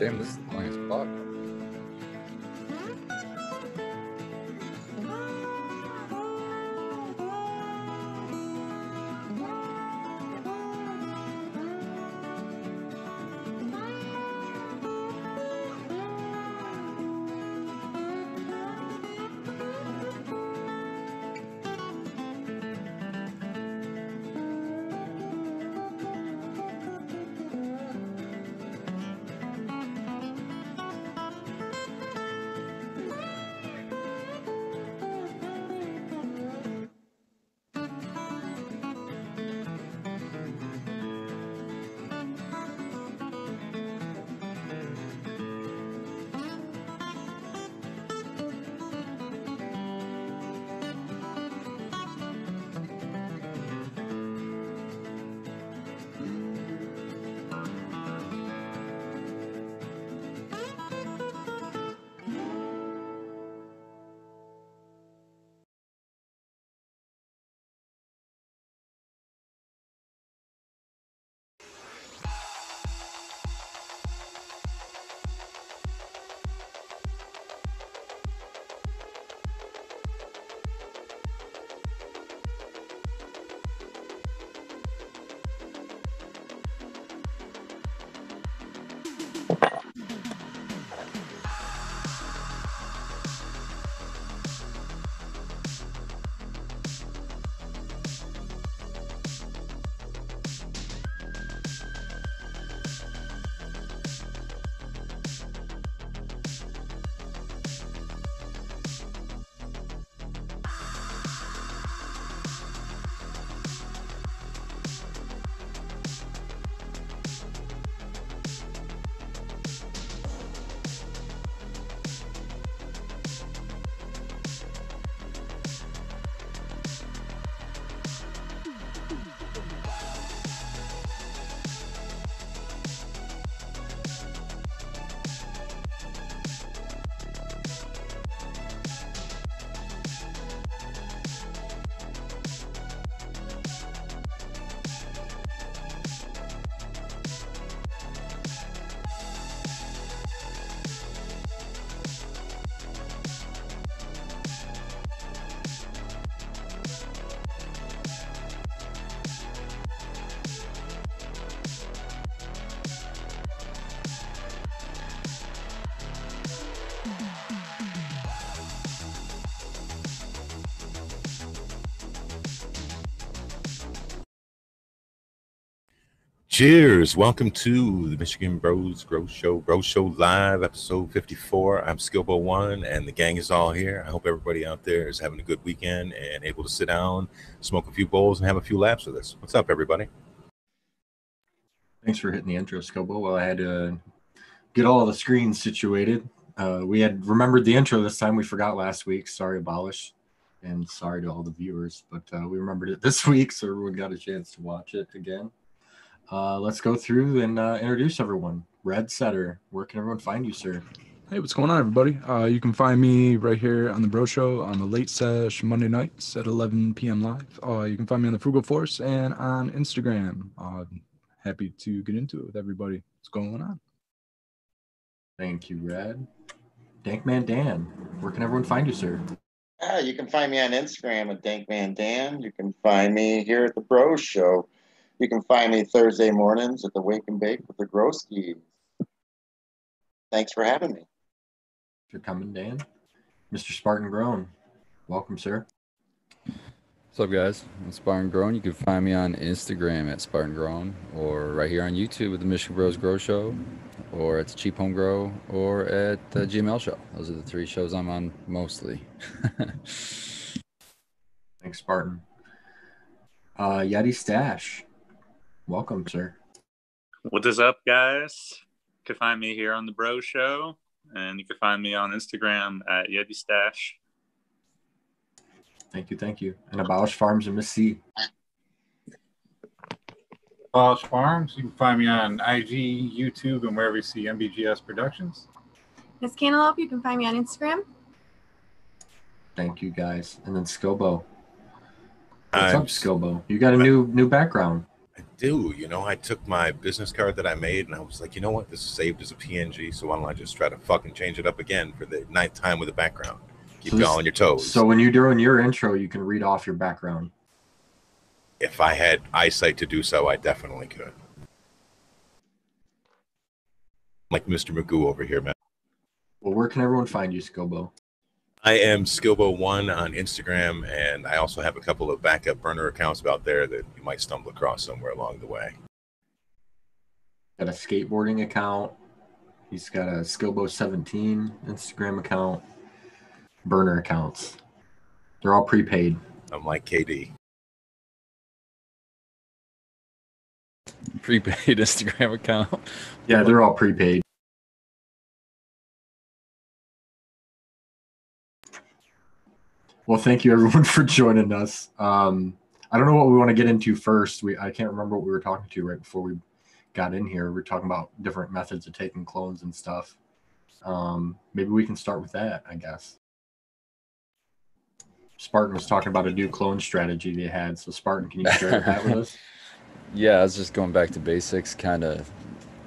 Damn, Cheers. Welcome to the Michigan Bros Grow Show, Grow Show Live, episode 54. I'm Skilbo One, and the gang is all here. I hope everybody out there is having a good weekend and able to sit down, smoke a few bowls, and have a few laps with us. What's up, everybody? Thanks for hitting the intro, Skilbo. Well, I had to get all the screens situated. Uh, we had remembered the intro this time. We forgot last week. Sorry, Abolish. And sorry to all the viewers, but uh, we remembered it this week, so everyone got a chance to watch it again. Uh, let's go through and uh, introduce everyone. Red Setter, where can everyone find you, sir? Hey, what's going on, everybody? Uh, you can find me right here on the Bro Show on the late sesh Monday nights at 11 p.m. live. Uh, you can find me on the Frugal Force and on Instagram. Uh, happy to get into it with everybody. What's going on? Thank you, Red. Dankman Dan, where can everyone find you, sir? Ah, you can find me on Instagram at Dankman Dan. You can find me here at the Bro Show. You can find me Thursday mornings at the Wake and Bake with the Growskis. Thanks for having me. For coming, Dan. Mr. Spartan Grown, welcome, sir. What's up, guys? I'm Spartan Grown. You can find me on Instagram at Spartan Grown or right here on YouTube with the Michigan Bros Grow Show or at the Cheap Home Grow or at the GML Show. Those are the three shows I'm on mostly. Thanks, Spartan. Uh, Yeti Stash, welcome, sir. What is up, guys? You can find me here on the Bro Show, and you can find me on Instagram at Yeti Stash. Thank you, thank you. And Abolish Farms and Miss C. Abolish Farms. You can find me on IG, YouTube, and wherever you see MBGS Productions. Miss Cantaloupe, you can find me on Instagram. Thank you, guys. And then Skilbo. What's I'm- up, Skilbo? You got a new new background. Do. You know, I took my business card that I made and I was like, you know what? This is saved as a PNG, so why don't I just try to fucking change it up again for the ninth time with the background? Keep So you on your toes. So when you're doing your intro, you can read off your background. if I had eyesight to do so, I definitely could. Like Mr. Magoo over here, man. Well, where can everyone find you, Skilbo? I am Skillbo1 on Instagram, and I also have a couple of backup burner accounts out there that you might stumble across somewhere along the way. Got a skateboarding account. He's got a Skillbo17 Instagram account. Burner accounts. They're all prepaid. I'm like KD. Prepaid Instagram account. Yeah, they're all prepaid. Well, thank you everyone for joining us. Um, I don't know what we want to get into first. We I can't remember what we were talking to right before we got in here. We're talking about different methods of taking clones and stuff. Um, maybe we can start with that, I guess. Spartan was talking about a new clone strategy they had. So Spartan, can you share that with us? Yeah, I was just going back to basics, kind of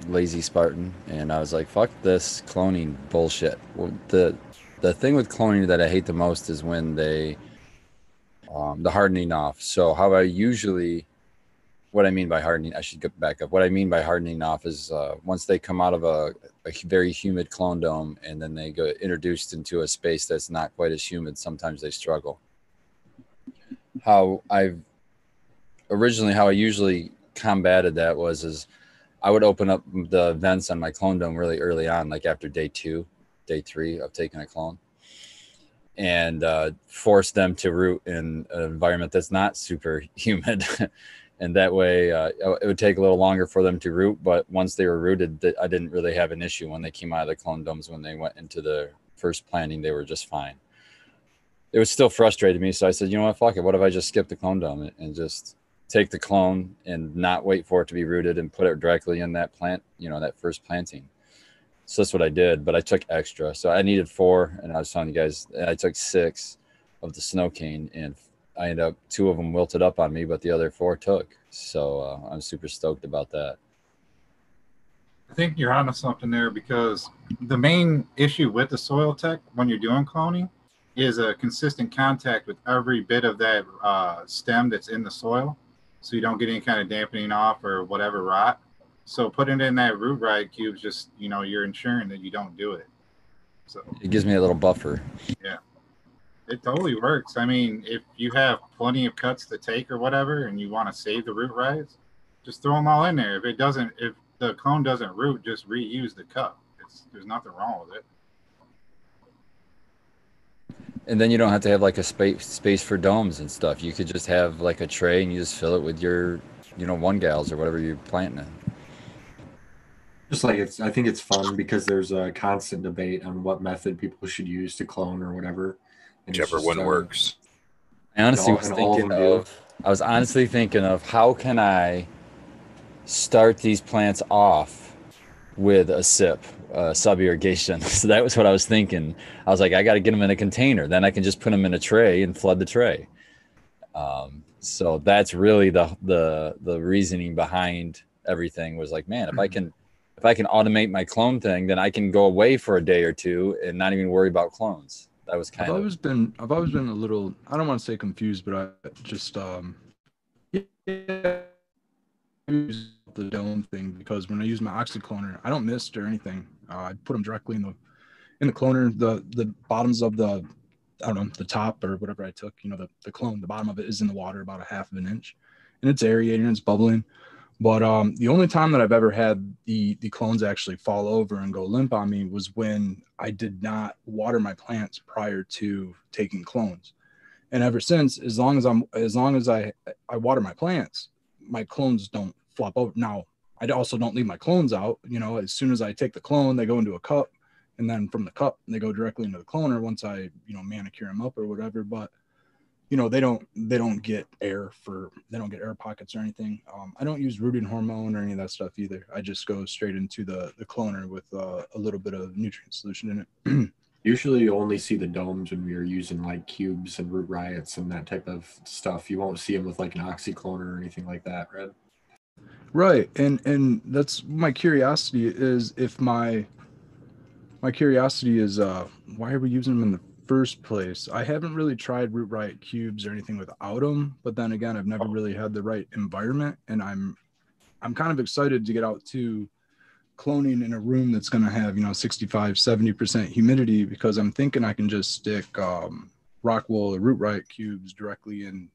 lazy Spartan, and I was like, "Fuck this cloning bullshit." Well, the the thing with cloning that I hate the most is when they um, the hardening off. So how I usually, what I mean by hardening, I should get back up. What I mean by hardening off is uh, once they come out of a, a very humid clone dome and then they go introduced into a space that's not quite as humid. Sometimes they struggle. How I've originally how I usually combated that was is I would open up the vents on my clone dome really early on, like after day two, day three of taking a clone, and uh, force them to root in an environment that's not super humid. and that way, uh, it would take a little longer for them to root. But once they were rooted, I didn't really have an issue when they came out of the clone domes. When they went into the first planting, they were just fine. It was still frustrating me, so I said, you know what, fuck it. What if I just skip the clone dome and just take the clone and not wait for it to be rooted and put it directly in that plant, you know, that first planting. So that's what I did, but I took extra. So I needed four, and I was telling you guys, I took six of the snow cane, and I ended up two of them wilted up on me, but the other four took. So uh, I'm super stoked about that. I think you're onto something there because the main issue with the soil tech when you're doing cloning is a consistent contact with every bit of that uh, stem that's in the soil, so you don't get any kind of dampening off or whatever rot. So putting it in that root riot cube, just you know, you're ensuring that you don't do it. So It gives me a little buffer. Yeah, it totally works. I mean, if you have plenty of cuts to take or whatever, and you want to save the root riots, just throw them all in there. If it doesn't, if the clone doesn't root, just reuse the cup. It's, there's nothing wrong with it. And then you don't have to have like a space space for domes and stuff. You could just have like a tray and you just fill it with your, you know, one gals or whatever you're planting it. Just like it's, I think it's fun because there's a constant debate on what method people should use to clone or whatever. And Whichever just, one uh, works. I honestly all- was and all of thinking do. of, I was honestly thinking of how can I start these plants off with a sip, uh, sub irrigation. So that was what I was thinking. I was like, I got to get them in a container. Then I can just put them in a tray and flood the tray. Um, so that's really the the the reasoning behind everything was like, man, if I can if I can automate my clone thing, then I can go away for a day or two and not even worry about clones. That was kind I've of always been I've always been a little I don't want to say confused, but I just um yeah, use the dome thing because when I use my oxycloner, I don't mist or anything. Uh, I put them directly in the in the cloner. The the bottoms of the I don't know the top or whatever I took. You know the the clone. The bottom of it is in the water about a half of an inch, and it's aerating. It's bubbling. But um, the only time that I've ever had the the clones actually fall over and go limp on me was when I did not water my plants prior to taking clones. And ever since, as long as I'm as long as I I water my plants, my clones don't flop over. Now I also don't leave my clones out. You know, as soon as I take the clone, they go into a cup, and then from the cup they go directly into the cloner once I you know manicure them up or whatever. But you know they don't they don't get air for they don't get air pockets or anything um, i don't use rooting hormone or any of that stuff either i just go straight into the the cloner with uh, a little bit of nutrient solution in it Usually, you only see the domes when we are using like cubes and root riots and that type of stuff. You won't see them with like an oxycloner or anything like that, Red. Right. And and that's my curiosity is if my my curiosity is uh why are we using them in the first place? I haven't really tried root riot cubes or anything without them, but then again, I've never really had the right environment and I'm I'm kind of excited to get out to cloning in a room that's going to have, you know, 65 70% humidity because I'm thinking I can just stick um rock wool or root riot cubes directly in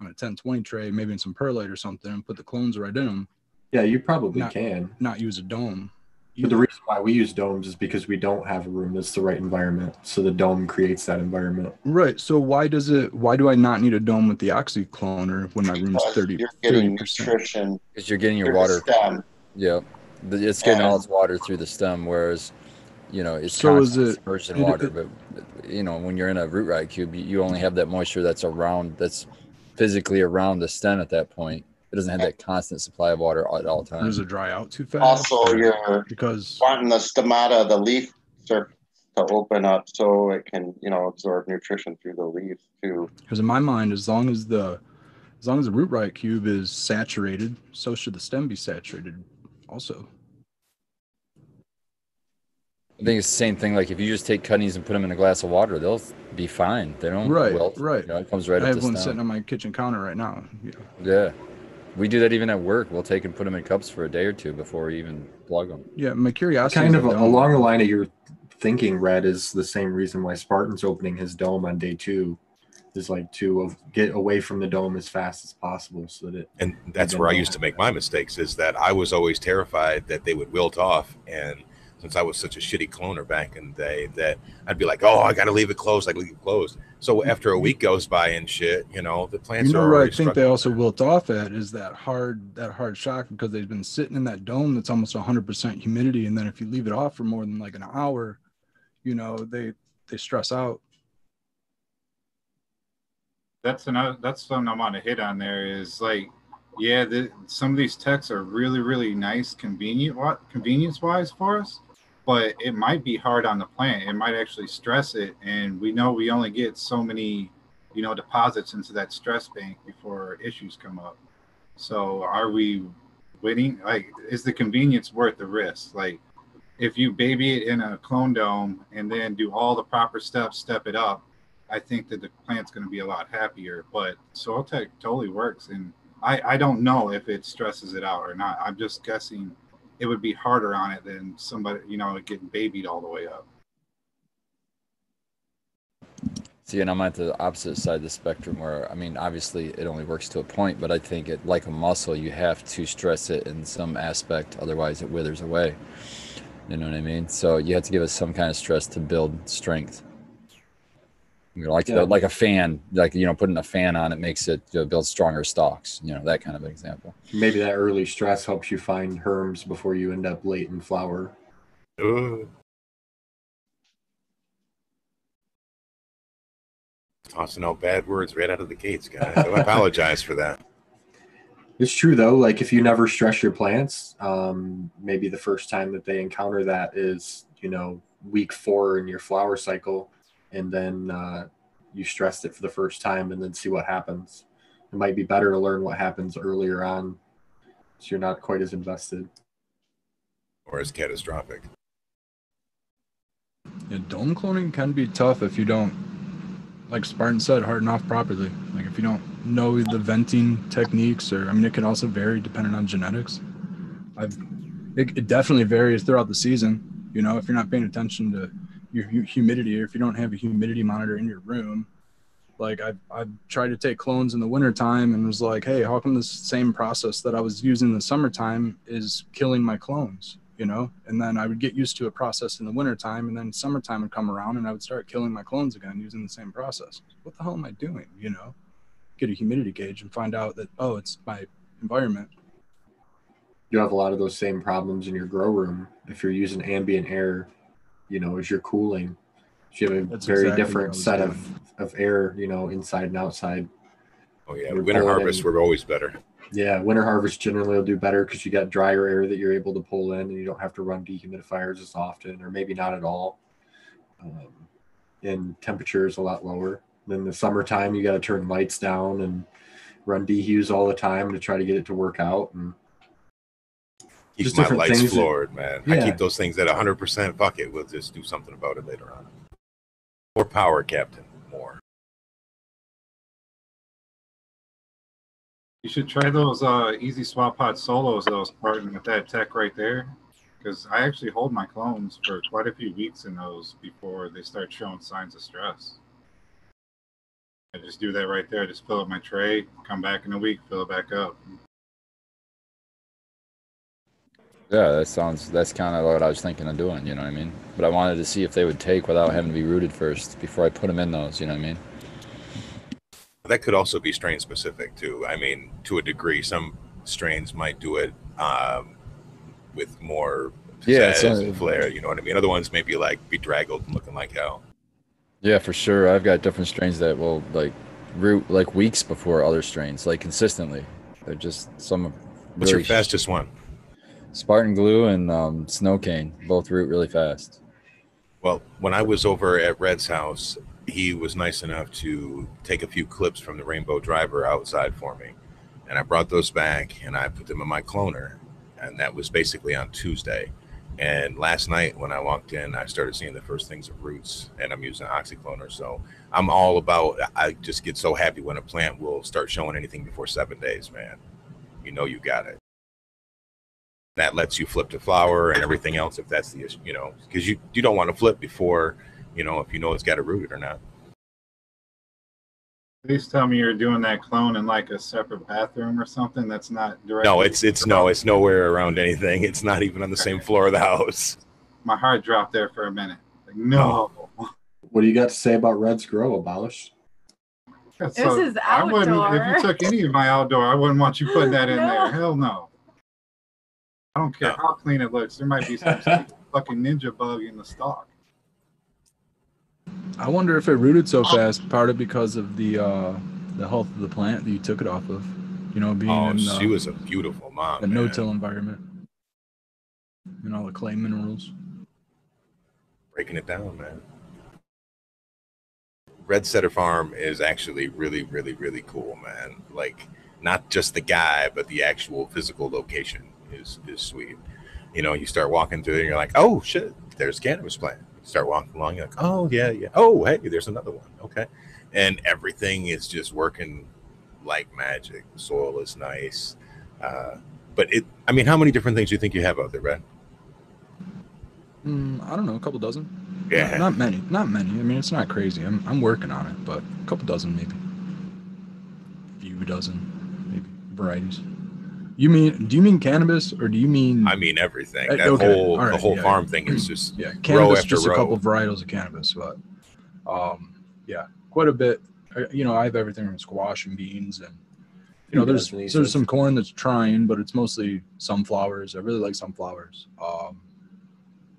on a 1020 tray, maybe in some perlite or something, and put the clones right in them, Yeah, you probably Not- can. not use a dome. But the reason why we use domes is because we don't have a room that's the right environment. So the dome creates that environment. Right. So why does it? Why do I not need a dome with the oxycloner when my room's Because 30 You're getting percent? nutrition Because you're getting your water. stem. Yep. The- It's getting all its water through the stem, whereas, you know, it's So is constant it- submerged it- water. it- but, you know, when you're in a root riot cube, you- you only have that moisture that's around, that's physically around the stem at that point. It doesn't have that constant supply of water at all times. Does times. it dry out too fast? Also, you're because wanting the stomata, the leaf surface to open up so it can, you know, absorb nutrition through the leaves too. because in my mind, as long as the as long as the root riot cube is saturated, so should the stem be saturated also. I think it's the same thing. Like if you just take cuttings and put them in a glass of water, they'll be fine. They don't Right, wilt. right. You know, it comes right I up have the one stem. sitting on my kitchen counter right now. Yeah. Yeah. We do that even at work. We'll take and put them in cups for a day or two before we even plug them. Yeah, my curiosity. kind of a along the line of your thinking, Red, is the same reason why Spartan's opening his dome on day two is like to of- get away from the dome as fast as possible so that it and that's where I used to make my mistakes is that I was always terrified that they would wilt off and since I was such a shitty cloner back in the day that I'd be like, oh, I got to leave it closed, I leave it closed. So mm-hmm. after a week goes by and shit, you know, the plants You know are where I already think they also wilt off at is that hard that hard shock because they've been sitting in that dome that's almost 100% humidity, and then if you leave it off for more than like an hour, you know they they stress out. that's another that's something I want to hit on there is like yeah the, some of these techs are really really nice convenient what convenience wise for us but it might be hard on the plant it might actually stress it and we know we only get so many you know deposits into that stress bank before issues come up so are we waiting like is the convenience worth the risk like if you baby it in a clone dome and then do all the proper steps step it up I think that the plant's going to be a lot happier. But soil tech totally works, and I I don't know if it stresses it out or not. I'm just guessing it would be harder on it than somebody you know getting babied all the way up. See, and I'm at the opposite side of the spectrum where, I mean, obviously it only works to a point, but I think it, like a muscle, you have to stress it in some aspect, otherwise it withers away. You know what I mean? So you have to give it some kind of stress to build strength. You know, like Yeah. like a fan, like you know, putting a fan on it makes it you know, build stronger stalks. You know, that kind of example. maybe that early stress helps you find herms before you end up late in flower. Ugh. Tossing out bad words right out of the gates, guys. I apologize for that. It's true though. Like if you never stress your plants, um, maybe the first time that they encounter that is, you know, week four in your flower cycle, and then uh, you stressed it for the first time, and then see what happens. It might be better to learn what happens earlier on, so you're not quite as invested. Or as catastrophic. Yeah, dome cloning can be tough if you don't, like Spartan said, harden off properly. Like if you don't know the venting techniques, or I mean, it can also vary depending on genetics. I've, it, it definitely varies throughout the season. You know, if you're not paying attention to your humidity, or if you don't have a humidity monitor in your room, like I've, I've tried to take clones in the wintertime and was like, hey, how come this same process that I was using in the summertime is killing my clones? You know, and then I would get used to a process in the wintertime, and then summertime would come around and I would start killing my clones again using the same process. What the hell am I doing? You know, get a humidity gauge and find out that, oh, it's my environment. You have a lot of those same problems in your grow room if you're using ambient air, you know, as you're cooling. You have a That's very exactly different set doing. of, of air, you know, inside and outside. Oh yeah, You're winter pulling harvests in- were always better. Yeah, winter harvest generally will do better because you got drier air that you're able to pull in, and you don't have to run dehumidifiers as often, or maybe not at all. Um, and temperature is a lot lower. Then the summertime, you got to turn lights down and run dehus all the time to try to get it to work out. And keep Just my lights things that- floored, man. I keep those things at 100%. Fuck it. We'll just do something about it later on. More power, Captain. More. You should try those uh, easy swap pod solos, though, Spartan, with that tech right there. Because I actually hold my clones for quite a few weeks in those before they start showing signs of stress. I just do that right there. Just fill up my tray, come back in a week, fill it back up. Yeah, that sounds. That's kind of what I was thinking of doing. You know what I mean? But I wanted to see if they would take without having to be rooted first before I put them in those. You know what I mean? That could also be strain specific, too. I mean, to a degree, some strains might do it um, with more Yeah, so- flair. You know what I mean? Other ones may be like bedraggled and looking like hell. Yeah, for sure. I've got different strains that will like root like weeks before other strains, like consistently. They're just some. of What's your fastest one? Spartan glue and um, snow cane both root really fast. Well, when I was over at Red's house, he was nice enough to take a few clips from the Rainbow Driver outside for me. And I brought those back and I put them in my cloner. And that was basically on Tuesday. And last night when I walked in, I started seeing the first things of roots and I'm using oxycloner. So I'm all about, I just get so happy when a plant will start showing anything before seven days, man. You know, you got it. That lets you flip to flower and everything else if that's the issue, you know, because you, you don't want to flip before, you know, if you know it's got it rooted or not. Please tell me you're doing that clone in like a separate bathroom or something that's not direct. No, it's it's no, it's nowhere around anything. It's not even on the same floor of the house. My heart dropped there for a minute. Like, no. What do you got to say about Red's Grow, Abolish? That's This is I wouldn't, if you took any of my outdoor, I wouldn't want you putting that in No. there. Hell no. I don't care No. how clean it looks. There might be some fucking ninja bug in the stock. I wonder if it rooted so fast, part of because of the uh, the health of the plant that you took it off of. You know, being Oh, in uh, she was a beautiful mom. a no-till environment and all the clay minerals. breaking it down, man. Red Setter Farm is actually really, really, really cool, man. Like not just the guy, but the actual physical location is is sweet. You know, you start walking through it and you're like, oh shit, there's a cannabis plant. You start walking along, you're like, oh yeah, yeah. Oh hey, there's another one. Okay. And everything is just working like magic. The soil is nice. Uh, but it I mean, how many different things do you think you have out there, Red? Mm, I don't know, a couple dozen. Yeah. Not, not many. Not many. I mean, it's not crazy. I'm I'm working on it, but a couple dozen maybe. Few dozen, maybe varieties. You mean? Do you mean cannabis, or do you mean? I mean everything. Uh, That okay, whole all the whole yeah, farm yeah. thing is just yeah, row cannabis. after Just a row. couple varietals of cannabis, but um, yeah, quite a bit. Uh, You know, I have everything from squash and beans, and you know, there's dozen, there's says. some corn that's trying, but it's mostly sunflowers. I really like sunflowers. Um,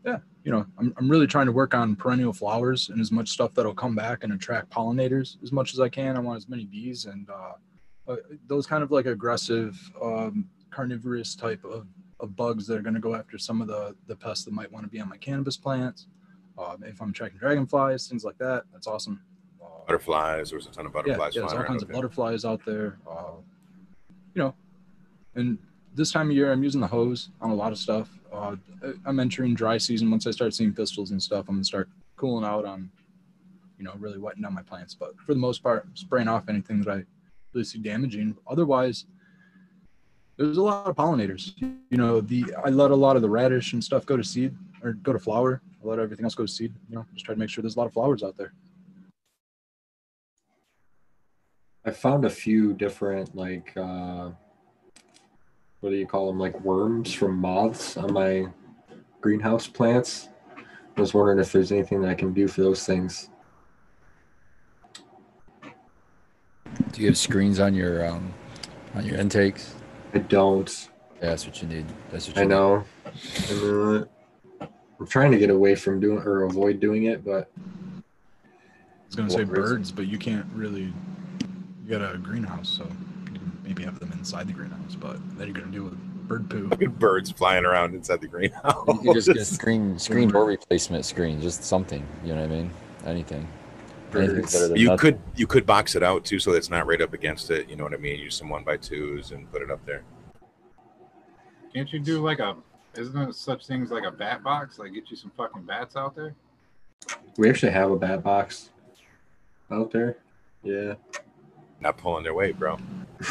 yeah, you know, I'm I'm really trying to work on perennial flowers and as much stuff that'll come back and attract pollinators as much as I can. I want as many bees and uh, uh, those kind of like aggressive um, carnivorous type of, of bugs that are going to go after some of the the pests that might want to be on my cannabis plants. Um, if I'm tracking dragonflies, things like that, that's awesome. Uh, butterflies. there's a ton of butterflies yeah, yeah there's all kinds of butterflies out there. Uh, you know, and this time of year, I'm using the hose on a lot of stuff. Uh, I'm entering dry season. Once I start seeing pistils and stuff, I'm gonna start cooling out on, you know, really wetting down my plants. But for the most part, spraying off anything that I really damaging. Otherwise, there's a lot of pollinators. You know, the I let a lot of the radish and stuff go to seed or go to flower. I let everything else go to seed. You know, just try to make sure there's a lot of flowers out there. I found a few different like uh what do you call them like worms from moths on my greenhouse plants. I was wondering if there's anything that I can do for those things. Do you have screens on your um, on your intakes? I don't. Yeah, that's what you need. That's what you I need. know. And, uh, I'm trying to get away from doing or avoid doing it, but I was gonna say reason? birds, but you can't really. You got a greenhouse, so you can maybe have them inside the greenhouse. But then you're gonna deal with bird poo. Birds flying around inside the greenhouse. You could just get a screen screen door replacement screen, just something. You know what I mean? Anything. You nothing. could you could box it out too, so it's not right up against it. You know what I mean? Use some one by twos and put it up there. Can't you do like a Isn't there such things like a bat box? Like get you some fucking bats out there. We actually have a bat box out there. Yeah. Not pulling their weight, bro.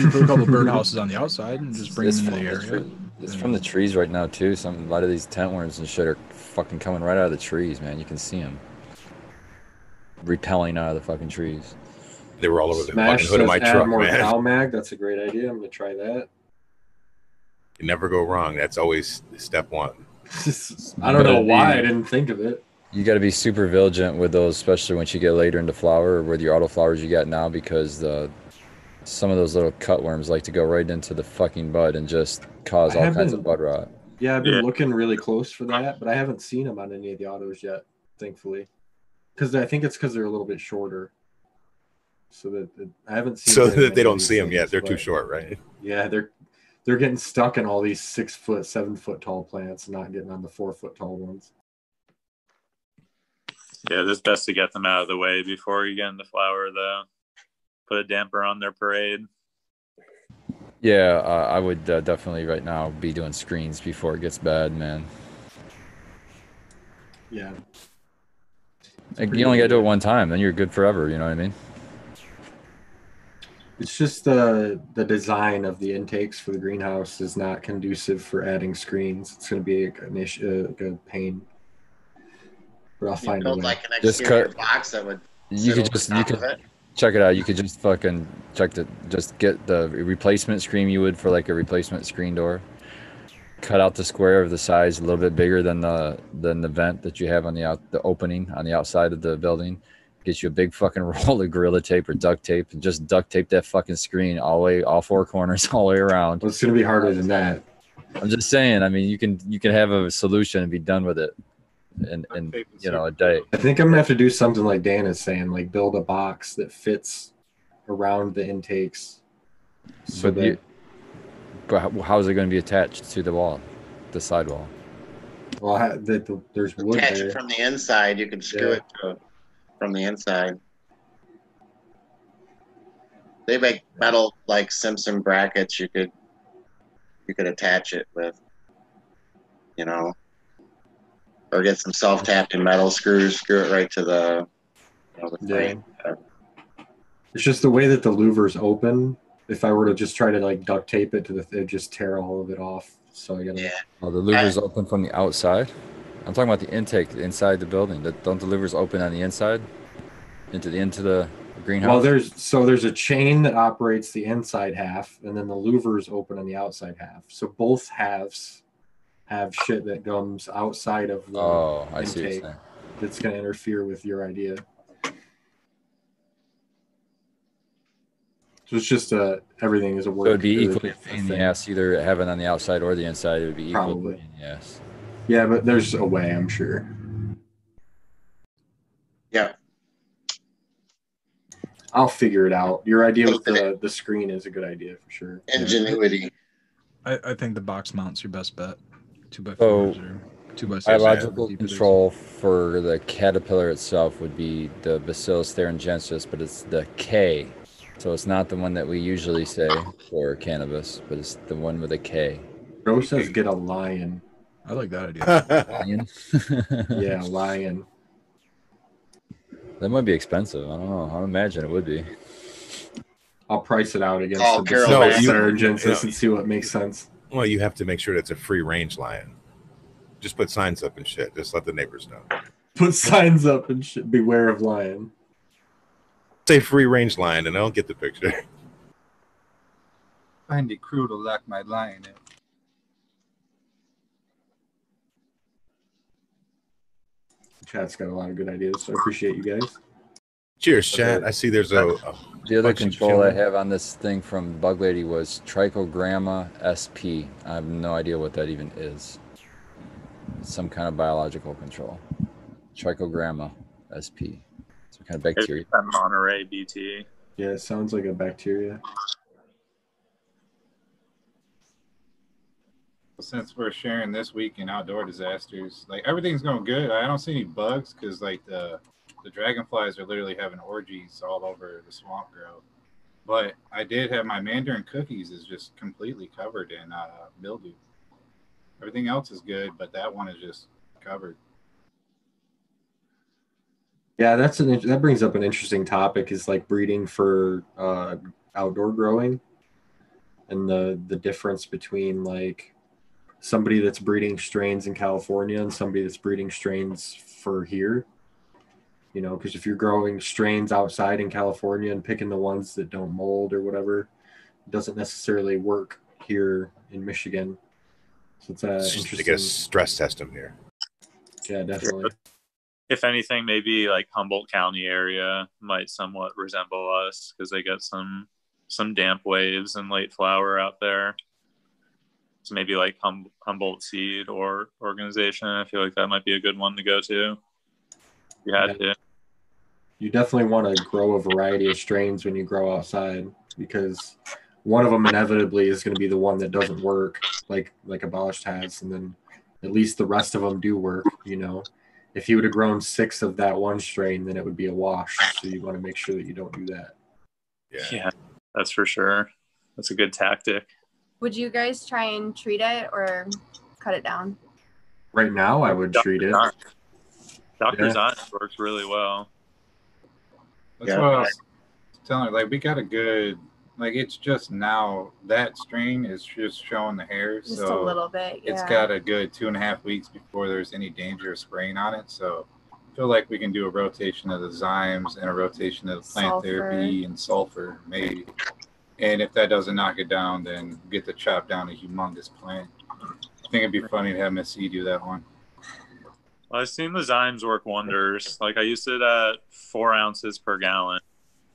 You put a couple birdhouses on the outside and just bring It's them into from the the area. tree- It's from the trees right now too. Some a lot of these tent worms and shit are fucking coming right out of the trees, man. You can see them repelling out of the fucking trees. They were all over the Smash fucking hood of my add truck, more man. cal mag. That's a great idea. I'm gonna try that. You never go wrong. That's always step one. I don't know But why I didn't think of it. You got to be super vigilant with those, especially once you get later into flower or with your auto flowers you got now, because the some of those little cutworms like to go right into the fucking bud and just cause I all kinds of bud rot. Yeah, I've been Yeah. looking really close for that, but I haven't seen them on any of the autos yet, thankfully. Because I think it's because they're a little bit shorter. So that that- I haven't seen. So that they don't see them yet. They're too short, right? Yeah, they're they're getting stuck in all these six foot, seven foot tall plants, not getting on the four foot tall ones. Yeah, it's best to get them out of the way before you get in the flower, though. Put a damper on their parade. Yeah, uh, I would uh, definitely right now be doing screens before it gets bad, man. Yeah, Like, you only got to do it one time, then you're good forever. You know what I mean? it's just the the design of the intakes for the greenhouse is not conducive for adding screens. It's going to be an issue, like a pain. But I'll You find a way. like an Just exterior cut- box that would. You could just you could it. check it out. You could just fucking check the just get the replacement screen you would for like a replacement screen door. Cut out the square of the size a little bit bigger than the than the vent that you have on the out the opening on the outside of the building. Get you a big fucking roll of gorilla tape or duct tape and just duct tape that fucking screen all the way all four corners all the way around. Well, it's going to be harder than that. I'm just saying. I mean, you can you can have a solution and be done with it in in and you know a super day. I think I'm gonna have to do something like Dan is saying, like build a box that fits around the intakes. So But that you, but how, how is it going to be attached to the wall, the side wall? well, ha- that the, there's wood Attach there. it from the inside. You can screw Yeah. it to, from the inside. They make metal like Simpson brackets. You could you could attach it with, you know, or get some self tapping metal screws. Screw it right to the, you know, the Yeah. frame. It's just the way that the louvers open. If I were to just try to like duct tape it to the, it'd just tear all of it off. So I gotta. Yeah. Oh, the louvers open from the outside. I'm talking about the intake inside the building. That- Don't the louvers open on the inside into the into the greenhouse? Well, there's so there's a chain that operates the inside half, and then the louvers open on the outside half. So both halves have shit that comes outside of the oh, I see what intake. you're saying. that's going to interfere with your idea. So it's just uh everything is a word. So it'd be equally a pain in the ass either having on the outside or the inside. It would be equal. Probably. pain in the ass. Yeah, but there's a way, I'm sure. Yeah. I'll figure it out. Your idea with the the screen is a good idea for sure. Ingenuity. I, I think the box mount's your best bet. Two by So, fours or two by six. Biological deep it is. control for the caterpillar itself would be the Bacillus thuringiensis, but it's the K. So it's not the one that we usually say for cannabis, but it's the one with a K. Joe says get a lion. I like that idea. Lion? Yeah, lion. That might be expensive. I don't know. I imagine it would be. I'll price it out against Call the Carol Bacillus back. No, you- no. and see what makes sense. well, you have to make sure that's a free range lion. Just put signs up and shit. Just let the neighbors know. Put signs up and shit. Beware of lion. Say free range lion, and I don't get the picture. Find it cruel to lock my lion in. Chat's got a lot of good ideas, so I appreciate you guys. Cheers, chat. I see there's a, a The other control I have on this thing from Bug Lady was Trichogramma sp. I have no idea what that even is. It's some kind of biological control. Trichogramma sp. Some kind of It's bacteria. that Monterey BT. Yeah, it sounds like a bacteria. Since we're sharing this week in outdoor disasters, like everything's going good. I don't see any bugs because like the the dragonflies are literally having orgies all over the swamp grove. But I did have my mandarin cookies is just completely covered in uh, mildew. Everything else is good, but that one is just covered. Yeah, that's an that brings up an interesting topic is like breeding for uh, outdoor growing, and the the difference between like somebody that's breeding strains in California and somebody that's breeding strains for here. You know, because if you're growing strains outside in California and picking the ones that don't mold or whatever, it doesn't necessarily work here in Michigan. So it's uh, It's just to interesting. get a stress test them here. Yeah, definitely. If anything, maybe like Humboldt County area might somewhat resemble us because they get some some damp waves and late flower out there. So maybe like hum- Humboldt Seed or organization. I feel like that might be a good one to go to. You had to. you definitely want to grow a variety of strains when you grow outside because one of them inevitably is going to be the one that doesn't work like like abolished has and then at least the rest of them do work you know if you would have grown six of that one strain then it would be a wash so you want to make sure that you don't do that Yeah. Yeah, that's for sure. That's a good tactic. Would you guys try and treat it or cut it down? right now i would treat it Dr. Yeah. Zymes works really well. That's Yeah. what I was telling her. Like we got a good like it's just now that strain is just showing the hairs. Just so a little bit. Yeah. it's got a good two and a half weeks before there's any danger of spraying on it. So I feel like we can do a rotation of the zymes and a rotation of the plant Sulfur. therapy and sulfur, maybe. And if that doesn't knock it down, then get to chop down a humongous plant. I think it'd be funny to have Miss C do that one. Well, I've seen the Zymes work wonders. Like I used it at four ounces per gallon,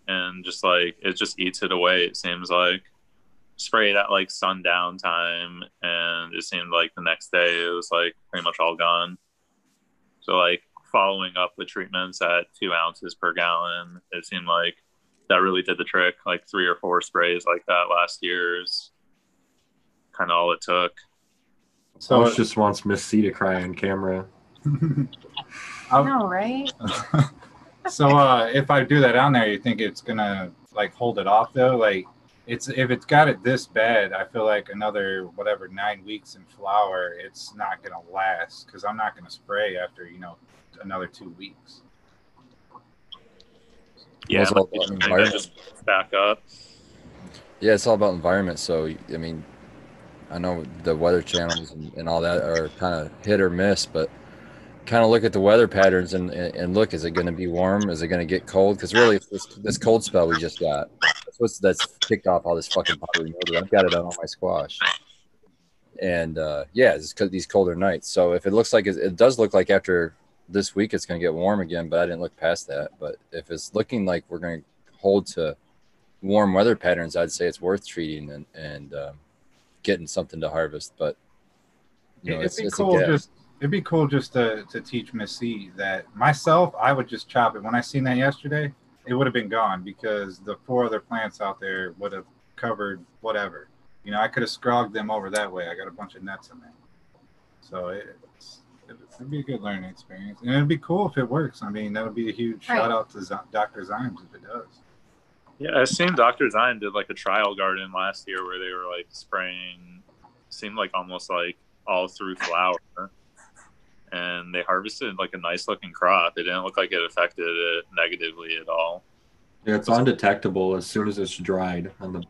and just like it just eats it away. It seems like spray it at like sundown time, and it seemed like the next day it was like pretty much all gone. So like following up with treatments at two ounces per gallon, it seemed like that really did the trick. Like three or four sprays like that last year's kind of all it took. So Alice just wants miss c to cry on camera I know, right? so uh if I do that on there, you think it's gonna like hold it off though? Like it's if it's got it this bad, I feel like another whatever nine weeks in flower, it's not gonna last because I'm not gonna spray after you know another two weeks. Yeah, it's all like, about environment. just back up. Yeah, it's all about environment. So, I mean, I know the weather channels and, and all that are kind of hit or miss, but kind of look at the weather patterns and, and, look, is it going to be warm? Is it going to get cold? Because really, it's this, this cold spell we just got, that's what's that's kicked off all this fucking mildew. I've got it on all my squash. And uh, yeah, it's because these colder nights. So if it looks like it, it does look like after this week it's going to get warm again, but I didn't look past that. But if it's looking like we're going to hold to warm weather patterns, I'd say it's worth treating and and um, getting something to harvest. But you know, it's, it's just it'd be cool just to to teach Miss C that myself I would just chop it. When I seen that yesterday, it would have been gone because the four other plants out there would have covered whatever. You know, I could have scrogged them over that way. I got a bunch of nets in there, so it's, it'd be a good learning experience, and it'd be cool if it works. I mean, that would be a huge Right. shout out to Z- Dr. Zymes if it does. Yeah, I seen Dr. Zymes did like a trial garden last year where they were like spraying, seemed like almost like all through flower, and they harvested like a nice looking crop. It didn't look like it affected it negatively at all. yeah, it's undetectable as soon as it's dried on the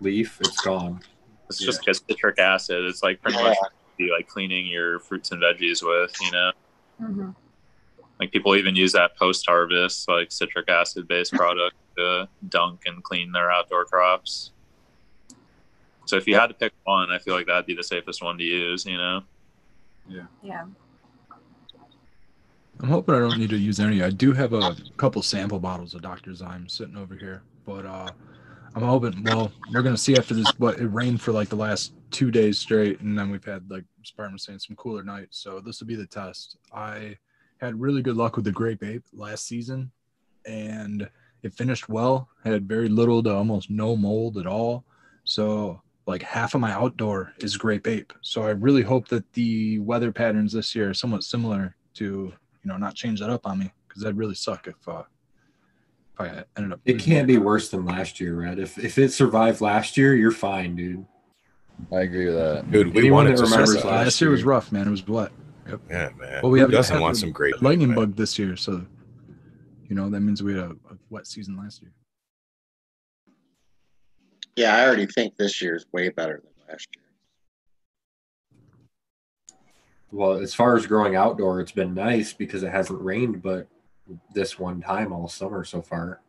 leaf it's gone It's just citric acid. It's like pretty much be like cleaning your fruits and veggies with, you know. hmm Like people even use that post harvest like citric acid based product to dunk and clean their outdoor crops. So if you had to pick one, I feel like that'd be the safest one to use, you know. Yeah. Yeah. I'm hoping I don't need to use any. I do have a couple sample bottles of Dr. Zyme sitting over here, but uh, I'm hoping. Well, we're gonna see after this. But it rained for like the last two days straight, and then we've had like Spartan was saying some cooler nights. So this will be the test. I had really good luck with the grape ape last season, and it finished well. Had very little to almost no mold at all. So like half of my outdoor is grape ape. So I really hope that the weather patterns this year are somewhat similar to you know, not change that up on me because that'd really suck if uh if I ended up. it can't be worse than last year red if if it survived last year you're fine dude I agree with that. Dude, we Anyone wanted that to remembers survive. last last year was rough, man. It was wet. Yeah, man. Well, we Who have doesn't had want some great lightning man? bug this year, so you know that means we had a, a wet season last year. Yeah, I already think this year is way better than last year. Well, as far as growing outdoor, it's been nice because it hasn't rained, but this one time all summer so far.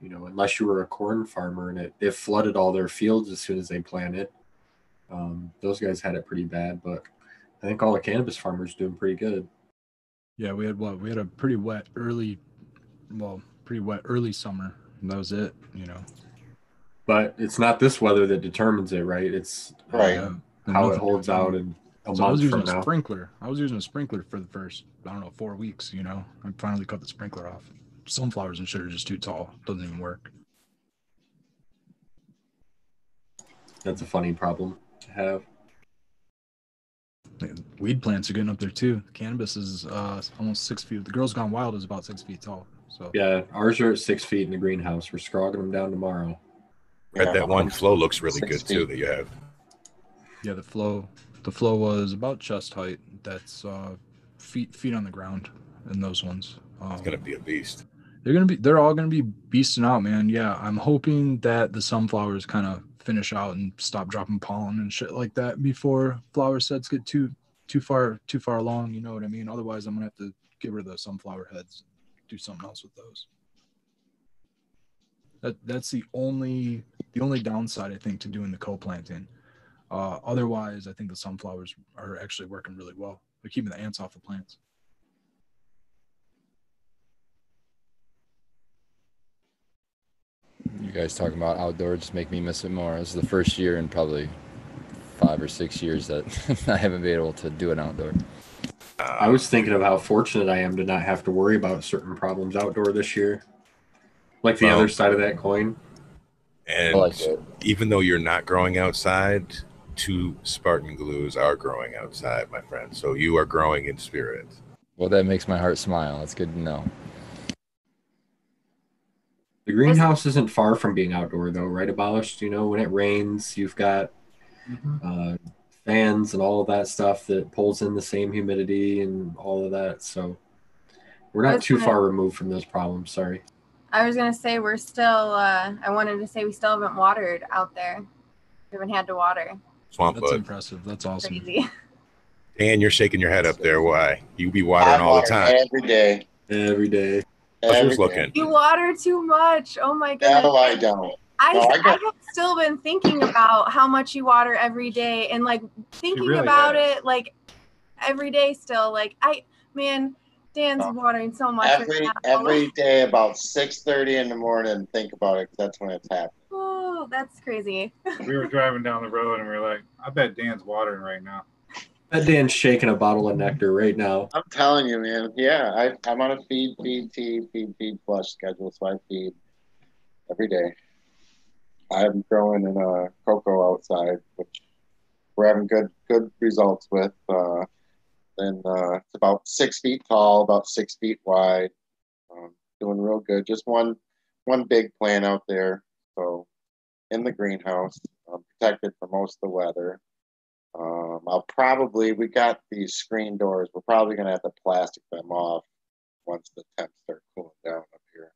You know, unless you were a corn farmer and it, it flooded all their fields as soon as they planted. Um, those guys had it pretty bad, but I think all the cannabis farmers doing pretty good. Yeah, we had what? We had a pretty wet early, well, pretty wet early summer. And that was it. You know. But it's not this weather that determines it, right? It's uh, Right. Yeah, how it holds out in a So I was using from a now. sprinkler. I was using a sprinkler for the first, I don't know, four weeks. You know, I finally cut the sprinkler off. Sunflowers and shit are just too tall. Doesn't even work. That's a funny problem to have. Weed plants are getting up there too. Cannabis is uh, almost six feet. The Girls Gone Wild is about six feet tall. So Yeah, ours are at six feet in the greenhouse. We're scrogging them down tomorrow. Right, Yeah. that one flow looks really Six good too that you have. yeah, the flow, the flow was about chest height. That's uh, feet feet on the ground in those ones. Um, It's gonna be a beast. they're gonna be they're all gonna be beasting out, man. Yeah, I'm hoping that the sunflowers kind of finish out and stop dropping pollen and shit like that before flower sets get too too far too far along. You know what I mean? Otherwise, I'm gonna have to get rid of the sunflower heads, do something else with those. That that's the only the only downside I think to doing the co-planting. Uh, otherwise, I think the sunflowers are actually working really well. They're keeping the ants off the plants. You guys talking about outdoor just make me miss it more. This is the first year in probably five or six years that I haven't been able to do an outdoor. I was thinking of how fortunate I am to not have to worry about certain problems outdoor this year. Like the Well- other side of that coin. And like even though you're not growing outside, two Spartan glues are growing outside, my friend. So you are growing in spirit. Well, that makes my heart smile. That's good to know. The greenhouse isn't far from being outdoor, though, right? Abolished. You know, when it rains, you've got uh, fans and all of that stuff that pulls in the same humidity and all of that. So we're not too gonna- far removed from those problems. Sorry. I was gonna say we're still. Uh, I wanted to say we still haven't watered out there. We haven't had to water. Swamp That's bud. impressive. That's awesome. Crazy. Dan, you're shaking your head up there. Why? You be watering I all the time. Every day. Every day. How's Every looking? You water too much. Oh my god. No, I don't. I, No, I I, have still been thinking about how much you water every day and like thinking really about has. it like every day still. Like I man, Dan's Oh. watering so much. right Every now. every day about six thirty in the morning. Think about it. 'cause that's when it's happening. Oh, that's crazy. We were driving down the road and we were like, I bet Dan's watering right now. That Dan's shaking a bottle of nectar right now. I'm telling you, man. Yeah, I, I'm on a feed, feed, tea, feed, feed, flush schedule, so I feed every day. I'm growing in a cocoa outside, which we're having good good results with. Uh, and uh, it's about six feet tall, about six feet wide. Um, doing real good. Just one one big plant out there, so in the greenhouse, um, protected from most of the weather. Um, I'll probably we got these screen doors. We're probably gonna have to plastic them off once the temps start cooling down up here.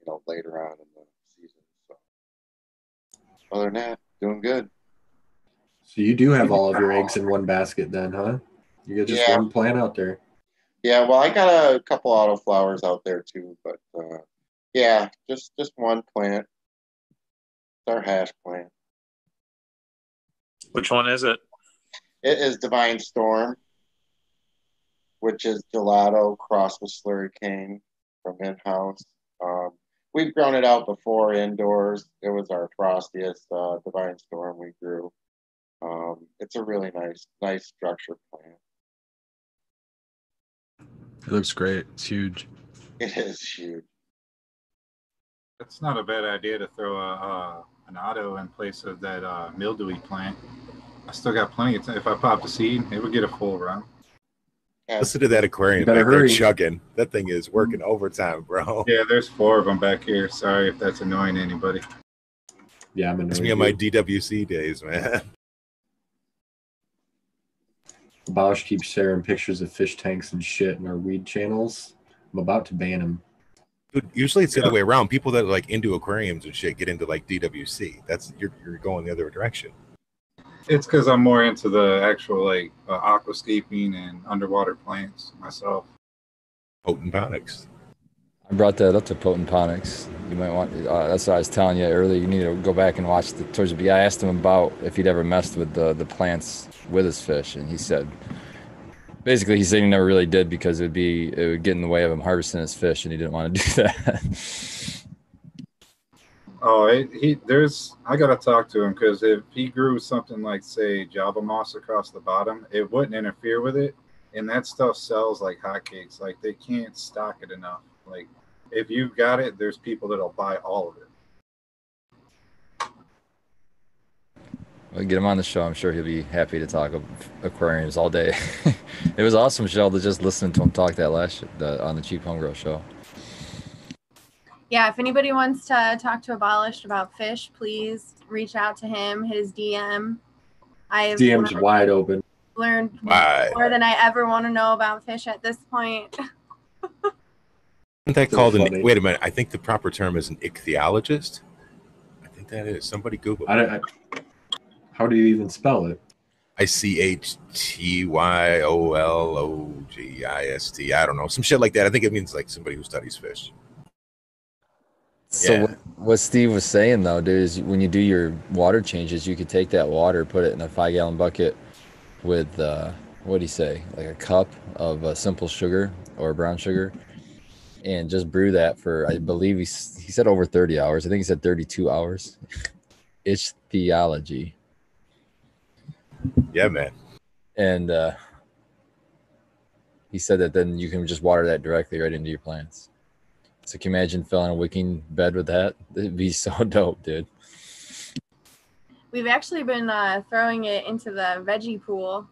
You know, later on in the season. So other than that, doing good. So you do have all of your eggs in one basket then, huh? You get just Yeah. one plant out there. Yeah, well, I got a couple auto flowers out there too, but uh, yeah, just just one plant. It's our hash plant. Which one is it? It is Divine Storm, which is gelato crossed with slurry cane from in house. Um, we've grown it out before indoors. It was our frostiest uh, Divine Storm we grew. Um, it's a really nice, nice structure plant. It looks great. It's huge. It is huge. It's not a bad idea to throw a, uh, an auto in place of that uh, mildewy plant. I still got plenty of time. If I pop the seed, it would get a full run. Yeah, Listen to that aquarium You better back there chugging. That thing is working overtime, bro. Yeah, there's four of them back here. Sorry if that's annoying anybody. Yeah, I'm It's annoyed. me on my. DWC days, man. Bosch keeps sharing pictures of fish tanks and shit in our weed channels. I'm about to ban him. Dude, usually it's the other way around. People that are like into aquariums and shit get into like DWC. That's you're you're going the other direction. It's because I'm more into the actual like uh, aquascaping and underwater plants myself. Potent Ponics. I brought that up to Potent Ponics. You might want. Uh, that's what I was telling you earlier. You need to go back and watch the towards the. I asked him about if he'd ever messed with the the plants with his fish, and he said, basically, he said he never really did because it would be it would get in the way of him harvesting his fish, and he didn't want to do that. Oh, he there's I gotta talk to him because if he grew something like say Java moss across the bottom, it wouldn't interfere with it, and that stuff sells like hotcakes. Like they can't stock it enough. Like if you've got it, there's people that'll buy all of it. Well, get him on the show. I'm sure he'll be happy to talk of aquariums all day. it was awesome, Shell, to just listen to him talk that last the, on the Cheap Home Grow show. Yeah, if anybody wants to talk to Abolished about fish, please reach out to him. His DM. I've DM's learned, wide open. learned Why? more than I ever want to know about fish at this point. Isn't that So called an? Wait a minute. I think the proper term is an ichthyologist. I think that is. Somebody Google. I, don't- I, how do you even spell it? I C H T Y O L O G I S T. I don't know. Some shit like that. I think it means like somebody who studies fish. So Yeah. what, what Steve was saying though, dude, is when you do your water changes, you could take that water, put it in a five gallon bucket with uh, what do you say, like a cup of uh, simple sugar or brown sugar, and just brew that for I believe he he said over thirty hours. I think he said thirty two hours. it's theology, Yeah, man. and uh, he said that then you can just water that directly right into your plants. So can you imagine filling a wicking bed with that? It'd be so dope, dude. We've actually been uh, throwing it into the veggie pool.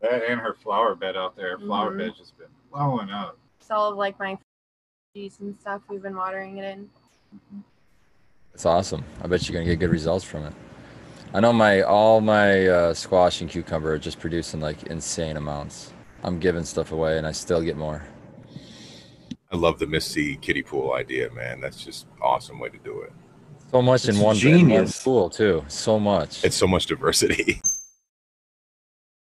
That and her flower bed out there. Flower Mhm. bed's just been blowing up. So all of like my veggies and stuff, we've been watering it in. It's awesome. I bet you're gonna get good results from it. I know my all my uh, squash and cucumber are just producing like insane amounts. I'm giving stuff away and I still get more. I love the Misty kiddie pool idea, man. That's just awesome way to do it. So much in It's one, in one genius. pool too. So much. It's so much diversity.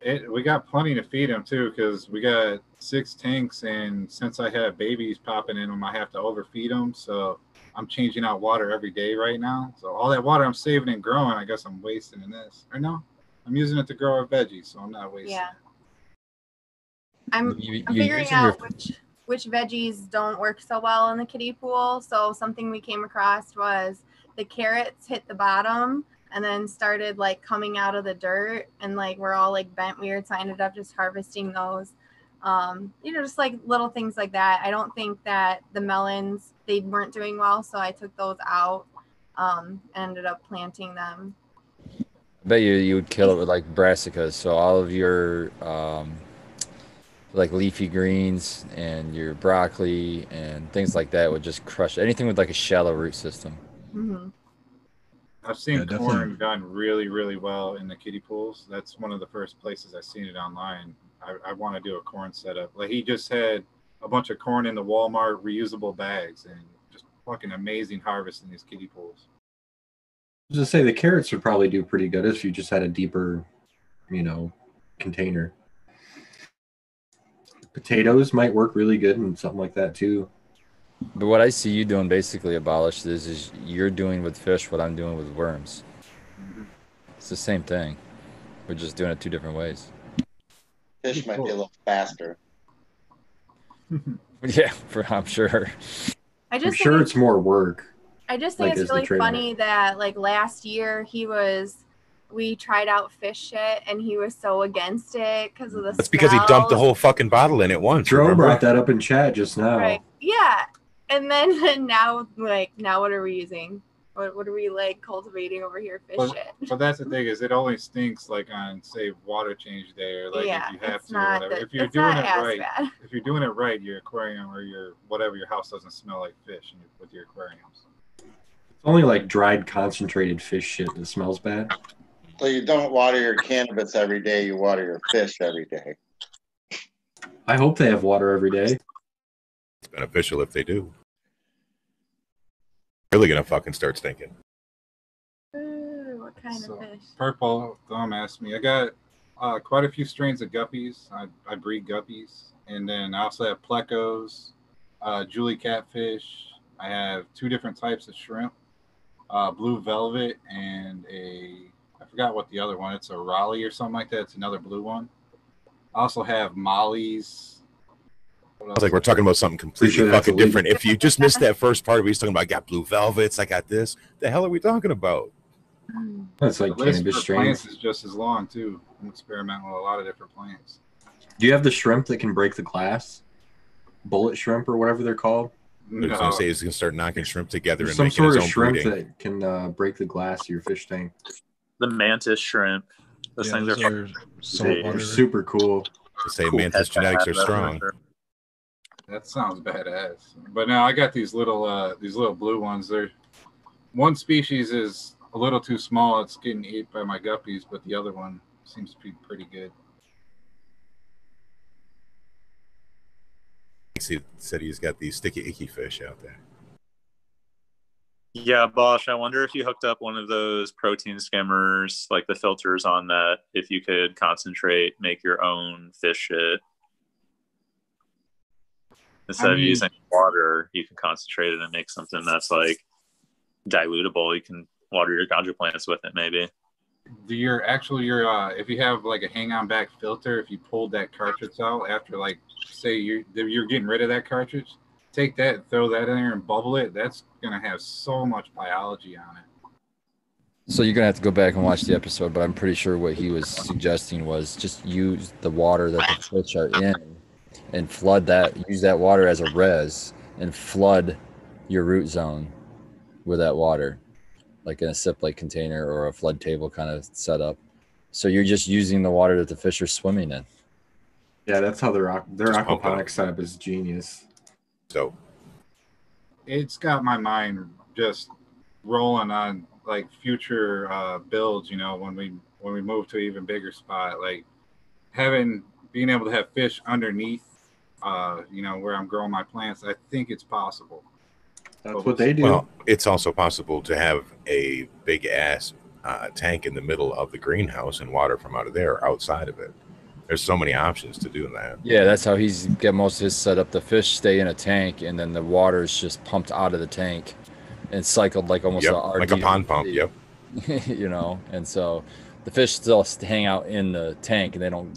It, we got plenty to feed them too, because we got six tanks, and since I have babies popping in them, I have to overfeed them. So I'm changing out water every day right now. So all that water I'm saving and growing, I guess I'm wasting in this. Or no, I'm using it to grow our veggies, so I'm not wasting. Yeah. I'm You- I'm figuring using your- out which which veggies don't work so well in the kiddie pool. So something we came across was the carrots hit the bottom and then started like coming out of the dirt and like we're all like bent weird. So I ended up just harvesting those. Um, you know, just like little things like that. I don't think that the melons they weren't doing well, so I took those out. Um, and ended up planting them. I bet you you would kill it with like brassicas. So all of your um, like leafy greens and your broccoli and things like that would just crush anything with like a shallow root system. hmm I've seen Yeah, definitely. corn done really, really well in the kiddie pools. That's one of the first places I've seen it online. I, I want to do a corn setup. Like he just had a bunch of corn in the Walmart reusable bags and just fucking amazing harvest in these kiddie pools. I'd just to say the carrots would probably do pretty good if you just had a deeper, you know, container. Potatoes might work really good and something like that too. But what I see you doing basically abolished is is you're doing with fish what I'm doing with worms. Mm-hmm. It's the same thing. We're just doing it two different ways. Fish might be a little faster. Yeah, for I'm sure. I I'm just sure think it's more work. I just think is it's really funny that like last year he was we tried out fish shit and he was so against it because of the That's because he dumped the whole fucking bottle in at once. Jerome remember? brought that up in chat just now. right yeah and then now like now what are we using what, what are we like cultivating over here fish Well, shit But that's the thing is it only stinks like on say water change day or like yeah if you have to or whatever. the- if you're it's doing not it right, bad if you're doing it right, your aquarium or your whatever your house doesn't smell like fish in your, with your aquariums. It's Only like dried concentrated fish shit that smells bad. So you don't water your cannabis every day, you water your fish every day. I hope they have water every day. It's beneficial if they do. Really gonna fucking start stinking. Ooh, what kind So- of fish? Purple, don't ask me. I got uh, quite a few strains of guppies. I, I breed guppies. And then I also have plecos, uh, Julie catfish. I have two different types of shrimp, uh, blue velvet and a, I forgot what the other one, it's a rili or something like that. It's another blue one. I also have mollies. What I was like, we're talking about something completely sure fucking different. If you just missed that first part, we was talking about I got blue velvets, I got this. The hell are we talking about? That's like list cannabis strains. plants is just as long too. I'm experimenting with a lot of different plants. Do you have the shrimp that can break the glass? Bullet shrimp or whatever they're called. I was gonna say he's gonna start knocking shrimp together There's and some making sort of own shrimp breeding. that can uh, break the glass of your fish tank. The mantis shrimp. Those Yeah, things those are, are saltwater. Super cool. To say cool mantis genetics are strong. sure. That sounds badass. But now I got these little uh these little blue ones. They're one species is a little too small. It's getting eaten by my guppies, but the other one seems to be pretty good. He said he's got these sticky icky fish out there. Yeah, Bosch, I wonder if you hooked up one of those protein skimmers, like the filters on that, if you could concentrate, make your own fish shit. Instead I of using water, you can concentrate it and make something that's like dilutable. You can water your ganja plants with it, maybe. Do your actual your uh if you have like a hang on back filter, if you pulled that cartridge out after like say you're you're getting rid of that cartridge, take that, throw that in there and bubble it. That's gonna have so much biology on it. So you're gonna have to go back and watch the episode, but I'm pretty sure what he was suggesting was just use the water that the fish are in and flood that. Use that water as a res and flood your root zone with that water, like in a sip like container or a flood table kind of setup. So you're just using the water that the fish are swimming in. Yeah, that's how their aqu- their Just pump aquaponics setup is genius. So it's got my mind just rolling on like future uh builds you know when we when we move to an even bigger spot like having being able to have fish underneath uh you know where i'm growing my plants i think it's possible That's what they do. well, it's also possible to have a big ass uh, tank in the middle of the greenhouse and water from out of there outside of it. There's so many options to do that. Yeah, that's how he's got most of his setup. The fish stay in a tank, and then the water is just pumped out of the tank and cycled like almost Yep, a like a RD. pond pump. Yep. you know, and so the fish still hang out in the tank, and they don't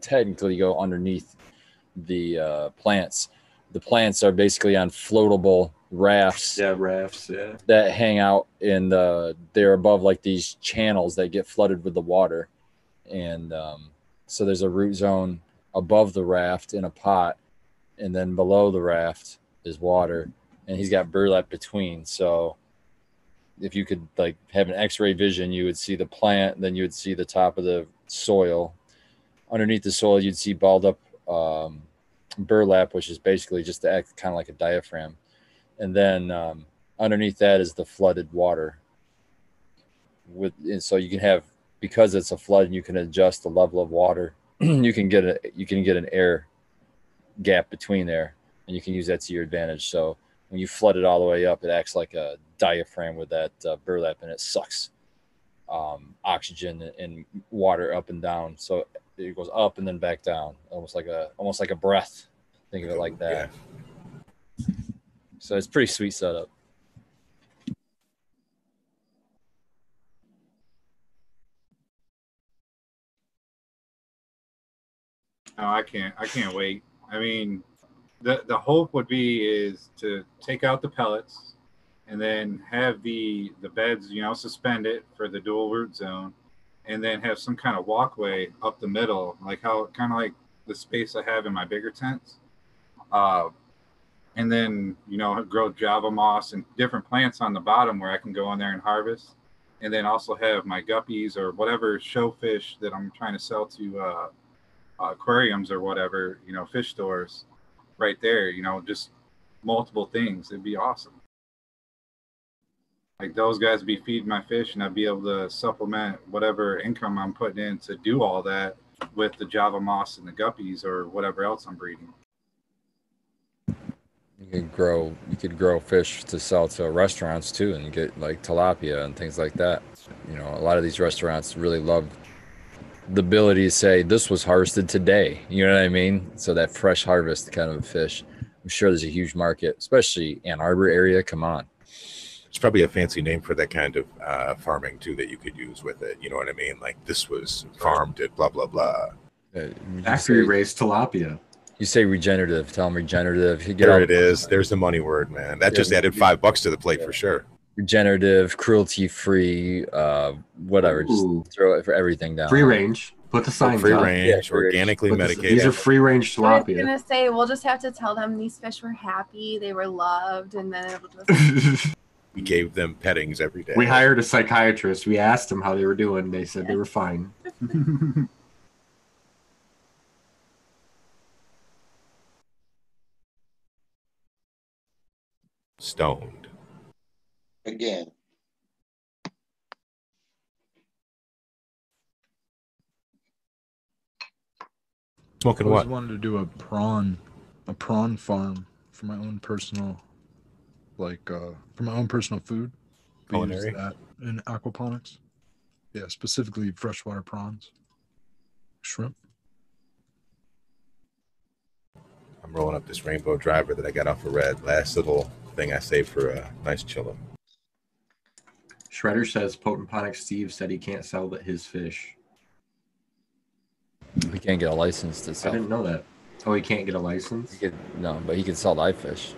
technically go underneath the uh, plants. The plants are basically on floatable rafts yeah, rafts. Yeah. that hang out in the. They're above like these channels that get flooded with the water, and um, so there's a root zone above the raft in a pot, and then below the raft is water, and he's got burlap between. So if you could like have an x-ray vision, you would see the plant, then you would see the top of the soil. Underneath the soil, you'd see balled up um, burlap, which is basically just to act kind of like a diaphragm, and then um, underneath that is the flooded water. With and so you can have because it's a flood, and you can adjust the level of water. you can get a you can get an air gap between there, and you can use that to your advantage. So when you flood it all the way up, it acts like a diaphragm with that uh, burlap, and it sucks um, oxygen and water up and down. So it goes up and then back down, almost like a almost like a breath. Think of it like that. Yeah. So it's pretty sweet setup. no i can't i can't wait i mean the the hope would be is to take out the pellets and then have the the beds you know suspend it for the dual root zone and then have some kind of walkway up the middle like how kind of like the space i have in my bigger tents. Uh and then you know grow java moss and different plants on the bottom where i can go in there and harvest. And then also have my guppies or whatever showfish that i'm trying to sell to uh, uh aquariums or whatever you know fish stores right there you know just multiple things. It'd be awesome like those guys be feeding my fish, and I'd be able to supplement whatever income I'm putting in to do all that with the Java moss and the guppies or whatever else I'm breeding. You could grow you could grow fish to sell to restaurants too and get like tilapia and things like that. You know, a lot of these restaurants really love the ability to say this was harvested today. You know what I mean? So that fresh harvest kind of fish. I'm sure there's a huge market, especially Ann Arbor area. Come on. It's probably a fancy name for that kind of uh, farming too that you could use with it. You know what I mean? Like this was farmed at blah blah blah. Uh, you Factory raised tilapia. You say regenerative. Tell them regenerative. You get There all- it is. There's the money word, man. That Yeah, just added five bucks to the plate for sure. regenerative, cruelty free, uh, whatever. Just throw it for everything down. Free range. Put the signs Free up. range, Yeah, free range. organically Put the- medicated. These are free range tilapia. I was tilapia. gonna say we'll just have to tell them these fish were happy, they were loved, and then it'll just we gave them pettings every day. we hired a psychiatrist. We asked them how they were doing. They said they were fine. stoned. Again. Smoking I always what? wanted to do a prawn, a prawn farm for my own personal, like uh, for my own personal food. We use that in aquaponics. Yeah, specifically freshwater prawns, shrimp. I'm rolling up this rainbow driver that I got off of Red. Last little thing I saved for a nice chillum. Shredder says Potent Ponic Steve said he can't sell that his fish. He can't get a license to sell. I didn't know that. Oh, he can't get a license. He could, no, but he can sell live fish.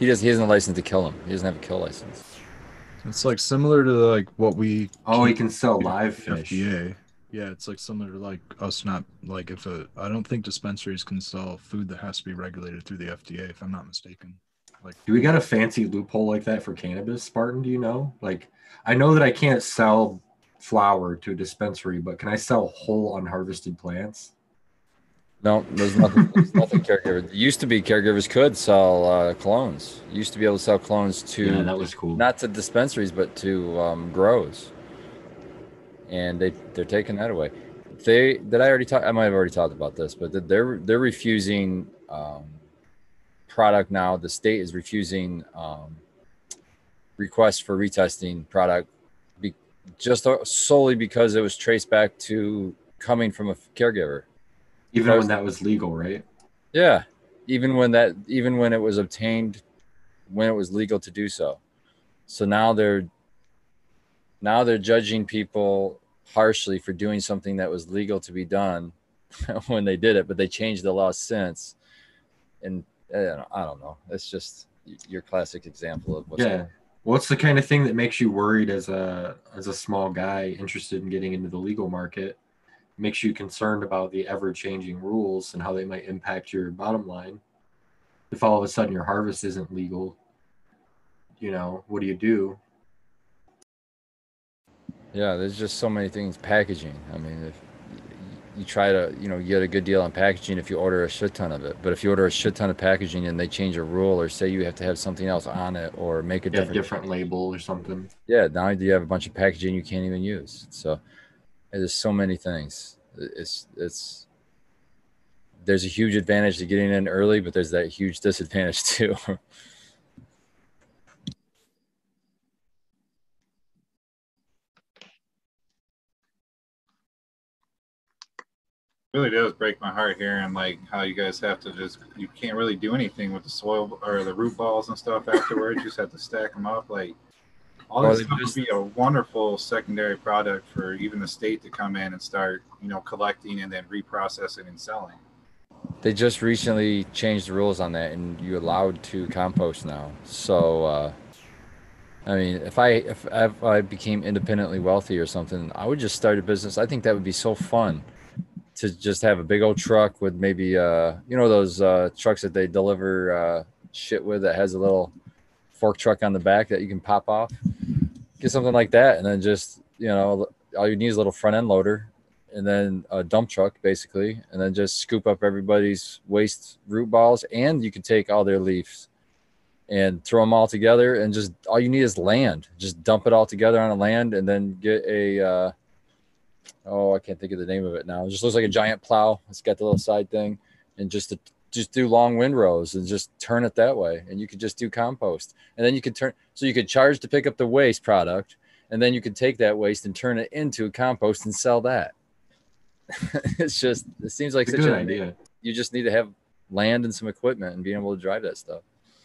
He does. He hasn't a license to kill him. He doesn't have a kill license. It's like similar to like what we. Oh, he can sell live fish. FDA. Yeah, it's like similar to like us not like if a I don't think dispensaries can sell food that has to be regulated through the FDA if I'm not mistaken. Like Do we got a fancy loophole like that for cannabis, Spartan? Do you know? Like, I know that I can't sell flower to a dispensary, but can I sell whole unharvested plants? No, there's nothing. There's nothing caregiver. It used to be caregivers could sell uh, clones. Used to be able to sell clones to yeah, that was cool. not to dispensaries but to um, grows. And they they're taking that away. They did I already talk? I might have already talked about this, but they're they're refusing um, product now. The state is refusing um, requests for retesting product, be, just solely because it was traced back to coming from a caregiver. Even when that was legal, right? Yeah, even when that, even when it was obtained, when it was legal to do so. So now they're now they're judging people harshly for doing something that was legal to be done when they did it, but they changed the law since. And uh, I don't know. It's just your classic example of what's yeah. What's the kind of thing that makes you worried as a as a small guy interested in getting into the legal market? Makes you concerned about the ever changing rules and how they might impact your bottom line. If all of a sudden your harvest isn't legal, you know, what do you do? Yeah, there's just so many things. Packaging. I mean, if you try to, you know, you get a good deal on packaging if you order a shit ton of it. But if you order a shit ton of packaging and they change a rule or say you have to have something else on it or make a Yeah, different, different label or something. yeah, now you have a bunch of packaging you can't even use. So there's so many things. It's it's there's a huge advantage to getting in early, but there's that huge disadvantage too. really does break my heart hearing like how you guys have to just you can't really do anything with the soil or the root balls and stuff afterwards. you just have to stack them up. Like all this stuff just- would be a wonderful secondary product for even the state to come in and start, you know, collecting and then reprocessing and selling. They just recently changed the rules on that, and you're allowed to compost now. So, uh, I mean, if I if, if I became independently wealthy or something, I would just start a business. I think that would be so fun to just have a big old truck with maybe uh, you know those uh, trucks that they deliver uh, shit with that has a little fork truck on the back that you can pop off. Get something like that, and then just you know all you need is a little front end loader and then a dump truck basically, and then just scoop up everybody's waste root balls, and you can take all their leaves and throw them all together and just all you need is land. Just dump it all together on a land and then get a uh, oh I can't think of the name of it now. It just looks like a giant plow. It's got the little side thing and just to, just do long windrows and just turn it that way and you could just do compost and then you could turn so you could charge to pick up the waste product and then you could take that waste and turn it into a compost and sell that. it's just it seems like It's a such good an idea. You just need to have land and some equipment and being able to drive that stuff.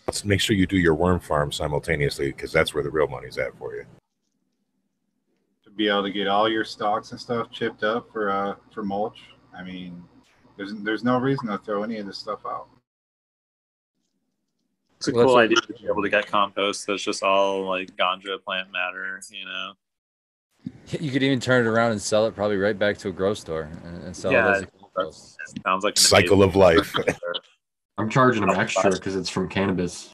Let's make sure you do your worm farm simultaneously because that's where the real money's at for you. to be able to get all your stalks and stuff chipped up for uh for mulch. I mean, there's there's no reason to throw any of this stuff out. It's a Well, cool idea to be able to get compost that's just all like ganja plant matter, you know. You could even turn it around and sell it probably right back to a grow store and, and sell Yeah, it as a compost. Sounds like Cycle of life. I'm charging them extra because it's from cannabis.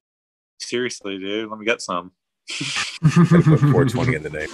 Seriously, dude, let me get some. Put 420 in the name.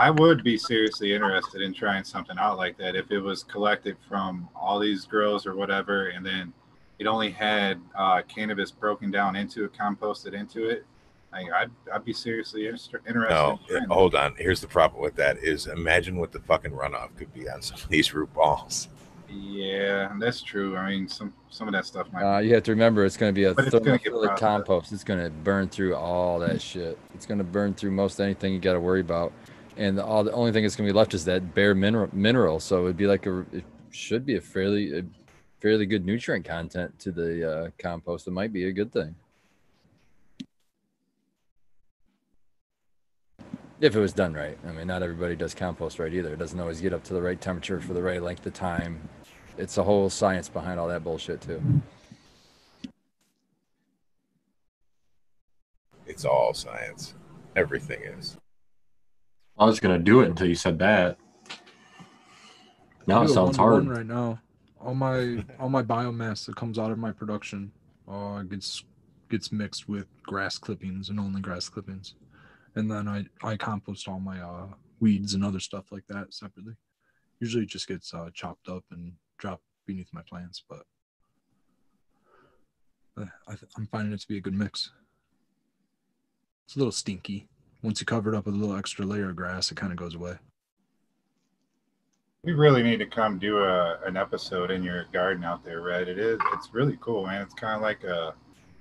I would be seriously interested in trying something out like that if it was collected from all these grows or whatever, and then it only had uh, cannabis broken down into it, composted into it. I, I'd, I'd be seriously inter- interested. No, in hold on. Here's the problem with that: is imagine what the fucking runoff could be on some of these root balls. Yeah, that's true. I mean, some some of that stuff might. Uh, you have to remember it's going to be a But it's gonna get thermophilic compost. It's going to burn through all that shit. It's going to burn through most anything you got to worry about. And the, all the only thing that's going to be left is that bare mineral. Mineral. So it'd be like a. It should be a fairly, a fairly good nutrient content to the uh, compost. It might be a good thing. If it was done right. I mean, not everybody does compost right either. It doesn't always get up to the right temperature for the right length of time. It's a whole science behind all that bullshit too. It's all science. Everything is. I was gonna do it until you said that. Now it sounds hard. right now. All my all my biomass that comes out of my production uh, gets gets mixed with grass clippings and only grass clippings, and then I I compost all my uh, weeds and other stuff like that separately. Usually, it just gets uh, chopped up and dropped beneath my plants, but uh, I th- I'm finding it to be a good mix. It's a little stinky. Once you cover it up with a little extra layer of grass, it kind of goes away. We really need to come do a, an episode in your garden out there, Red. It is. It's really cool, man. It's kind of like a.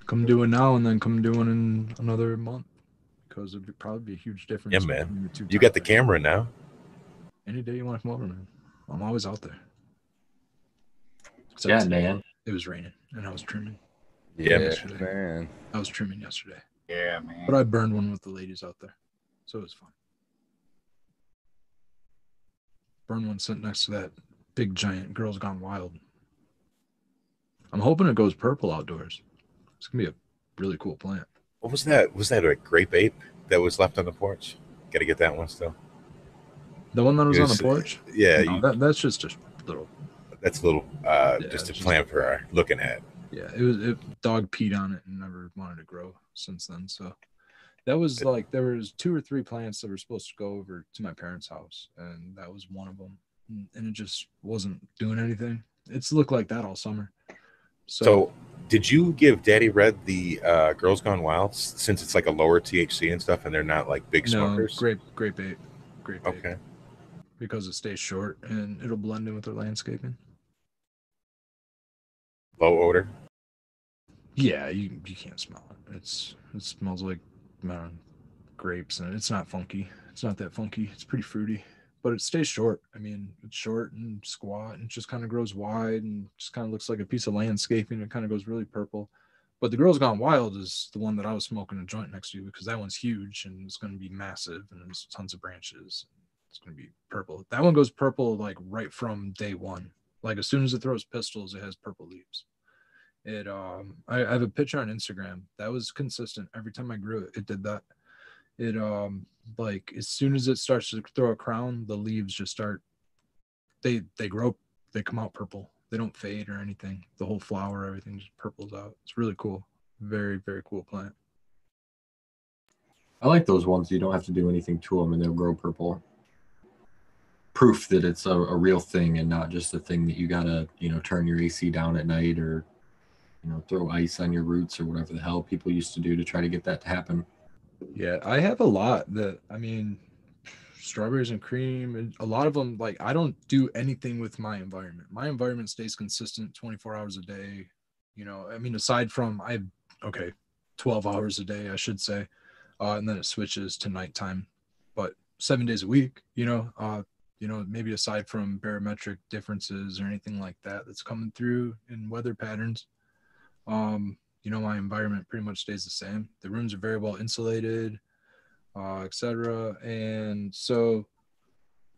come do it now and then come do it in another month because it'd be, probably be a huge difference. Yeah, man. between the two You got the camera now. Any day you want to come over, man. I'm always out there. Except Yeah, today, man. It was raining and I was trimming. Yeah, man. man. I was trimming yesterday, Yeah, man. but I burned one with the ladies out there, so it was fun. Burned one sitting next to that big giant Girls Gone Wild. I'm hoping it goes purple outdoors. It's gonna be a really cool plant. What was that? Was that a grape ape that was left on the porch? Got to get that one still. The one that was on the porch. Yeah, No, you, that, that's just a little that's a little uh, Yeah, just a just- plant for our looking at. Yeah, it was it dog peed on it and never wanted to grow since then. So that was like there was two or three plants that were supposed to go over to my parents' house, and that was one of them. And- it just wasn't doing anything. It's looked like that all summer. So, So, did you give Daddy Red the uh, Girls Gone Wild since it's like a lower THC and stuff, and they're not like big no, smokers? grape grape bait, grape bait, Okay. because it stays short and it'll blend in with the landscaping. Low odor. Yeah, you you can't smell it. It's it smells like man, grapes and it's not funky. It's not that funky. It's pretty fruity, but it stays short. I mean, it's short and squat and just kind of grows wide and just kind of looks like a piece of landscaping. It kind of goes really purple. But the Girls Gone Wild is the one that I was smoking a joint next to because that one's huge and it's going to be massive and there's tons of branches. It's going to be purple. That one goes purple like right from day one. Like as soon as it throws pistols, it has purple leaves. It um I, I have a picture on Instagram that was consistent every time I grew it. It did that. It um like as soon as it starts to throw a crown, the leaves just start they they grow they come out purple. They don't fade or anything. The whole flower, everything just purples out. It's really cool. Very, very cool plant. I like those ones. You don't have to do anything to them, and they'll grow purple. Proof that it's a, a real thing and not just a thing that you gotta, you know, turn your AC down at night or you know, throw ice on your roots or whatever the hell people used to do to try to get that to happen. Yeah, I have a lot that I mean, strawberries and cream, and a lot of them. Like I don't do anything with my environment. My environment stays consistent, twenty four hours a day. You know, I mean, aside from I okay, twelve hours a day, I should say, uh, and then it switches to nighttime, but seven days a week. You know, uh, you know, maybe aside from barometric differences or anything like that that's coming through in weather patterns. Um, you know, my environment pretty much stays the same. The rooms are very well insulated, uh, etc. And so,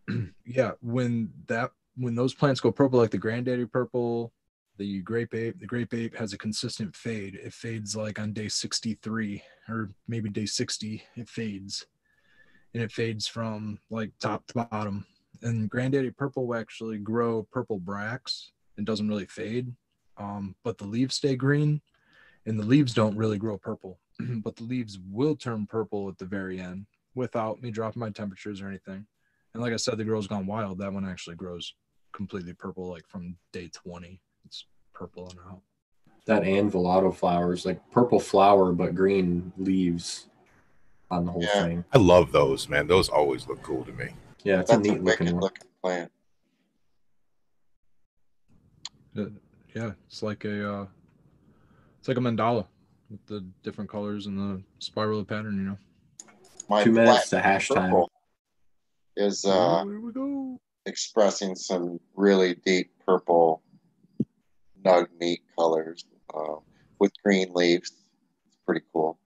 yeah, when that when those plants go purple, like the granddaddy purple, the grape ape, the grape ape has a consistent fade. It fades like on day 63 or maybe day 60. It fades, and it fades from like top to bottom. And granddaddy purple will actually grow purple bracts and doesn't really fade, um, but the leaves stay green and the leaves don't really grow purple, but the leaves will turn purple at the very end without me dropping my temperatures or anything. And like I said, the girl's gone wild. That one actually grows completely purple, like from day 20. It's purple and out. That and Velato flowers, like purple flower but green leaves on the whole Yeah. thing. I love those, man. Those always look cool to me. Yeah, it's a That's a neat wicked looking looking plant. Yeah, it's like a uh, it's like a mandala with the different colors and the spiral pattern. You know. My Two minutes to hash time. is uh, Here we go. expressing some really deep purple nug meat colors uh, with green leaves. It's pretty cool.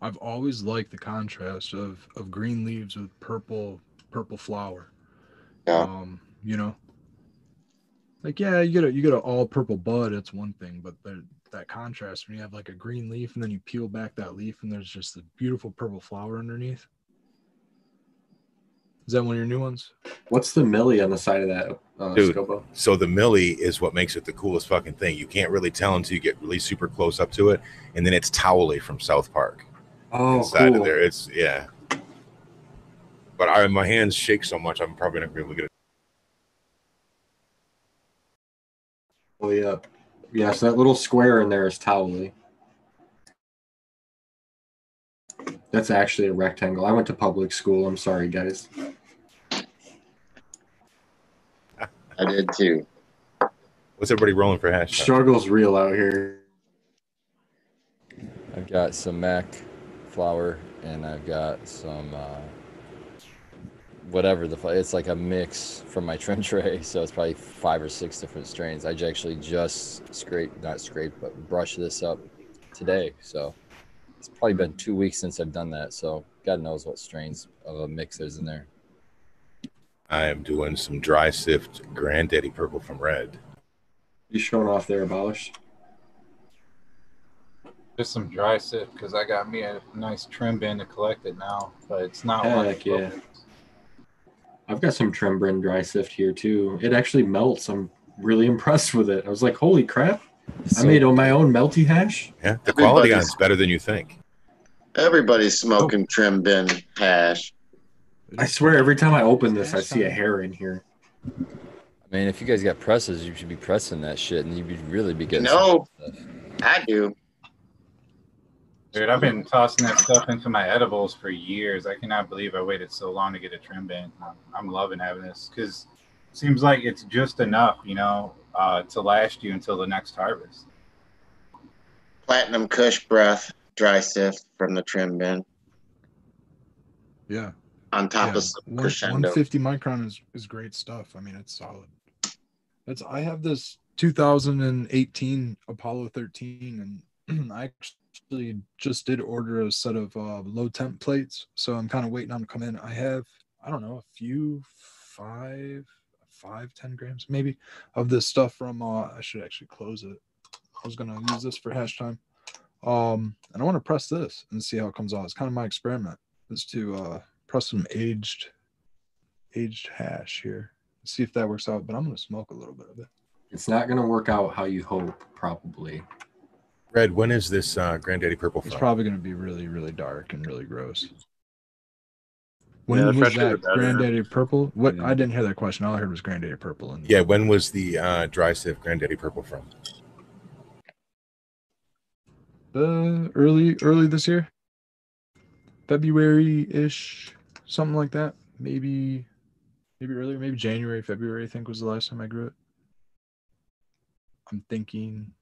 I've always liked the contrast of of green leaves with purple purple flower. Yeah. Um, you know, like yeah, you get a you get an all purple bud. It's one thing, but the, that contrast when you have like a green leaf and then you peel back that leaf and there's just a beautiful purple flower underneath. Is that one of your new ones? What's the millie on the side of that uh, Dude. Scopo? So the millie is what makes it the coolest fucking thing. You can't really tell until you get really super close up to it, and then it's Towelie from South Park Oh, inside cool. of there. It's yeah. But I, my hands shake so much, I'm probably not gonna be able to get it. Oh yeah, yeah. So that little square in there is Towelie. That's actually a rectangle. I went to public school. I'm sorry, guys. I did too. What's everybody rolling for hash? Struggle's real out here. I've got some mac flour and I've got some uh, whatever the it's like a mix from my trench tray, so it's probably five or six different strains. i actually just scraped, not scraped, but brushed this up today, so it's probably been two weeks since I've done that. So God knows what strains of a mix there's in there. I am doing some dry sift granddaddy purple from red. You showing off there, abolished. Just some dry sift because I got me a nice trim bin to collect it now, but it's not one. Heck yeah. I've got some trim bin dry sift here too. It actually melts. I'm really impressed with it. I was like, holy crap! I So- made my own melty hash. Yeah, the quality on it's better than you think. Everybody's smoking trim bin hash. I swear, every time I open this, I see a hair in here. I mean, if you guys got presses, you should be pressing that shit, and you'd be really be getting. No. some stuff. I do. Dude, I've been tossing that stuff into my edibles for years. I cannot believe I waited so long to get a trim bin. I'm, I'm loving having this because it seems like it's just enough, you know, uh, to last you until the next harvest. Platinum Kush breath dry sift from the trim bin Yeah. on top yeah. of some One- crescendo. 150 micron is, is great stuff. I mean, it's solid. That's I have this 2018 Apollo 13, and I actually just did order a set of uh, low temp plates, so I'm kind of waiting on them to come in. I have I don't know a few five five ten grams maybe of this stuff from. Uh, I should actually close it. I was gonna use this for hash time. Um, and I want to press this and see how it comes out. It's kind of my experiment is to uh press some aged aged hash here. See if that works out, but I'm gonna smoke a little bit of it. It's not to work out how you hope, probably. Red, when is this uh, granddaddy purple It's from? probably gonna be really, really dark and really gross. When the was that? Granddaddy Purple? What? Yeah. I didn't hear that question. All I heard was Granddaddy Purple. And yeah, when was the uh, dry sift granddaddy purple from? uh, early early this year, February ish, something like that. Maybe maybe earlier, maybe January, February. I think was the last time I grew it. I'm thinking.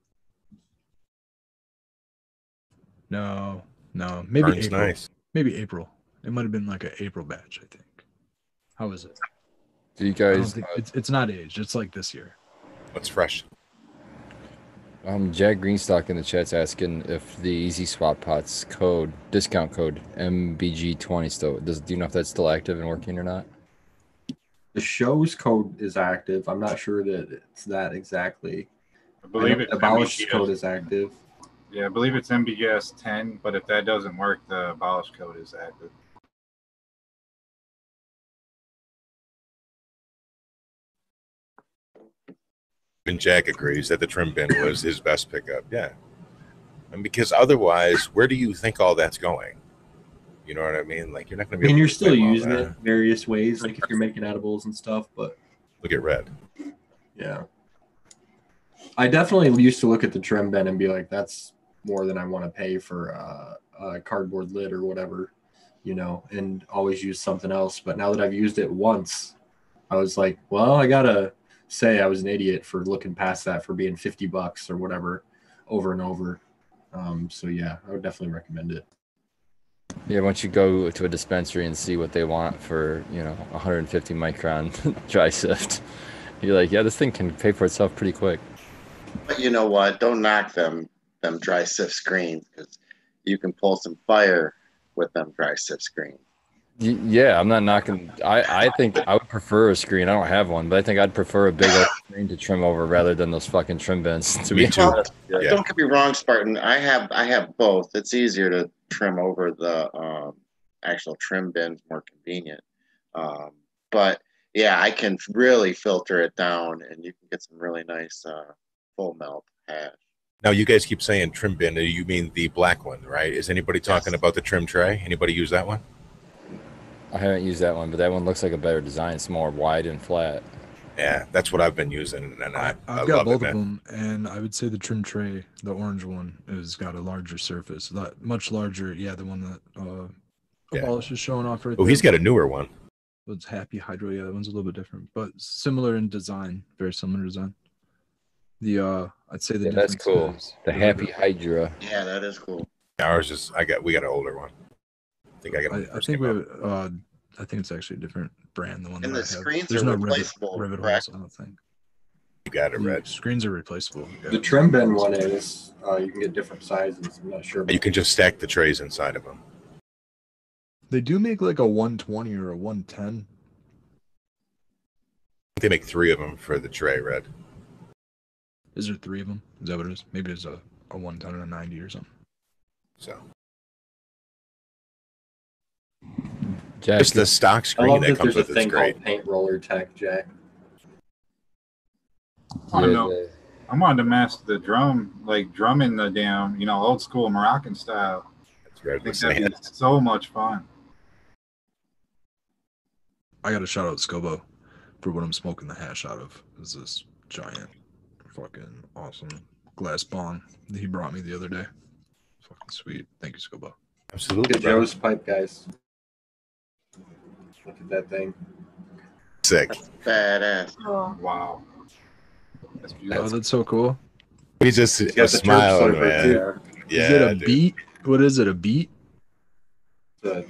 No, no, maybe Burns April. nice. Maybe April. It might have been like an April batch. I think. How is it? Do you guys? think, it's it's not aged. It's like this year. What's fresh? Um, Jack Greenstock in the chat's asking if the Easy Swap Pots code discount code MBG20 still does. Do you know if that's still active and working or not? The show's code is active. I'm not sure that it's that exactly. I I believe know it's the abolish code is active. Yeah, I believe it's MBGS 10, but if that doesn't work, the abolish code is active. And Jack agrees that the trim bin was his best pickup. Yeah. And because otherwise, where do you think all that's going? You know what I mean? Like you're not going to be. mean, you're still using it various ways, like if you're making edibles and stuff. But Look at red. yeah, I definitely used to look at the trim bin and be like, "That's more than I want to pay for uh, a cardboard lid or whatever," you know, and always use something else. But now that I've used it once, I was like, "Well, I gotta say I was an idiot for looking past that for being fifty bucks or whatever, over and over." Um, so yeah, I would definitely recommend it. Yeah, once you go to a dispensary and see what they want for, you know, 150 micron dry sift, you're like, yeah, this thing can pay for itself pretty quick. But you know what? Don't knock them them dry sift screens because you can pull some fire with them dry sift screens. Yeah, I'm not knocking. I, I think I would prefer a screen. I don't have one, but I think I'd prefer a big old screen to trim over rather than those fucking trim bins. To Me be too. honest. Yeah. Yeah. Don't get me wrong, Spartan. I have I have both. It's easier to trim over the um, actual trim bins, more convenient. Um, but yeah, I can really filter it down, and you can get some really nice uh, full melt hash. Now you guys keep saying trim bin. You mean the black one, right? Is anybody talking Yes. about the trim tray? Anybody use that one? I haven't used that one, but that one looks like a better design. It's more wide and flat. Yeah, that's what I've been using, and I, I, I, I've got love both it, of them, and I would say the trim tray, the orange one, has got a larger surface, that much larger. Yeah, the one that uh, Yeah. Abolish is showing off right Oh, there. he's got a newer one. It's Happy Hydro. Yeah, that one's a little bit different, but similar in design. Very similar design. The uh, I'd say the Yeah, that's cool. is The. Happy Hydro. Yeah, that is cool. Ours is. I got. We got an older one. I think I got. I, I think we. Have. Uh, I think it's actually a different brand. The one And that the I have. screens There's are no rivet, replaceable, rivet correct? holes. I don't think. You got it The red. screens are replaceable. The trim bin one is uh, you can get different sizes. I'm not sure. You can just stack the trays inside of them. They do make like a 120 or a 110. They make three of them for the tray red. Is there three of them? Is that what it is? Maybe it's a, a 110 and a 90 or something. So Jack, just the stock I screen love that that comes there's a with it's thing great. called paint roller tech, Jack. I yeah, know. the- I wanted to master the drum, like drumming the damn, you know, old school Moroccan style. It's I think that'd be so much fun. I got to shout out Skilbo for what I'm smoking the hash out of. Is this giant, fucking awesome glass bong that he brought me the other day. Fucking sweet. Thank you, Skilbo. Absolutely, Good bro. Joe's pipe, guys. Look at that thing. Sick. Badass. Cool. Wow. That's Oh, that's so cool. He just He's a smile, man. Yeah, is it a dude. beat? What is it? A beat? The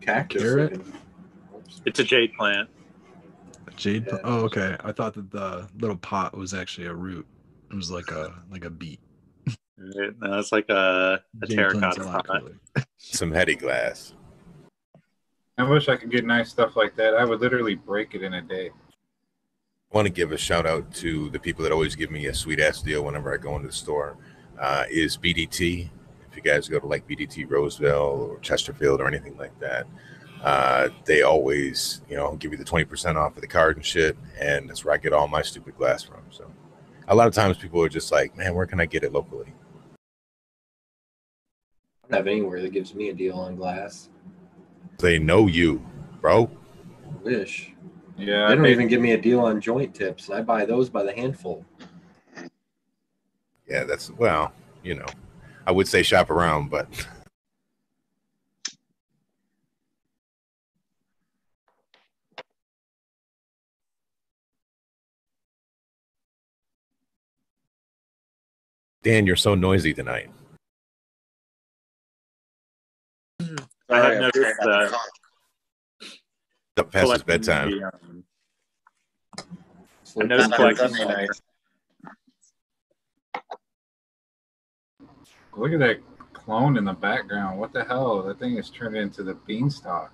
cactus. Carrot? It's a jade plant. A jade? Yeah. Oh, okay. I thought that the little pot was actually a root. It was like a like a beet. No, it's like a, a terracotta pot. Some heady glass. I wish I could get nice stuff like that. I would literally break it in a day. I want to give a shout out to the people that always give me a sweet ass deal whenever I go into the store. Uh, is BDT. If you guys go to like BDT Roseville or Chesterfield or anything like that, uh, they always, you know, give you the 20% off of the card and shit. And that's where I get all my stupid glass from. So a lot of times people are just like, man, where can I get it locally? I don't have anywhere that gives me a deal on glass. They know you, bro. I wish. Yeah. They don't I even give me a deal on joint tips, and I buy those by the handful. Yeah, that's well, you know. I would say shop around, but Dan, you're so noisy tonight. I Sorry, have I'm noticed trying not to that. cough. Up past his bedtime. the, um, I noticed on collecting Sunday Sunday night. night. Look at that clone in the background. What the hell? That thing is turned into the beanstalk.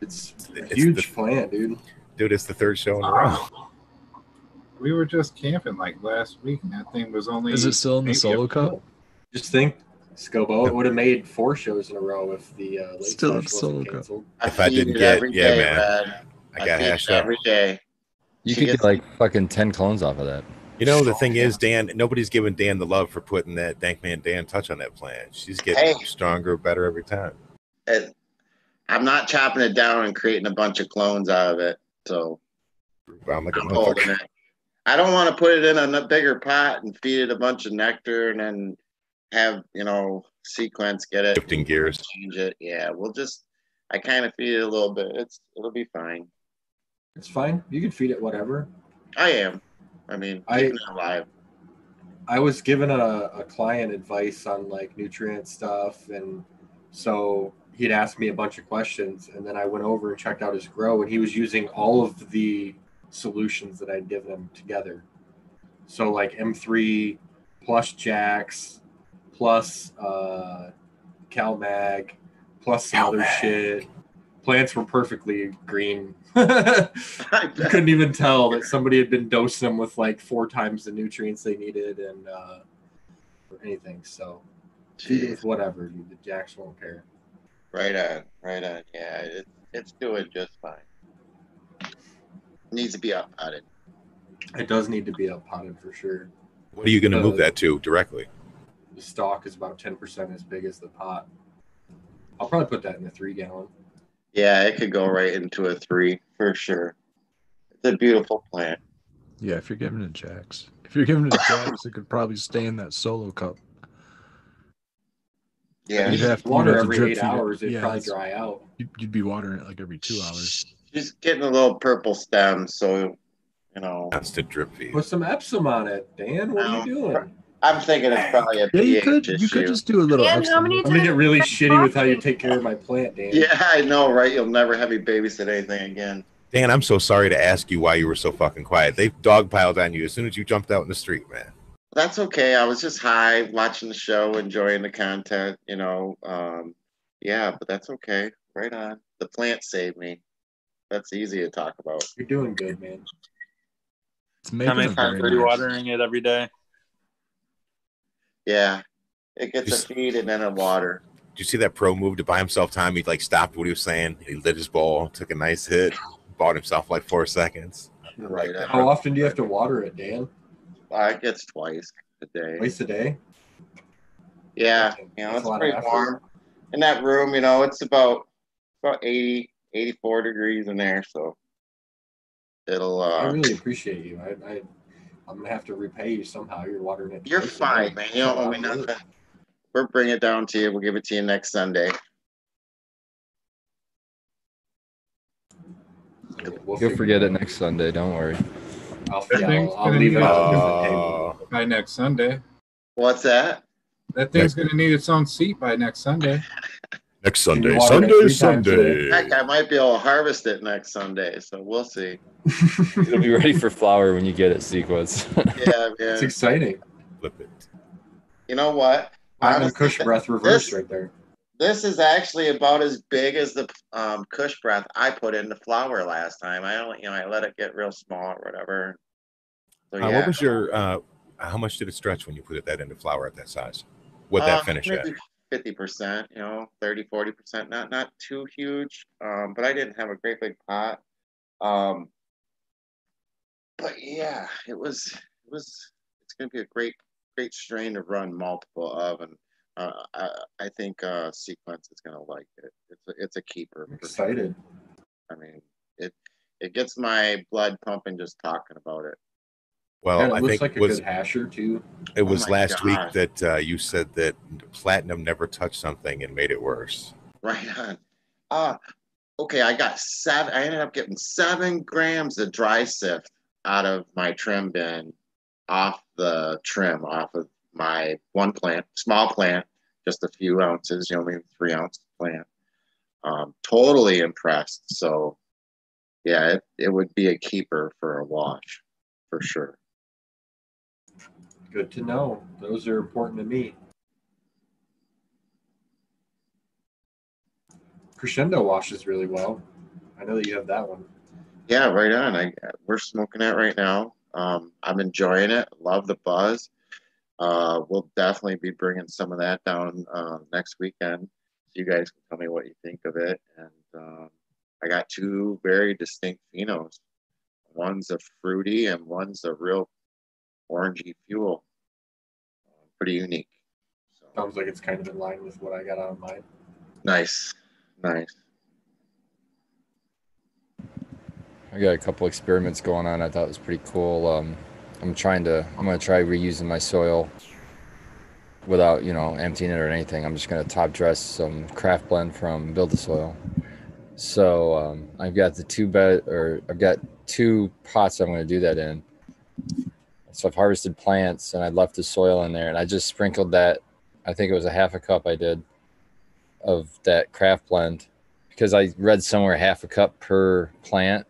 It's a It's huge the- plant, dude. Dude, it's the third show in a row. Wow. We were just camping like last week, and that thing was only. Is it still in the solo cup? Just think, Skilbo, it would have made four shows in a row if the uh, late Still Still in solo cup. If I feed didn't get- every yeah, day, man. Brad. I got feed it hashed up. every day. You She could gets- get like fucking 10 clones off of that. You know, the thing is, Dan, nobody's giving Dan the love for putting that Dankman Dan touch on that plant. She's getting Hey. stronger, better every time. It- I'm not chopping it down and creating a bunch of clones out of it. So I'm like a I'm holding it. I don't want to put it in a bigger pot and feed it a bunch of nectar and then have you know sequence get it Shifting gears. change it. Yeah, we'll just I kind of feed it a little bit. It's it'll be fine. It's fine. You can feed it whatever. I am. I mean, I- alive. I was given a, a client advice on like nutrient stuff, and so he'd asked me a bunch of questions, and then I went over and checked out his grow, and he was using all of the solutions that I'd given them together. So like M3 plus Jax plus uh, CalMag plus some other CalMag. shit. Plants were perfectly green. I you couldn't even tell that somebody had been dosing them with like four times the nutrients they needed and uh, or anything. So feed it Jeez. whatever. The jacks won't care. Right on, right on. Yeah, it, it's doing just fine. Needs to be up on it. It does need to be up potted for sure. What are you going to move that to directly? The stalk is about ten percent as big as the pot. I'll probably put that in a three gallon. Yeah, it could go right into a three for sure. It's a beautiful plant. Yeah, if you're giving it Jax. If you're giving it Jax, it could probably stay in that solo cup. Yeah, You'd have to- Water you'd every eight feed it. hours, it'd Yeah, probably dry out. You'd, you'd be watering it like every two hours. She's getting a little purple stem, so you know. Constant drip feed. Put some Epsom on it, Dan. What are you doing? I'm thinking it's probably a Yeah, you pH could issue. you could just do a little. Dan, how Epsom. many I'm gonna get really Times shitty with how you take care of my plant, Dan. Yeah, I know, right? You'll never have me babysit anything again. Dan, I'm so sorry to ask you why you were so fucking quiet. They dogpiled on you as soon as you jumped out in the street, man. That's okay. I was just high, watching the show, enjoying the content. You know, um, yeah, but that's okay. Right on. The plant saved me. That's easy to talk about. You're doing good, man. It's How making many times are you watering it every day? Yeah, it gets Just- a feed and then a water. Did you see that pro move to buy himself time? He like stopped what he was saying. He lit his ball, took a nice hit, bought himself like four seconds. Right. that. How often do you have to water it, Dan? Uh, it gets twice a day. Twice a day? Yeah, you know, That's it's a lot of pretty warm. In that room, you know, it's about about 80, 84 degrees in there, so it'll I uh really appreciate you. I, I I'm gonna have to repay you somehow. You're watering it. you're fine, man. You don't owe me That's a lot of nothing. We'll bring it down to you. We'll give it to you next Sunday. We'll You'll forget it out. next Sunday. Don't worry. I'll, That yeah, I'll, I'll leave it need on a a- different table. Uh, By next Sunday. What's that? That thing's going to need its own seat by next Sunday. Next Sunday, Sunday, three times a day. Sunday. Heck, I might be able to harvest it next Sunday, so we'll see. It'll be ready for flower when you get it sequence. Yeah, it's exciting. Flip it. You know what? Platinum Honestly, Kush breath reverse this- right there. This is actually about as big as the um, Kush breath I put in the flower last time. I don't, you know, I let it get real small or whatever. So Uh, yeah. What was your? Uh, how much did it stretch when you put it that into flour at that size? What Uh, that finish at? Fifty percent, you know, 30, 40 percent. Not not too huge. Um, but I didn't have a great big pot. Um, but yeah, it was it was. It's gonna be a great great strain to run multiple of, and uh, I I think uh, Sequence is gonna like it. It's a, it's a keeper. I'm excited. I mean, it it gets my blood pumping just talking about it. Well, and it I looks think like it a was good hasher too. it was Oh last God. week that uh, you said that platinum never touched something and made it worse. Right on. Uh, okay, I got seven. I ended up getting seven grams of dry sift out of my trim bin off the trim, off of my one plant, small plant, just a few ounces, you know, maybe three ounce plant. Um, totally impressed. So, yeah, it, it would be a keeper for a wash for sure. Good to know. Those are important to me. Crescendo washes really well. I know that you have that one. Yeah, right on. I we're smoking it right now. Um, I'm enjoying it. Love the buzz. Uh, we'll definitely be bringing some of that down uh, next weekend. So you guys can tell me what you think of it. And um, I got two very distinct phenos. One's a fruity and one's a real orangey fuel. Uh, pretty unique. So, Sounds like it's kind of in line with what I got on mine. nice, nice. I got a couple experiments going on. I thought was pretty cool. Um, I'm trying to. I'm gonna try reusing my soil without, you know, emptying it or anything. I'm just gonna top dress some craft blend from Build the Soil. So um, I've got the two bed, or I've got two pots I'm gonna do that in. So I've harvested plants and I left the soil in there, and I just sprinkled that. I think it was a half a cup I did of that craft blend because I read somewhere half a cup per plant.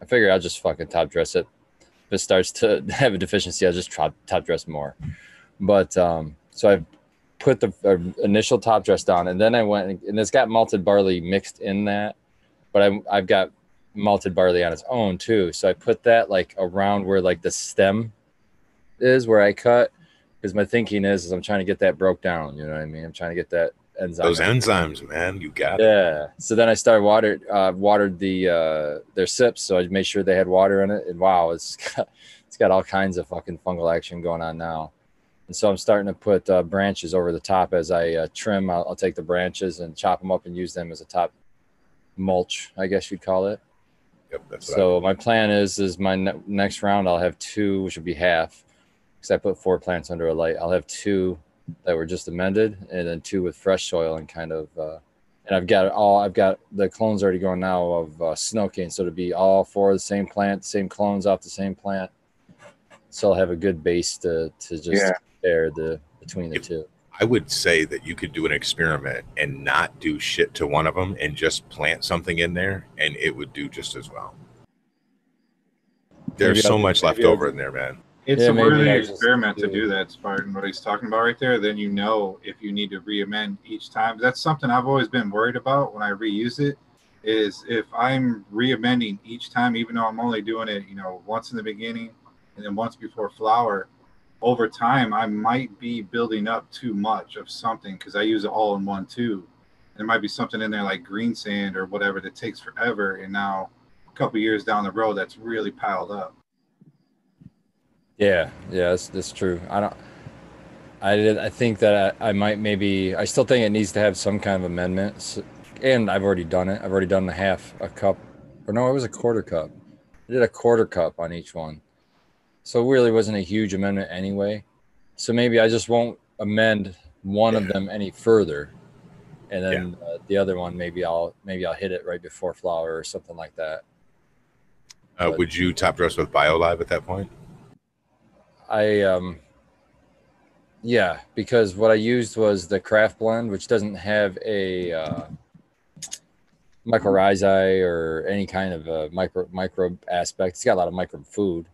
I figure I'll just fucking top dress it. If it starts to have a deficiency, I'll just top, top dress more. But um, so I've put the uh, initial top dress down, and then I went and- it's got malted barley mixed in that, but I, I've got malted barley on its own too. So I put that like around where like the stem is where I cut because my thinking is, is I'm trying to get that broke down. You know what I mean? I'm trying to get that enzyme. Those enzymes, man, you got it. Yeah. So then I started watered uh, watered the uh, their sips, so I made sure they had water in it. And wow, it's got, it's got all kinds of fucking fungal action going on now. And so I'm starting to put uh, branches over the top as I uh, trim. I'll, I'll take the branches and chop them up and use them as a top mulch, I guess you'd call it. Yep, that's what I- So my plan is is my ne- next round I'll have two, which would be half, because I put four plants under a light. I'll have two that were just amended, and then two with fresh soil and kind of. Uh, and I've got all I've got the clones already going now of uh, snow cane, so to be all four of the same plant, same clones off the same plant. So I'll have a good base to to just Yeah. compare the between the Yep. two. I would say that you could do an experiment and not do shit to one of them and just plant something in there, and it would do just as well. There's Maybe so I'll- much left over in there, man. It's Yeah, a worthy experiment to do- that, Spartan. What he's talking about right there, then you know if you need to re-amend each time. That's something I've always been worried about when I reuse it. Is if I'm re-amending each time, even though I'm only doing it, you know, once in the beginning and then once before flower, over time I might be building up too much of something because I use it all in one tube. There might be something in there like green sand or whatever that takes forever, and now a couple years down the road, that's really piled up. Yeah, yeah, that's, that's true. I don't. I did. I think that I, I might maybe. I still think it needs to have some kind of amendment, s- and I've already done it. I've already done the half a cup, or no, it was a quarter cup. I did a quarter cup on each one, so it really wasn't a huge amendment anyway. So maybe I just won't amend one of them any further, and then uh, the other one maybe I'll maybe I'll hit it right before flower or something like that. Uh, But- would you top dress with BioLive at that point? I um yeah, because what I used was the craft blend, which doesn't have a uh, mycorrhizae or any kind of a micro microbe aspect. It's got a lot of microbe food.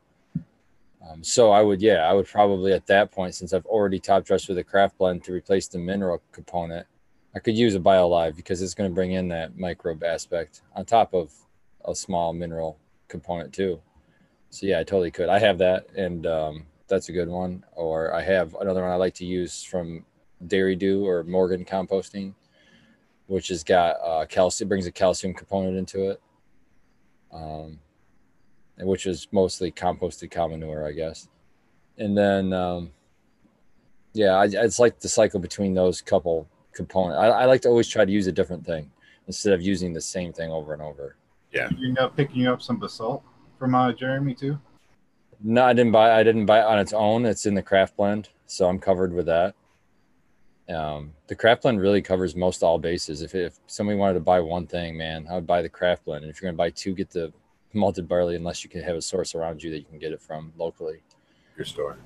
Um, so I would, yeah, I would probably at that point, since I've already top dressed with a craft blend to replace the mineral component, I could use a BioLive because it's going to bring in that microbe aspect on top of a small mineral component too. So yeah, I totally could. I have that, and um, that's a good one. Or I have another one I like to use from Dairy Doo or Morgan Composting, which has got uh, calcium, brings a calcium component into it, um, and which is mostly composted cow manure, I guess. And then, um, yeah, I, it's like the cycle between those couple components. I, I like to always try to use a different thing instead of using the same thing over and over. Yeah. You end up picking up some basalt from uh, Jeremy too. No, I didn't buy. I didn't buy it on its own. It's in the craft blend, so I'm covered with that. Um, the craft blend really covers most all bases. If, if somebody wanted to buy one thing, man, I would buy the craft blend. And if you're going to buy two, get the malted barley, unless you can have a source around you that you can get it from locally. Your store.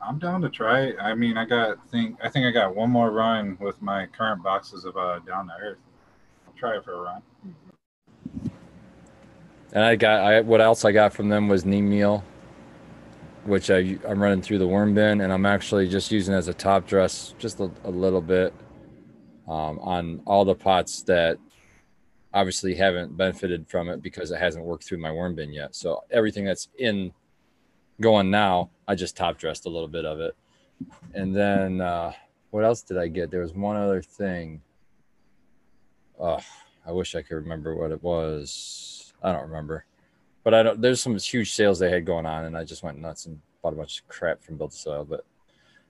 I'm down to try it. I mean, I got think I think I got one more run with my current boxes of uh Down to Earth. I'll try it for a run. And I got I what else I got from them was neem meal, which I I'm running through the worm bin, and I'm actually just using as a top dress just a, a little bit um, on all the pots that obviously haven't benefited from it because it hasn't worked through my worm bin yet. So everything that's in going now, I just top dressed a little bit of it, and then uh, what else did I get? There was one other thing. Oh, I wish I could remember what it was. I don't remember, but I don't. There's some huge sales they had going on, and I just went nuts and bought a bunch of crap from Build a Soil. But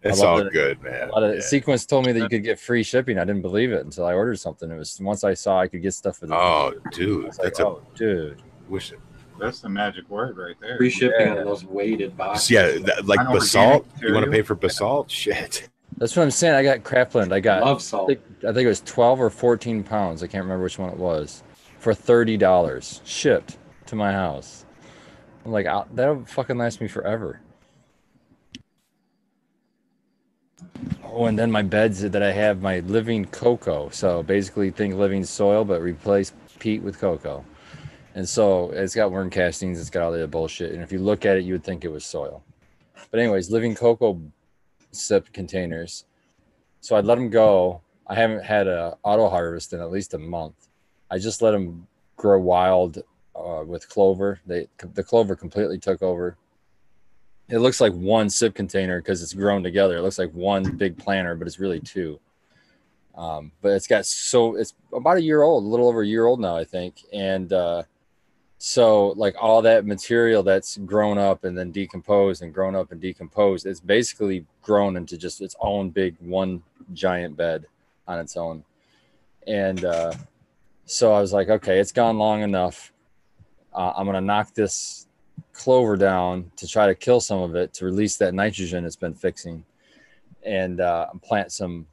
It's love all that- good, man. a lot of Yeah. sequence told me that you could get free shipping. I didn't believe it until I ordered something. It was once I saw I could get stuff for the. Oh, I dude, was like, that's a oh, dude. wish. it. That's the magic word right there. Free shipping Yeah. on those weighted boxes. Yeah, that, like basalt. You want to pay for basalt? Shit. That's what I'm saying. I got crap blend. I got. love I salt. think, I think it was 12 or 14 pounds. I can't remember which one it was for $30 shipped to my house. I'm like, "Ah, that'll fucking last me forever. Oh, and then my beds that I have, my living cocoa. So basically, think living soil, but replace peat with cocoa. And so it's got worm castings, it's got all the bullshit. And if you look at it, you would think it was soil. But, anyways, living cocoa sip containers. So I'd let them go. I haven't had a auto harvest in at least a month. I just let them grow wild uh, with clover. They the clover completely took over. It looks like one sip container because it's grown together. It looks like one big planter, but it's really two. Um, but it's got so it's about a year old, a little over a year old now, I think. And uh, so like all that material that's grown up and then decomposed and grown up and decomposed, it's basically grown into just its own big one giant bed on its own. And uh, so I was like, okay, it's gone long enough. Uh, I'm gonna knock this clover down to try to kill some of it to release that nitrogen it's been fixing, and uh, plant some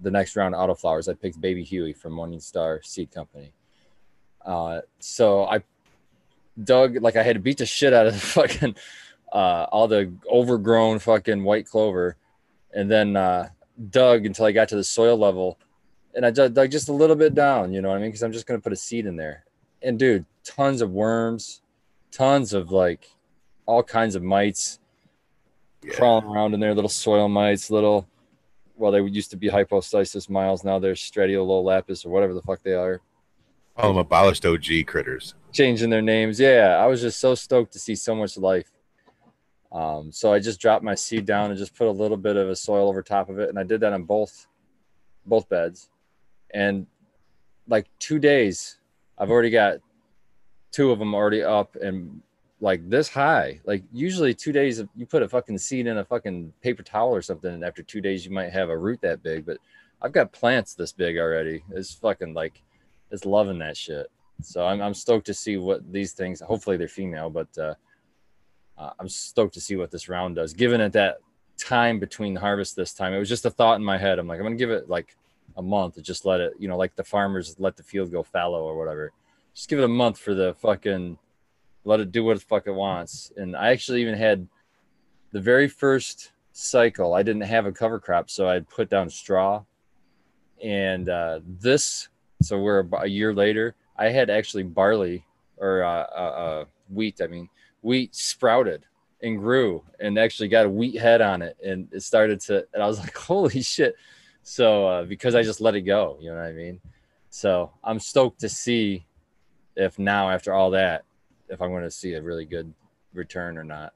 the next round of autoflowers. I picked Baby Huey from Morning Star Seed Company. Uh, so I dug like I had to beat the shit out of the fucking uh, all the overgrown fucking white clover, and then uh, dug until I got to the soil level, and I dug, dug just a little bit down. You know what I mean? Because I'm just gonna put a seed in there, and dude, tons of worms, tons of like all kinds of mites Yeah. crawling around in there, little soil mites, little. Well, they used to be Hypoaspis miles. Now they're Stratiolaelaps or whatever the fuck they are All them abolished OG critters. changing their names. Yeah, I was just so stoked to see so much life. Um, so I just dropped my seed down and just put a little bit of a soil over top of it, and I did that on both both beds. And like two days, I've already got two of them already up and like this high. Like usually two days, of, you put a fucking seed in a fucking paper towel or something, and after two days, you might have a root that big. But I've got plants this big already. It's fucking like, it's loving that shit. So I'm, I'm stoked to see what these things. Hopefully they're female, but uh, uh, I'm stoked to see what this round does. Given it that time between harvest this time, it was just a thought in my head. I'm like, I'm gonna give it like a month to just let it, you know, like the farmers let the field go fallow or whatever. Just give it a month for the fucking let it do what the fuck it wants. And I actually even had the very first cycle. I didn't have a cover crop, so I put down straw. And uh, this, so we're a year later. I had actually barley or uh, uh, uh, wheat. I mean, wheat sprouted and grew and actually got a wheat head on it, and it started to. And I was like, "Holy shit!" So uh, because I just let it go, you know what I mean. So I'm stoked to see if now after all that, if I'm going to see a really good return or not.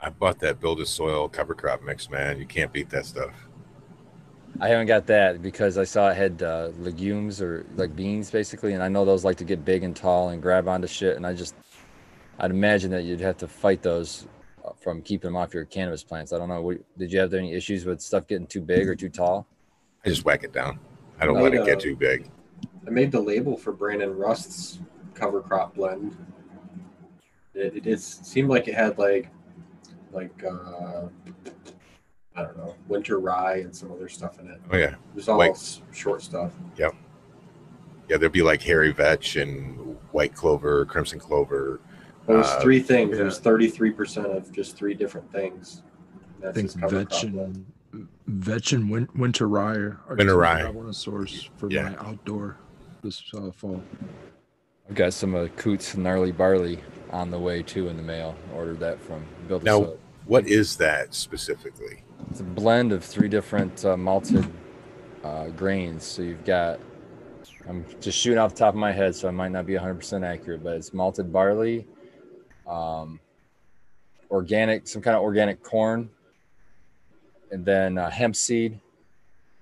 I bought that build a soil cover crop mix, man. You can't beat that stuff. I haven't got that because I saw it had uh, legumes or like beans basically, and I know those like to get big and tall and grab onto shit. And I just, I'd imagine that you'd have to fight those from keeping them off your cannabis plants. I don't know. What, did you have any issues with stuff getting too big or too tall? I just whack it down. I don't Oh, let it yeah. get too big. I made the label for Brandon Rust's cover crop blend. It, it is seemed like it had like like uh I don't know, winter rye and some other stuff in it. Oh yeah, It was all White- s- short stuff. Yep. Yeah. There'd be like hairy vetch and white clover, crimson clover. It was Uh, three things. It yeah. was thirty-three percent of just three different things. I think his cover vetch and vetch and win, winter rye are are Winter rye. I want to source for Yeah. my outdoor this uh, fall. I've got some uh, Coots gnarly barley on the way too in the mail. Ordered that from Build Now- Soap. What is that specifically? It's a blend of three different uh, malted uh, grains. So you've got, I'm just shooting off the top of my head, so I might not be 100% accurate, but it's malted barley, um, organic, some kind of organic corn, and then uh, hemp seed.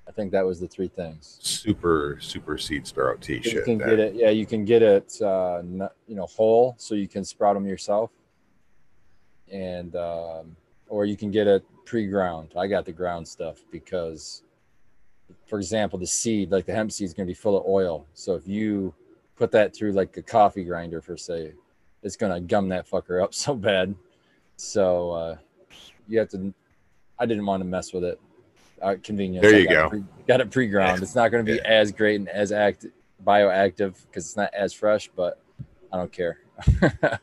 I think that was the three things. Super super seed sprout tea You shit. can that- get it, yeah. You can get it, uh, you know, whole, so you can sprout them yourself, and um, or you can get it pre-ground. I got the ground stuff because, for example, the seed, like the hemp seed, is going to be full of oil. So if you put that through like a coffee grinder, for say, it's going to gum that fucker up so bad. So uh, you have to. I didn't want to mess with it. Uh, convenience. There you got it go. pre- got it pre-ground. It's not going to be Yeah. as great and as act bioactive because it's not as fresh, but I don't care.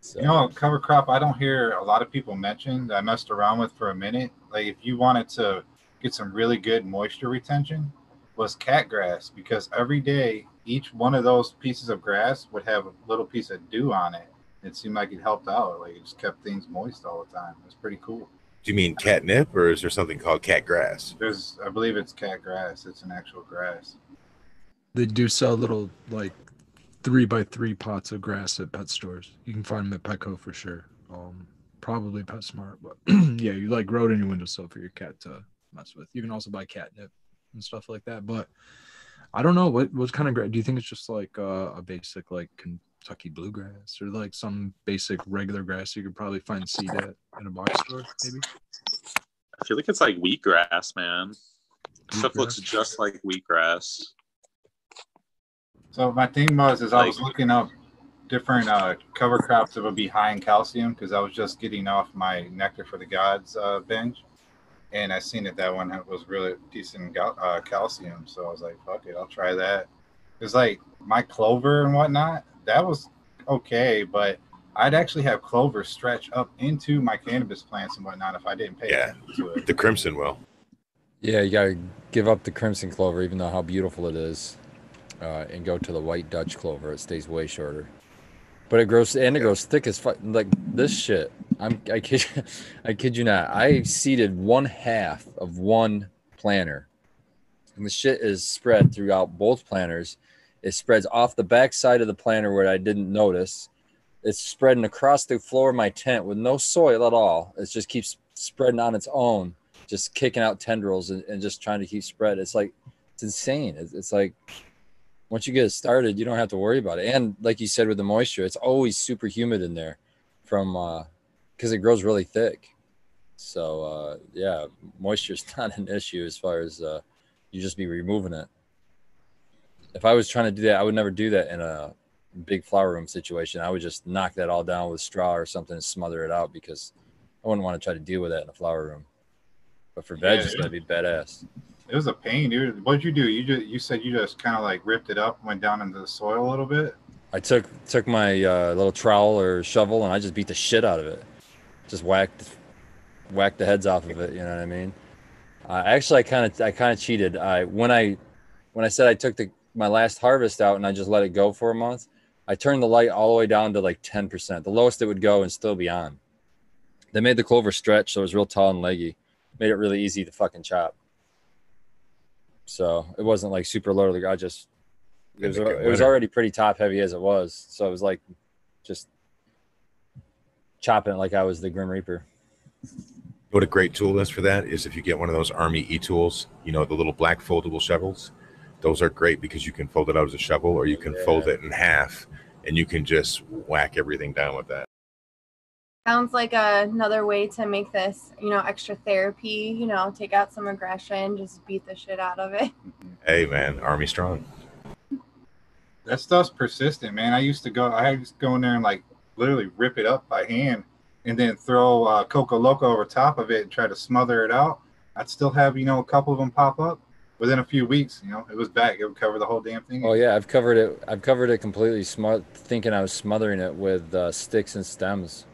so, You know, cover crop I don't hear a lot of people mention that I messed around with for a minute. Like if you wanted to get some really good moisture retention, was cat grass because every day each one of those pieces of grass would have a little piece of dew on it. It seemed like it helped out. Like it just kept things moist all the time. It was pretty cool. Do you mean catnip or is there something called cat grass? There's I believe it's cat grass. It's an actual grass. They do sell little like three by three pots of grass at pet stores. You can find them at Petco for sure. Um, probably PetSmart, but yeah, you like grow it in your windowsill for your cat to mess with. You can also buy catnip and stuff like that. But I don't know what what kind of grass. Do you think it's just like uh, a basic like Kentucky bluegrass or like some basic regular grass you could probably find seed at in a box store maybe? I feel like it's like wheatgrass, man. Stuff looks just like wheatgrass. So my thing was is I was looking up different uh, cover crops that would be high in calcium because I was just getting off my Nectar for the Gods uh, binge, and I seen that that one was really decent gal- uh, calcium. So I was like, "Fuck it, I'll try that." It's like my clover and whatnot. That was okay, but I'd actually have clover stretch up into my cannabis plants and whatnot if I didn't pay Yeah. attention to it. The crimson will. yeah, you got to give up the crimson clover, even though how beautiful it is, uh, and go to the white Dutch clover. It stays way shorter, but it grows and it grows thick as fuck. Like this shit. I'm I kid I kid you not. I seeded one half of one planter, and the shit is spread throughout both planters. It spreads off the back side of the planter where I didn't notice. It's spreading across the floor of my tent with no soil at all. It just keeps spreading on its own, just kicking out tendrils and, and just trying to keep spread. It's like it's insane. It's, it's like once you get it started, you don't have to worry about it. And like you said with the moisture, it's always super humid in there from uh because it grows really thick. So uh yeah, moisture's not an issue as far as uh you just be removing it. If I was trying to do that, I would never do that in a big flower room situation. I would just knock that all down with straw or something and smother it out because I wouldn't want to try to deal with that in a flower room. But for veg, Yeah, it's gonna be badass. It was a pain, dude. What'd you do? You just you said you just kind of like ripped it up, went down into the soil a little bit. I took took my uh, little trowel or shovel and I just beat the shit out of it. Just whacked whacked the heads off of it. You know what I mean? Uh, actually, I kind of I kind of cheated. I when I when I said I took the my last harvest out and I just let it go for a month, I turned the light all the way down to like ten percent, the lowest it would go and still be on. They made the clover stretch, so it was real tall and leggy. Made it really easy to fucking chop. So it wasn't like super low. I just it was, it it was already pretty top heavy as it was. So it was like just chopping it like I was the Grim Reaper. What a great tool is for that is if you get one of those Army E tools, you know, the little black foldable shovels. Those are great because you can fold it out as a shovel or you can fold it in half and you can just whack everything down with that. Sounds like another way to make this, you know, extra therapy. You know, take out some aggression, just beat the shit out of it. Hey man, Army strong. That stuff's persistent, man. I used to go. I used to go in there and like literally rip it up by hand, and then throw uh, Coco Loco over top of it and try to smother it out, I'd still have you know a couple of them pop up. Within a few weeks, you know, it was back. It would cover the whole damn thing. Oh yeah, I've covered it. I've covered it completely, smart, thinking I was smothering it with uh, sticks and stems,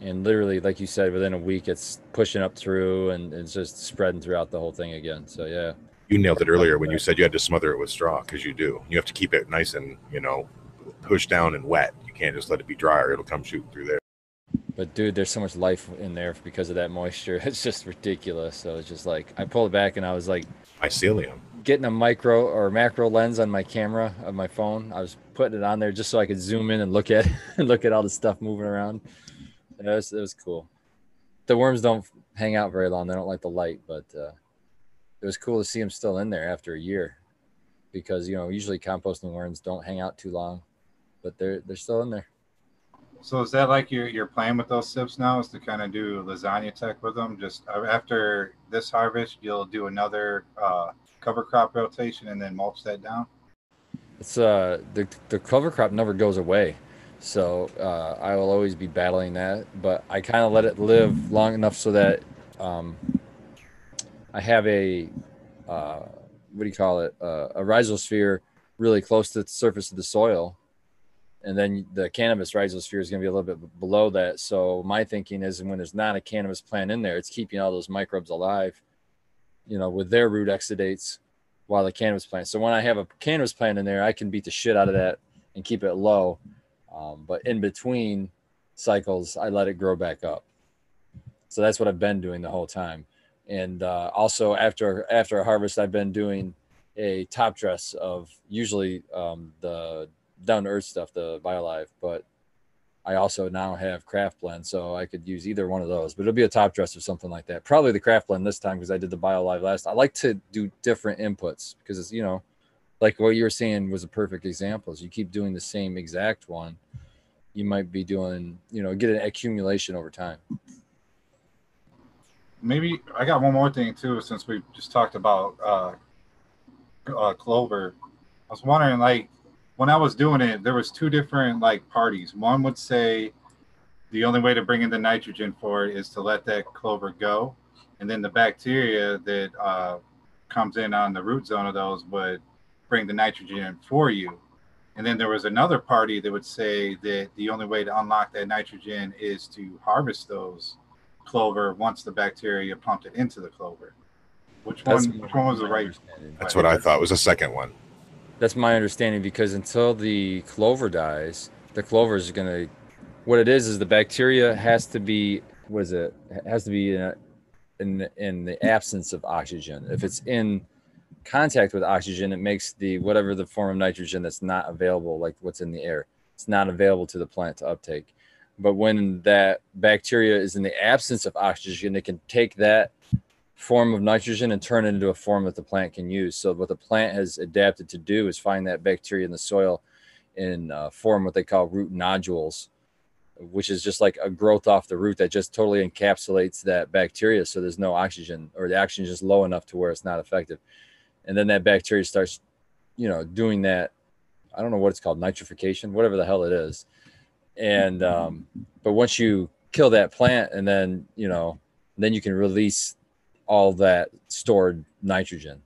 and literally, like you said, within a week, it's pushing up through and it's just spreading throughout the whole thing again. So yeah, You nailed it earlier when you said you had to smother it with straw because you do. You have to keep it nice and you know pushed down and wet. You can't just let it be dry or it'll come shooting through there. but dude, there's so much life in there because of that moisture. It's just ridiculous. So it's just like I pulled it back and I was like Mycelium. getting a micro or macro lens on my camera of my phone. I was putting it on there just so I could zoom in and look at and look at all the stuff moving around. It was, it was cool. The worms don't hang out very long. They don't like the light, but uh, it was cool to see them still in there after a year because you know usually composting worms don't hang out too long, but they're they're still in there. So is that like your your plan with those sips now? Is to kind of do lasagna tech with them? Just uh, after this harvest, you'll do another uh, cover crop rotation and then mulch that down. It's uh the the cover crop never goes away, so uh, I will always be battling that. But I kind of let it live long enough so that um, I have a uh, what do you call it uh, a rhizosphere really close to the surface of the soil, and then the cannabis rhizosphere is going to be a little bit below that. So my thinking is when there's not a cannabis plant in there, it's keeping all those microbes alive, you know, with their root exudates while the cannabis plant. So when I have a cannabis plant in there, I can beat the shit out of that and keep it low. Um, but in between cycles, I let it grow back up. So that's what I've been doing the whole time. And uh, also after after a harvest, I've been doing a top dress of usually um, the down to earth stuff, the BioLive, but I also now have craft blend, so I could use either one of those. But it'll be a top dress or something like that. Probably the craft blend this time because I did the BioLive last. I like to do different inputs because it's you know, like what you were saying was a perfect example. Is you keep doing the same exact one, you might be doing you know get an accumulation over time. Maybe I got one more thing too, since we just talked about uh, uh, clover. I was wondering, like, when I was doing it, there was two different like parties. One would say the only way to bring in the nitrogen for it is to let that clover go, and then the bacteria that uh, comes in on the root zone of those would bring the nitrogen in for you. And then there was another party that would say that the only way to unlock that nitrogen is to harvest those clover once the bacteria pumped it into the clover. Which one? Which one was the right? understanding. That's what I thought was the second one. That's my understanding because until the clover dies, the clover is going to. What it is is the bacteria has to be. What is it? It has to be in, a, in in the absence of oxygen. If it's in contact with oxygen, it makes the whatever the form of nitrogen that's not available, like what's in the air, it's not available to the plant to uptake. But when that bacteria is in the absence of oxygen, it can take that form of nitrogen and turn it into a form that the plant can use. So what the plant has adapted to do is find that bacteria in the soil and uh, form what they call root nodules, which is just like a growth off the root that just totally encapsulates that bacteria. So there's no oxygen or the oxygen is just low enough to where it's not effective. And then that bacteria starts, you know, doing that. I don't know what it's called, nitrification, whatever the hell it is. And, um, but once you kill that plant and then, you know, then you can release all that stored nitrogen.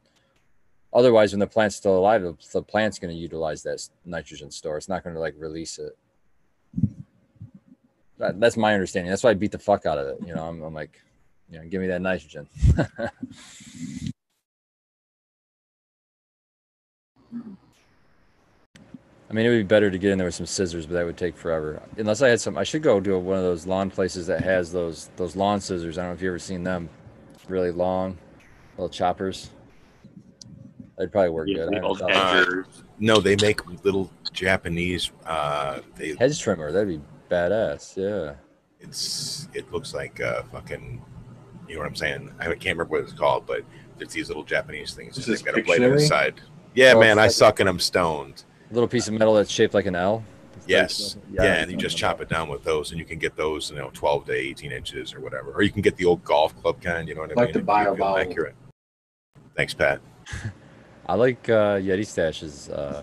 Otherwise, when the plant's still alive, the, plant's going to utilize that nitrogen store. It's not going to like release it. That, that's my understanding. That's why I beat the fuck out of it. You know, I'm, I'm like, you know, give me that nitrogen. I mean, it would be better to get in there with some scissors, but that would take forever. Unless I had some, I should go to one of those lawn places that has those those lawn scissors. I don't know if you have ever seen them, really long, little choppers. They'd probably work Yeah, good. I the haven't old thought- hedgers. No, they make little Japanese. Uh, they Hedge trimmer, that'd be badass. Yeah. it's it looks like uh, fucking. You know what I'm saying? I can't remember what it's called, but it's these little Japanese things. Is They've this got a blade on the side. Yeah, man, I it's suck and I'm stoned. A little piece of metal that's shaped like an L. Yes. Yeah, I and you just chop it down with those, and you can get those, you know, 12 to 18 inches or whatever. Or you can get the old golf club kind. You know what I Like mean? the It'd bio be accurate. Thanks, Pat. I like uh, Yeti Stash's uh,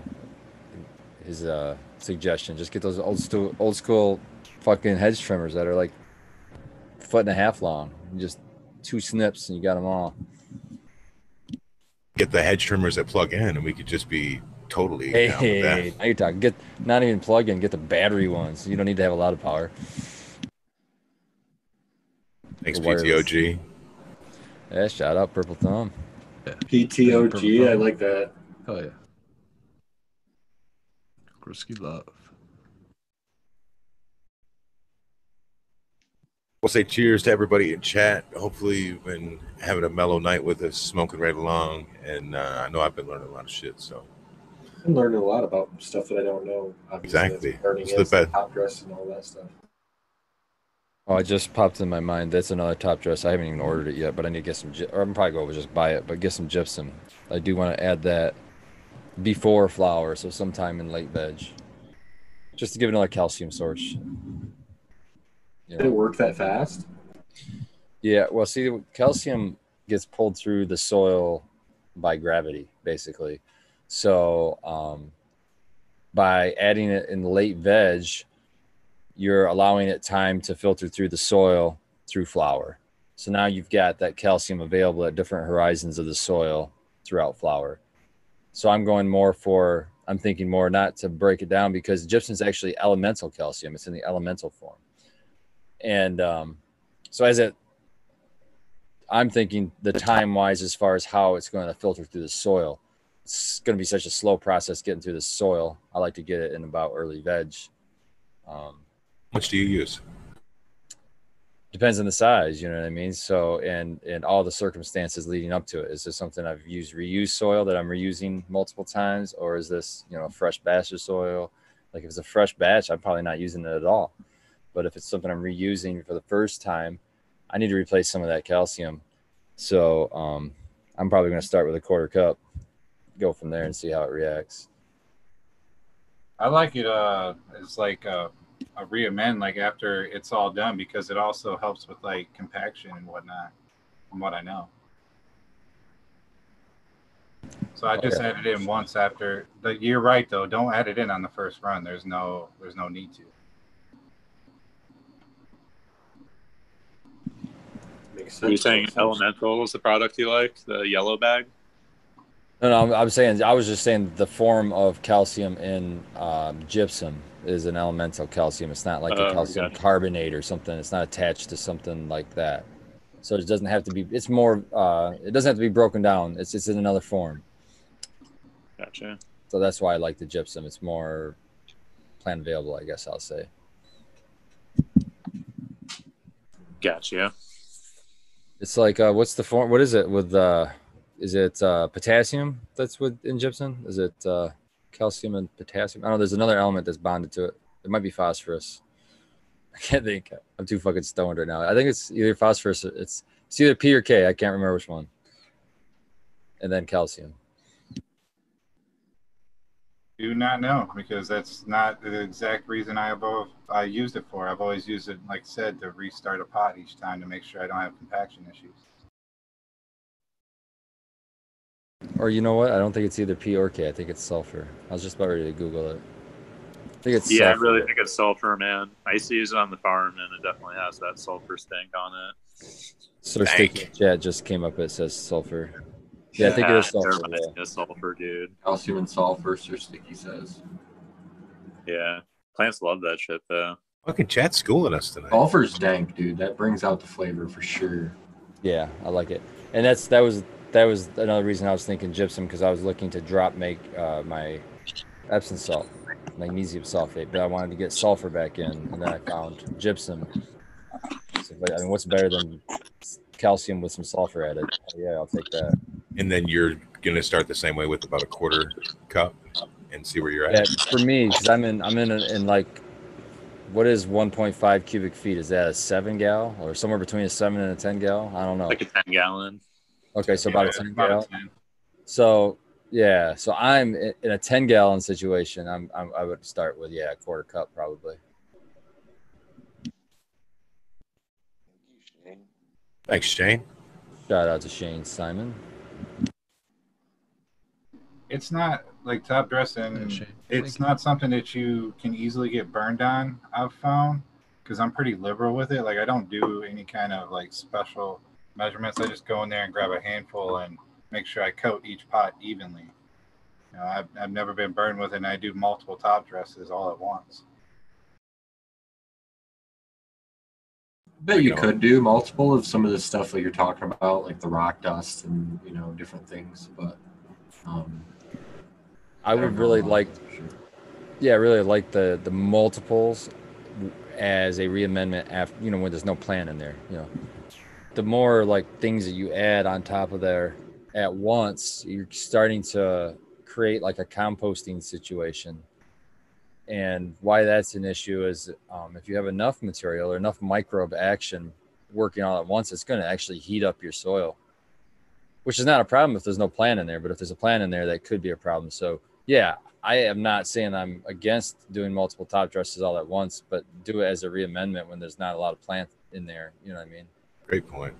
his uh, suggestion. Just get those old school, old school fucking hedge trimmers that are like foot and a half long. Just two snips and you got them all. Get the hedge trimmers that plug in, and we could just be totally Hey, down with that. now you're talking. Get not even plug in. Get the battery ones. You don't need to have a lot of power. Thanks. PTOG. Yeah, shout out Purple Thumb. PTOG, I like that. Hell yeah. Grisky love. We'll say cheers to everybody in chat. Hopefully, you've been having a mellow night with us, smoking right along. And uh, I know I've been learning a lot of shit. So I'm learning a lot about stuff that I don't know. Obviously, Exactly. Learning It's the best. top dress and all that stuff. Oh, it just popped in my mind. That's another top dress. I haven't even ordered it yet, but I need to get some. gy- Or I'm probably going to just buy it, but get some gypsum. I do want to add that before flower, so sometime in late veg, just to give another calcium source. You Did it work that fast? Yeah, well, see, calcium gets pulled through the soil by gravity, basically. So, um, by adding it in late veg, you're allowing it time to filter through the soil through flower. So now you've got that calcium available at different horizons of the soil throughout flower. So I'm going more for, I'm thinking more not to break it down because gypsum is actually elemental calcium, it's in the elemental form. And um, so as it I'm thinking the time wise, as far as how it's going to filter through the soil, it's going to be such a slow process getting through the soil. I like to get it in about early veg. Um, much do you use? depends on the size, you know what I mean? So, and and all the circumstances leading up to it. Is this something I've used reused soil that I'm reusing multiple times, or is this you know fresh batch of soil? Like if it's a fresh batch, I'm probably not using it at all. But if it's something I'm reusing for the first time, I need to replace some of that calcium. So um, I'm probably going to start with a quarter cup, go from there and see how it reacts. I like it. Uh, it's like a, a reamend, like after it's all done, because it also helps with like compaction and whatnot, from what I know. So I just yeah. added it in once after. But you're right though. Don't add it in on the first run. There's no. There's no need to. Makes Are you sense. saying sense. Elemental was the product you liked? The yellow bag? No, no, I'm, I'm saying I was just saying the form of calcium in um, gypsum is an elemental calcium. It's not like a Oh, calcium gotcha. carbonate or something. It's not attached to something like that. So it doesn't have to be. It's more. Uh, it doesn't have to be broken down. It's it's in another form. Gotcha. So that's why I like the gypsum. It's more plant available, I guess I'll say. Gotcha. It's like uh, what's the form? What is it with? Uh, is it uh, potassium that's with in gypsum? Is it uh, calcium and potassium? I don't know. There's another element that's bonded to it. It might be phosphorus. I can't think. I'm too fucking stoned right now. I think it's either phosphorus. Or it's it's either P or K. I can't remember which one. And then calcium. Do not know because that's not the exact reason I above I used it for. I've always used it, like I said, to restart a pot each time to make sure I don't have compaction issues. Or you know what? I don't think it's either P or K. I think it's sulfur. I was just about ready to Google it. I think it's Yeah, I sulfur. really think it's sulfur, man. I used to use it on the farm, and it definitely has that sulfur stink on it. Sir Thank Sticky Chat just came up. It says sulfur. Yeah, I think it is sulfur. It reminds yeah. sulfur, dude. Calcium and sulfur, Sir Sticky says. Yeah. Plants love that shit, though. Fucking chat schooling us tonight. Sulfur's dank, dude. That brings out the flavor for sure. Yeah, I like it. And that's that was that was another reason I was thinking gypsum because I was looking to drop make uh, my Epsom salt, magnesium sulfate, but I wanted to get sulfur back in, and then I found gypsum. So, but, I mean, what's better than calcium with some sulfur added? Oh, yeah, I'll take that. And then you're gonna start the same way with about a quarter cup and see where you're Yeah, at. for me, because I'm in I'm in a, in like what is 1.5 cubic feet? Is that a seven gal or somewhere between a seven and a ten gal? I don't know. Like a 10 gallon. Okay, so about a ten about gal. a 10. So yeah, so I'm in in a ten gallon situation. I'm, I'm I would start with yeah, a quarter cup probably. Thanks, Shane. Shout out to Shane Simon. It's not like top dressing. Yeah, It's not something that you can easily get burned on. I've found because I'm pretty liberal with it. Like I don't do any kind of like special measurements. I just go in there and grab a handful and make sure I coat each pot evenly. You know, I've, I've never been burned with it, and I do multiple top dresses all at once. Bet you know. could do multiple of some of the stuff that you're talking about, like the rock dust and you know different things. But um, I don't would really like, sure. yeah, really like the the multiples as a reamendment after you know when there's no plan in there. You know, the more like things that you add on top of there at once, you're starting to create like a composting situation. And why that's an issue is um, if you have enough material or enough microbe action working all at once, it's going to actually heat up your soil, which is not a problem if there's no plan in there. But if there's a plan in there, that could be a problem. So, yeah, I am not saying I'm against doing multiple top dresses all at once, but do it as a reamendment when there's not a lot of plant in there. You know what I mean? Great point.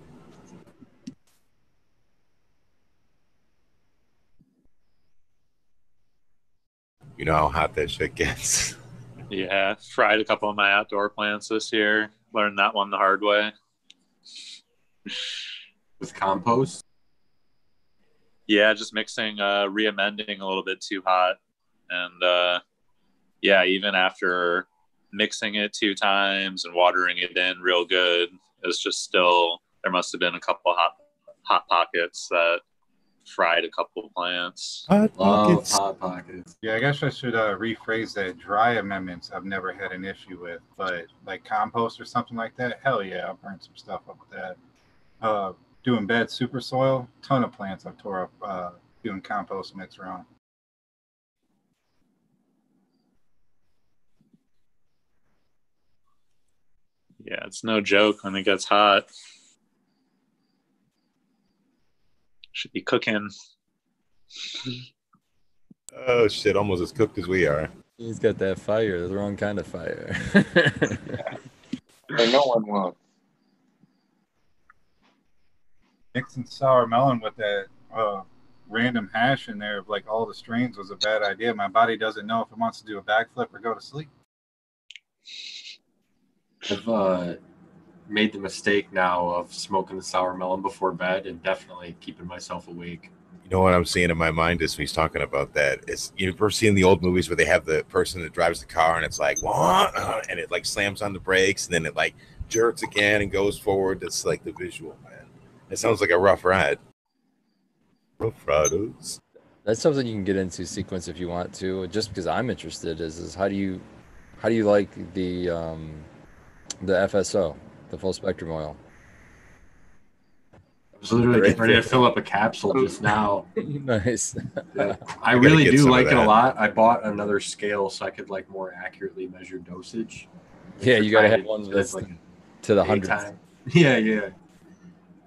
You know how hot that shit gets. Yeah, fried a couple of my outdoor plants this year. Learned that one the hard way. with compost. Yeah, just mixing, uh, reamending a little bit too hot, and uh, yeah, even after mixing it two times and watering it in real good, it's just still there must have been a couple hot hot pockets that fried a couple plants. Hot Love pockets. hot pockets. Yeah, I guess I should uh, rephrase that. Dry amendments I've never had an issue with, but like compost or something like that, hell yeah, I'll burn some stuff up with that. Uh, doing bed super soil, ton of plants I've tore up uh, doing compost mix around. Yeah, it's no joke when it gets hot. Should be cooking. Oh shit, almost as cooked as we are. He's got that fire, the wrong kind of fire. Or no one wants. Mixing sour melon with that uh, random hash in there of like all the strains was a bad idea. My body doesn't know if it wants to do a backflip or go to sleep. I've uh, made the mistake now of smoking the sour melon before bed and definitely keeping myself awake. You know what I'm seeing in my mind is when he's talking about that. It's you've ever seen the old movies where they have the person that drives the car and it's like what, and it like slams on the brakes and then it like jerks again and goes forward. That's like the visual, man. It sounds like a rough ride. Rough riders. That's something you can get into sequence if you want to. Just because I'm interested is is how do you how do you like the um the FSO, the full spectrum oil? I was literally getting ready to fill up a capsule oh. just now. nice. I really do like it a lot. I bought another scale so I could like more accurately measure dosage. Yeah, you gotta have to one that's like to the hundredth. daytime. Yeah, yeah.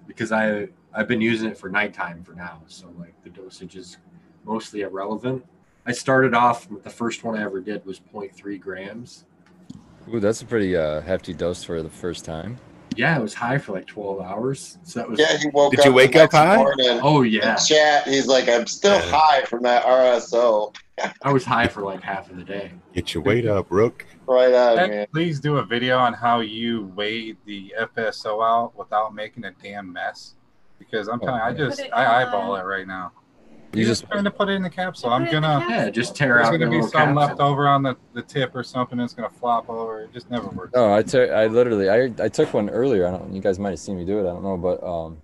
Because I I've been using it for nighttime for now, so like the dosage is mostly irrelevant. I started off with the first one I ever did was 0.3 grams. Ooh, that's a pretty uh, hefty dose for the first time. Yeah, it was high for like 12 hours. So that was Yeah, he woke Did up. you wake up high? morning oh in yeah, Chat. He's like, I'm still Yeah. high from that RSO. I was high for like half of the day. Get your weight up, Rook. Right on, Ed, man. Please do a video on how you weighed the FSO out without making a damn mess. Because I'm telling you, I just I eyeball it right now. You You're just just trying to put it in the capsule. Put I'm it in the gonna. Yeah, just tear There's out There's gonna the be little some left capsule. over on the, the tip or something that's gonna flop over. It just never works. no, I took I literally I I took one earlier. I don't you guys might have seen me do it. I don't know, but um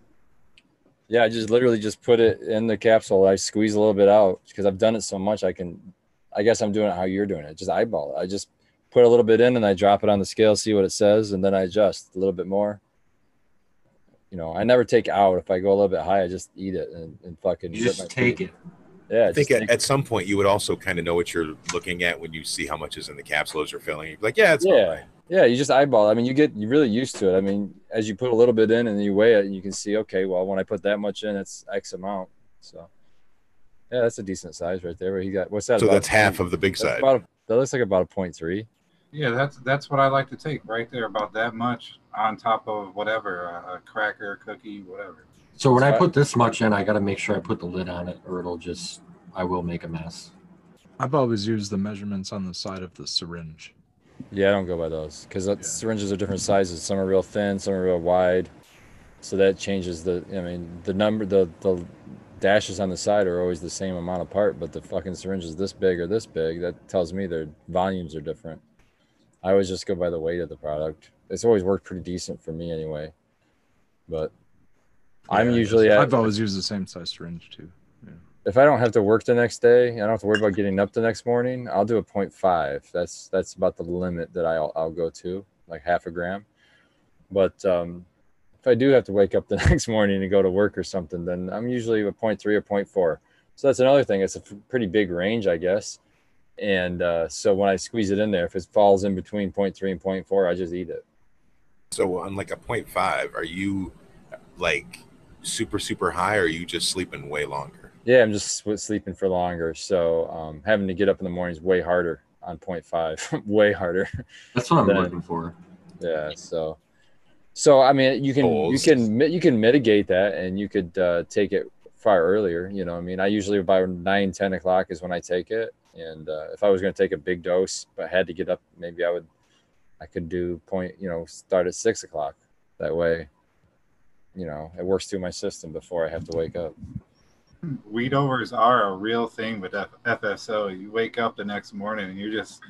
yeah, I just literally just put it in the capsule. I squeeze a little bit out because I've done it so much. I can, I guess I'm doing it how you're doing it. Just eyeball it. I just put a little bit in and I drop it on the scale, see what it says, and then I adjust a little bit more. You know, I never take out. If I go a little bit high, I just eat it and, and fucking. You just take food. it. Yeah, I think at, at some point you would also kind of know what you're looking at when you see how much is in the capsule as you're filling. You're like, yeah, it's Yeah. all right. Yeah, you just eyeball. I mean, you get you really used to it. I mean, as you put a little bit in and you weigh it, you can see, okay, well, when I put that much in, it's X amount. So, yeah, that's a decent size right there. Where he got what's that? So about that's a half point- of the big that's side. About a, that looks like about a point three. Yeah, that's that's what I like to take right there, about that much on top of whatever a, a cracker, cookie, whatever. So when I So- put this much in, I got to make sure I put the lid on it, or it'll just I will make a mess. I've always used the measurements on the side of the syringe. Yeah, I don't go by those because Yeah. syringes are different sizes. Some are real thin, some are real wide. So that changes the. I mean, the number, the the dashes on the side are always the same amount apart, but the fucking syringe is this big or this big. That tells me their volumes are different. I always just go by the weight of the product. It's always worked pretty decent for me anyway. But I'm usually at, I've always used the same size syringe too. if I don't have to work the next day, I don't have to worry about getting up the next morning. I'll do a 0.5. That's that's about the limit that I'll I'll go to, like half a gram. But um, if I do have to wake up the next morning and go to work or something, then I'm usually a 0.3 or 0.4. So that's another thing. It's a f- pretty big range, I guess. And uh, so when I squeeze it in there, if it falls in between 0.3 and 0.4, I just eat it. So on like a point five, are you like super super high, or are you just sleeping way longer? Yeah, I'm just sleeping for longer. So um, having to get up in the morning is way harder on 0.5, way harder. That's what I'm Then- looking for. Yeah. So, so I mean, you can Goals. you can you can mitigate that, and you could uh, take it far earlier. You know, I mean, I usually about nine ten o'clock is when I take it, and uh, if I was going to take a big dose, but had to get up, maybe I would, I could do point, you know, start at six o'clock. That way, you know, it works through my system before I have to wake up. Weed overs are a real thing with F- FSO. You wake up the next morning and you're just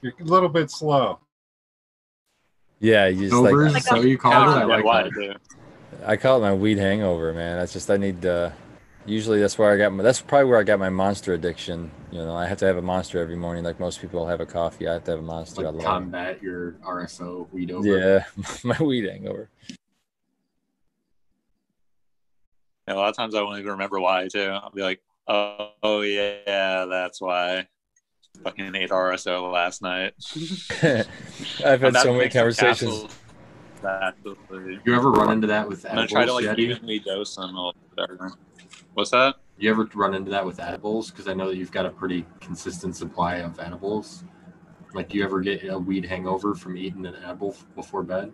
you're a little bit slow. Yeah, you just Overs, like is that what you call it? I like that. I call it my weed hangover, man. That's just I need. Uh, usually that's where I got my. That's probably where I got my monster addiction. You know, I have to have a monster every morning, like most people have a coffee. I have to have a monster. I Like love combat your RSO weed over. Yeah, my weed hangover. Yeah, a lot of times I won't even remember why too. I'll be like, oh, oh yeah, that's why. Fucking ate RSO last night. I've had so many conversations. capsules. Actually. You ever run into that with I'm gonna try to like evenly dose them a little better. What's that? You ever run into that with edibles? Because I know that you've got a pretty consistent supply of edibles. Like, do you ever get a weed hangover from eating an edible before bed?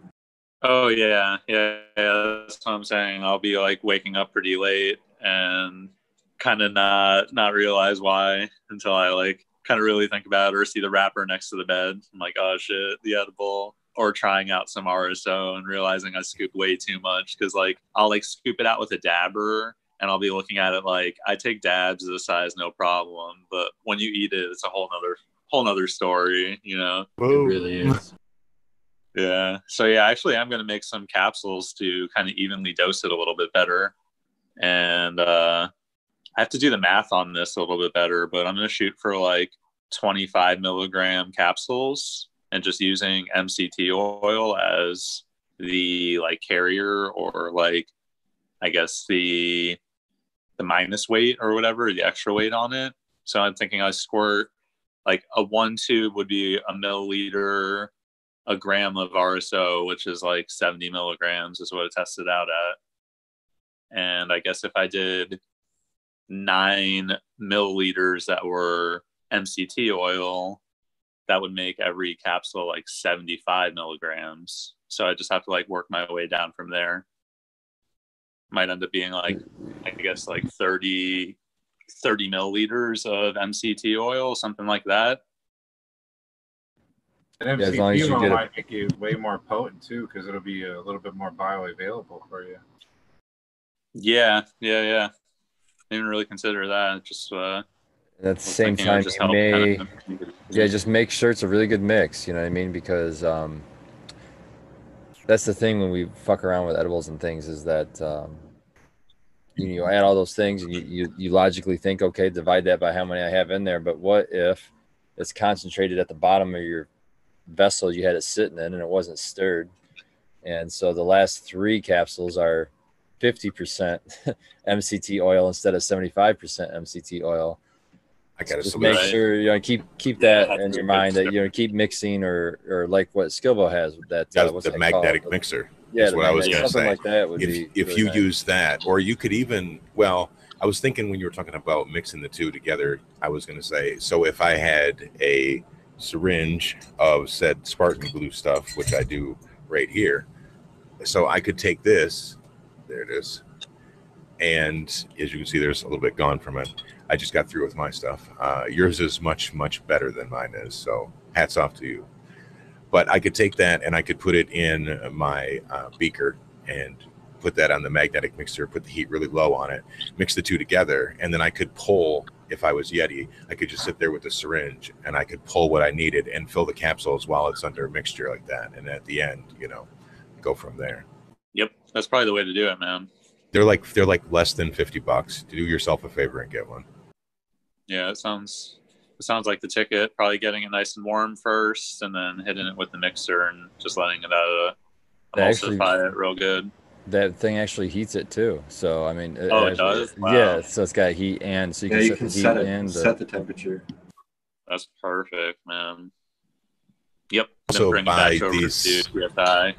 Oh yeah, yeah, yeah. That's what I'm saying. I'll be like waking up pretty late and kind of not not realize why until I like kind of really think about it or see the wrapper next to the bed. I'm like, oh shit, the edible. Or trying out some RSO and realizing I scooped way too much because like I'll like scoop it out with a dabber and I'll be looking at it like I take dabs of the size no problem, but when you eat it, it's a whole nother whole nother story, you know. It really is. Yeah. So yeah, actually, I'm going to make some capsules to kind of evenly dose it a little bit better, and uh, I have to do the math on this a little bit better. But I'm going to shoot for like 25 milligram capsules and just using MCT oil as the like carrier or like I guess the the minus weight or whatever the extra weight on it. So I'm thinking I squirt like a one tube would be a milliliter a gram of RSO, which is like 70 milligrams, is what it tested out at. And I guess if I did nine milliliters that were MCT oil, that would make every capsule like 75 milligrams. So I just have to like work my way down from there. Might end up being like, I guess, like 30, 30 milliliters of MCT oil, something like that. And Yeah, as long as MCT you oil get it- might make you way more potent too, because it'll be a little bit more bioavailable for you. Yeah, yeah, yeah. I Didn't really consider that. Just uh, And at the same thinking it would time, just may. kind of- yeah just make sure it's a really good mix you know what i mean because um that's the thing when we fuck around with edibles and things is that um you, you add all those things and you, you you logically think okay divide that by how many i have in there. But what if it's concentrated at the bottom of your vessel you had it sitting in and it wasn't stirred? And so the last three capsules are 50% mct oil instead of 75% mct oil I got a just make solution. sure you know keep keep that in your mind that you know keep mixing or or like what Skilbo has with that uh, That's what's the that magnetic called? mixer. yeah is the what I was gonna something say. like that would if be if really you nice. use that or you could even well i was thinking when you were talking about mixing the two together i was going to say so if i had a syringe of said spartan glue stuff which i do right here so i could take this there it is and as you can see there's a little bit gone from it i just got through with my stuff uh, yours is much much better than mine is so hats off to you But I could take that and I could put it in my uh, beaker and put that on the magnetic mixer, put the heat really low on it, mix the two together, and then I could pull. If I was Yeti, I could just sit there with the syringe and I could pull what I needed and fill the capsules while it's under a mixture like that. And at the end, you know, go from there. Yep, that's probably the way to do it, man. They're like they're like less than fifty bucks. Do yourself a favor and get one. Yeah, it sounds it sounds like the ticket. Probably getting it nice and warm first, and then hitting it with the mixer and just letting it out of They actually- emulsify it real good. That thing actually heats it too. So I mean, Oh, it actually- does? Wow. Yeah, so it's got heat and so you yeah, can you set can the set it, and the, set the temperature. That's perfect, man. Yep. Also then bring it buy back over these- to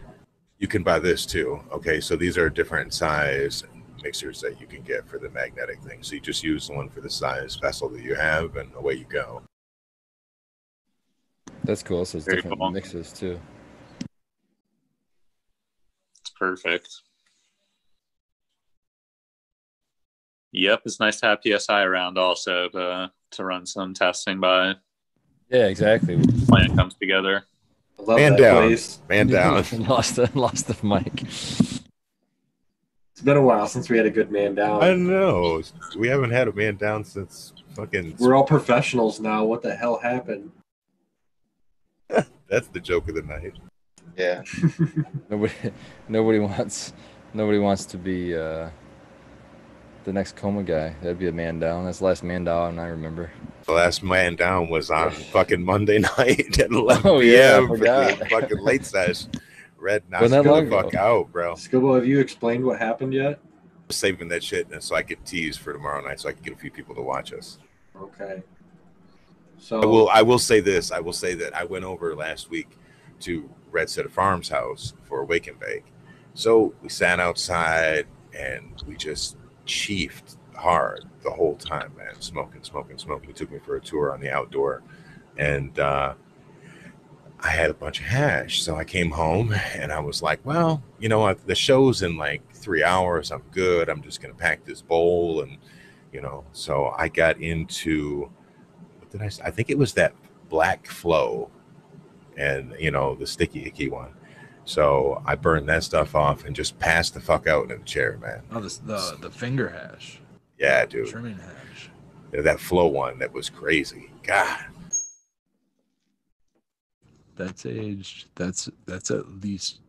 You can buy this too. Okay, so these are different size mixers that you can get for the magnetic thing. So you just use the one for the size vessel that you have, and away you go. That's cool. So it's Very different cool. mixes too. It's perfect. Yep, it's nice to have PSI around also to to run some testing by Yeah, exactly. when the plan comes together. I love Man that down. place. Man down. lost the lost the mic. It's been a while since we had a good man down. I know. We haven't had a man down since fucking. We're all professionals now. What the hell happened? That's the joke of the night. Yeah. Nobody nobody wants nobody wants to be uh the next coma guy. That'd be a man down. That's the last man down I remember. The last man down was on fucking Monday night at 11 Oh, yeah, I p.m. for the fucking late sesh. Red knocks Wasn't that the long fuck ago? out, bro. Skilbo, have you explained what happened yet? Saving that shit so I could tease for tomorrow night, so I could get a few people to watch us. Okay. So I will. I will say this. I will say that I went over last week to Red Setter Farms house for a wake and bake. So we sat outside and we just chiefed hard the whole time, man. Smoking, smoking, smoking. He took me for a tour on the outdoor, and uh, I had a bunch of hash. So I came home and I was like, well, you know what? The show's in like three hours. I'm good. I'm just gonna pack this bowl and you know. So I got into what did I say? I think it was that black flow and you know the sticky icky one. So I burned that stuff off and just passed the fuck out in the chair, man. Oh, the the, the finger hash, Yeah, dude. trimming hash. That flow one that was crazy. God. That's aged. That's that's at least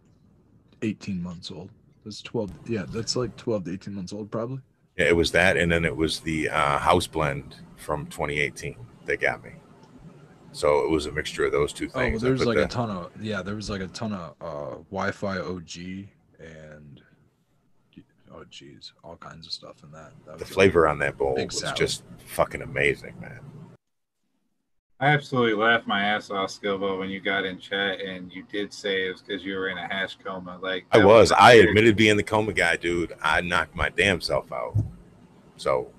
eighteen months old. That's twelve. Yeah, that's like twelve to eighteen months old, probably. Yeah, it was that, and then it was the uh, house blend from 2018 that got me. So it was a mixture of those two Oh, things. I there's put like the- a ton of yeah. There was like a ton of uh, Wi-Fi OG and oh geez, all kinds of stuff in that. that the was- flavor on that bowl was just fucking amazing, man. I absolutely laughed my ass off, Skilbo, when you got in chat and you did say it was because you were in a hash coma. Like I that was. I admitted being the coma guy, dude. I knocked my damn self out. So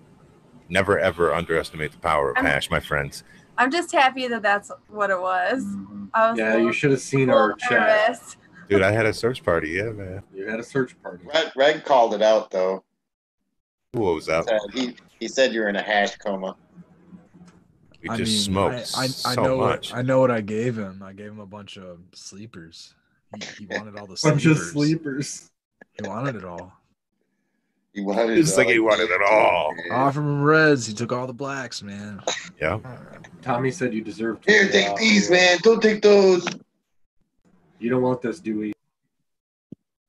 never ever underestimate the power of I'm- hash, my friends. I'm just happy that that's what it was. Mhm. I was yeah, you should have seen a little our chat. Dude, I had a search party. Yeah, man. You had a search party. Red, Red called it out though. What was up? Said- He he said you're in a hash coma. We I just mean, smoked I, I, I so know much. What, I know what I gave him. I gave him a bunch of sleepers. He, he wanted all the Bunch sleepers. of sleepers. He wanted it all. He wanted It's like he wanted it all. Off from Reds, he took all the blacks, man. Yeah. Tommy said you deserve. Here, $20 take these, man. Don't take those. You don't want this, Dewey.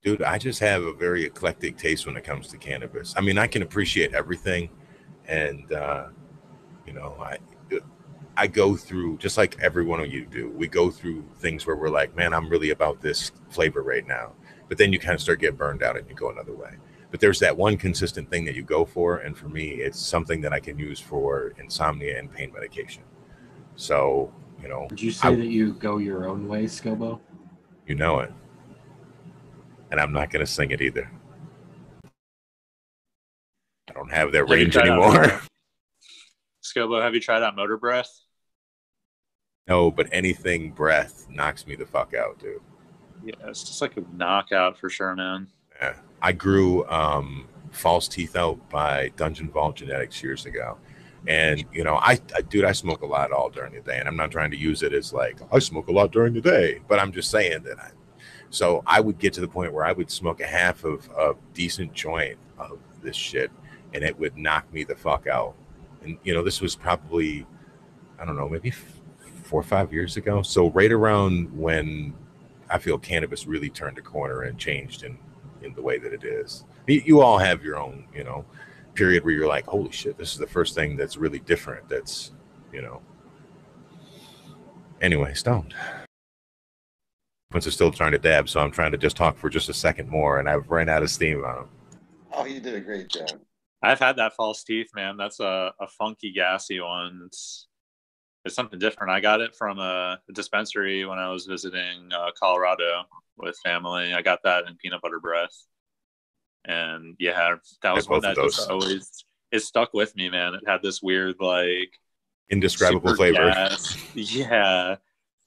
Dude, I just have a very eclectic taste when it comes to cannabis. I mean, I can appreciate everything, and uh, you know, I I go through just like every one of you do. We go through things where we're like, man, I'm really about this flavor right now, but then you kind of start getting burned out and you go another way. But there's that one consistent thing that you go for, and for me, it's something that I can use for insomnia and pain medication. So, you know, Would you say I- that you go your own way, Skilbo? you know it, and I'm not gonna sing it either. I don't have that range anymore. Skilbo, have you tried out Motor Breath? No, but anything breath knocks me the fuck out, dude. Yeah, it's just like a knockout for sure, man. Yeah. I grew um, false teeth out by Dungeon Vault Genetics years ago. And you know, I, I dude, I smoke a lot all during the day, and I'm not trying to use it as like I smoke a lot during the day, but I'm just saying that I. So I would get to the point where I would smoke a half of a decent joint of this shit, and it would knock me the fuck out. And you know, this was probably, I don't know, maybe four or five years ago. So right around when I feel cannabis really turned a corner and changed in in the way that it is. You, you all have your own, you know, period where you're like, holy shit, this is the first thing that's really different. That's, you know. Anyway, stoned. Prince is still trying to dab, so I'm trying to just talk for just a second more, and I've ran out of steam on him. Oh, you did a great job. I've had that false teeth, man. That's a, a funky, gassy one. It's it's something different. I got it from a, dispensary when I was visiting uh, Colorado with family. I got that in peanut butter breath, and yeah, that was one that just always it stuck with me, man. It had this weird like Indescribable flavor. gas- yeah,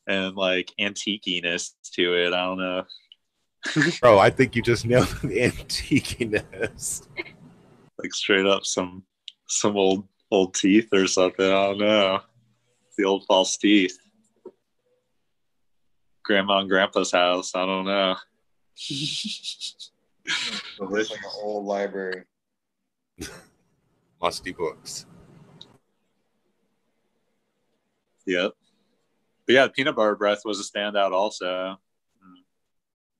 and like antiqueness to it. I don't know. Bro, I think you just nailed the antiqueness. like straight up some some old old teeth or something. I don't know. The old false teeth. Grandma and grandpa's house. I don't know. It's like an old library. Musty books. Yep. But yeah, peanut butter breath was a standout also. Mm.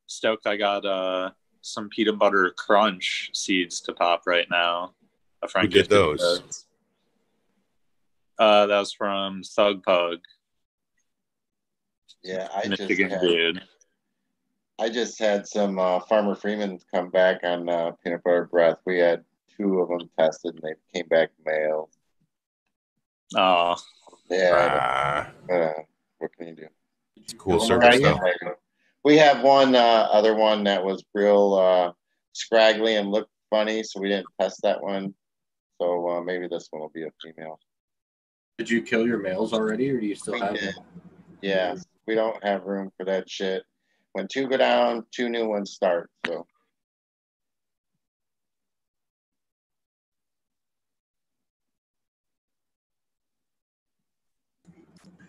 Stoked I got uh some peanut butter crunch seeds to pop right now. A friend Who did gifted those? Uh that was from Thug Pug, Yeah, I just had, dude. I just had some uh, Farmer Freeman come back on uh, peanut butter breath. We had two of them tested, and they came back male. Oh, Yeah, Ah, uh, what can you do? it's cool Yeah, service though. We have one uh, other one that was real uh, scraggly and looked funny, so we didn't test that one. So uh, maybe this one will be a female. Did you kill your males already, or do you still We have did. them? Yeah, we don't have room for that shit. When two go down, two new ones start. So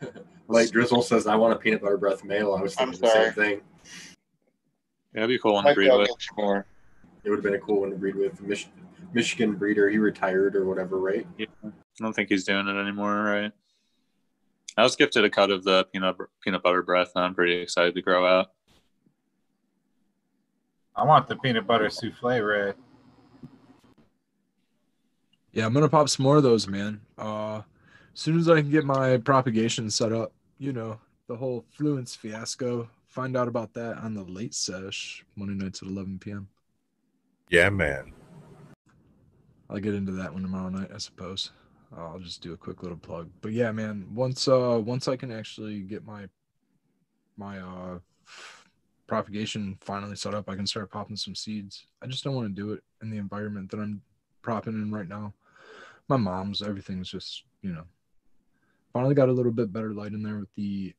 Light Drizzle says, "I want a peanut butter breath male." I was I'm thinking the same sorry. thing. that'd be a cool one to might be breed able with. to get you more. It would have been a cool one to breed with. Mich- Michigan breeder. He retired or whatever, right? I don't think he's doing it anymore, right? I was gifted a cut of the peanut peanut butter breath, and I'm pretty excited to grow out. I want the peanut butter souffle red. Yeah, I'm gonna pop some more of those, man. Uh, as soon as I can get my propagation set up, you know, the whole Fluence fiasco. Find out about that on the late sesh Monday nights at 11 p.m. Yeah, man. I'll get into that one tomorrow night, I suppose. I'll just do a quick little plug. But yeah, man, once uh once I can actually get my my uh propagation finally set up, I can start popping some seeds. I just don't want to do it in the environment that I'm propping in right now. My mom's everything's just, you know. Finally got a little bit better light in there with the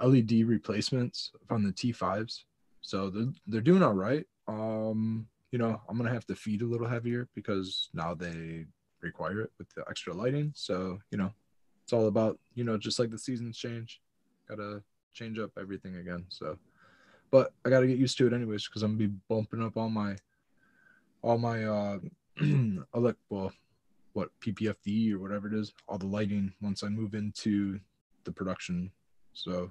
LED replacements on the T5s. So they're they're doing all right. Um you know, I'm gonna have to feed a little heavier because now they require it with the extra lighting. So, you know, it's all about, you know, just like the seasons change, gotta change up everything again. So, but I gotta get used to it anyways because I'm gonna be bumping up all my, all my, uh, elect, well, what PPFD or whatever it is, all the lighting once I move into the production. So,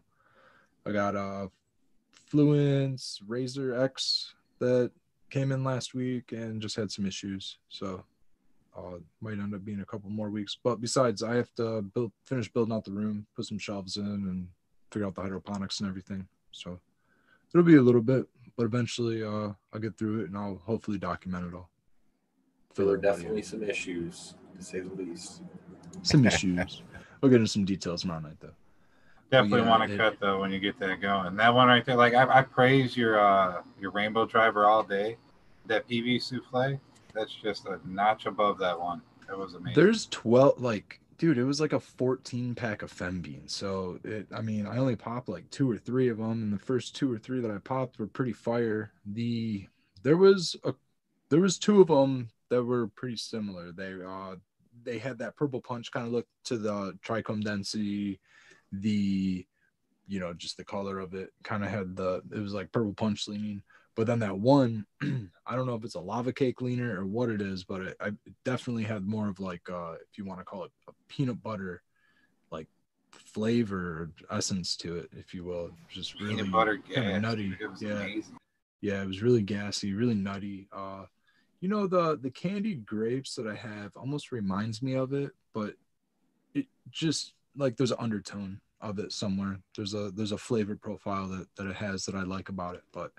I got uh, Fluence RAZRx that came in last week and just had some issues. So uh, might end up being a couple more weeks. But besides, I have to build, finish building out the room, put some shelves in, and figure out the hydroponics and everything. So it'll be a little bit, but eventually uh, I'll get through it and I'll hopefully document it all. So there are definitely some issues, to say the least. some issues. we'll get into some details tomorrow night, though. Definitely Yeah, want to it- cut though when you get that going. That one right there, like I, I praise your uh your rainbow driver all day. That PV souffle, that's just a notch above that one. That was amazing. There's 12, like, dude, it was like a 14 pack of fem beans. So, it, I mean, I only popped like two or three of them, and the first two or three that I popped were pretty fire. The there was a there was two of them that were pretty similar. They uh they had that purple punch kind of look to the trichome density, the you know just the color of it kind of had the it was like purple punch leaning. But then that one, I don't know if it's a lava cake leaner or what it is, but it, I definitely had more of like uh if you want to call it a peanut butter like flavor essence to it, if you will. Just really Peanut butter gas. nutty. It was yeah amazing. yeah it was really gassy really nutty uh you know the the candied grapes that i have almost reminds me of it but it just like there's an undertone of it somewhere there's a there's a flavor profile that that it has that i like about it but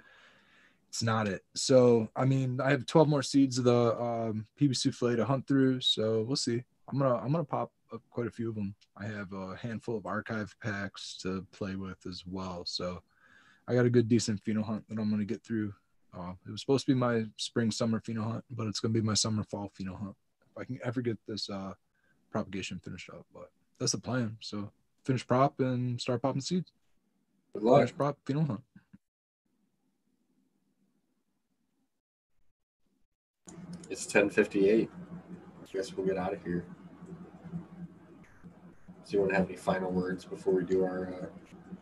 it's not it so i mean i have 12 more seeds of the um pb souffle to hunt through so we'll see i'm gonna i'm gonna pop up quite a few of them i have a handful of archive packs to play with as well so I got a good decent pheno hunt that I'm gonna get through. Uh, it was supposed to be my spring summer pheno hunt, but it's gonna be my summer fall pheno hunt if I can ever get this uh, propagation finished up. But that's the plan. So finish prop and start popping seeds. Good luck. Finish prop pheno hunt. It's 10:58. I guess we'll get out of here. Do you want to have any final words before we do our?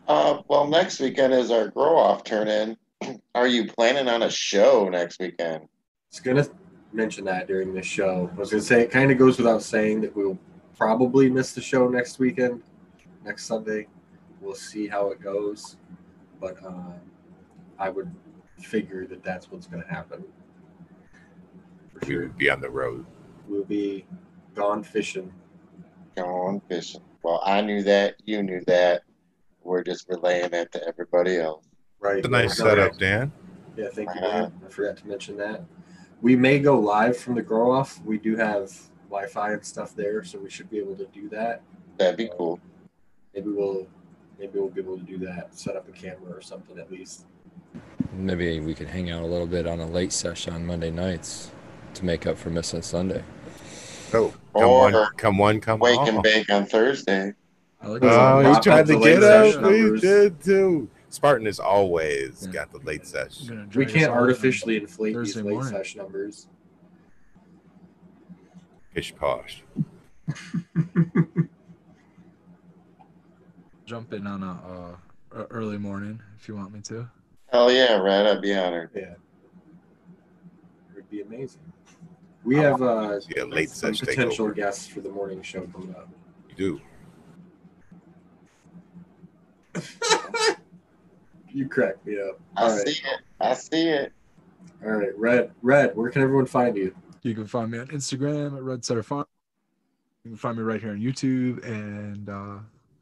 Uh, Uh, well, next weekend is our grow off turn in. Are you planning on a show next weekend? I was gonna mention that during the show. I was gonna say it kind of goes without saying that we'll probably miss the show next weekend, next Sunday. We'll see how it goes, but uh, I would figure that that's what's gonna happen. For We sure, would be on the road. we'll be gone fishing. Gone fishing. Well, I knew that. You knew that. We're just relaying it to everybody else. Right. It's a nice No, setup, Dan. Yeah, thank you, Uh-huh. Dan. I forgot to mention that. We may go live from the grow off. We do have Wi-Fi and stuff there, so we should be able to do that. That'd be cool. Maybe we'll maybe we'll be able to do that. Set up a camera or something at least. Maybe we could hang out a little bit on a late session on Monday nights to make up for missing Sunday. Oh, come Or one, come one, come Wake all. and bake on Thursday. I like Oh, that. He tried the to late get us. session We did too. Spartan has always Yeah. got the late session. We can't all in. artificially inflate Thursday these late morning. session numbers. Pish posh. jump in on a uh, early morning if you want me to. Hell yeah, Red. I'd be honored. Yeah, it would be amazing. We have uh, Yeah, late some potential takeover. guests for the morning show coming up. You do. You crack me up. I All right, see it. I see it. all right. Red, Red. Where can everyone find you? You can find me on Instagram at Red Setter Farm. You can find me right here on YouTube and uh,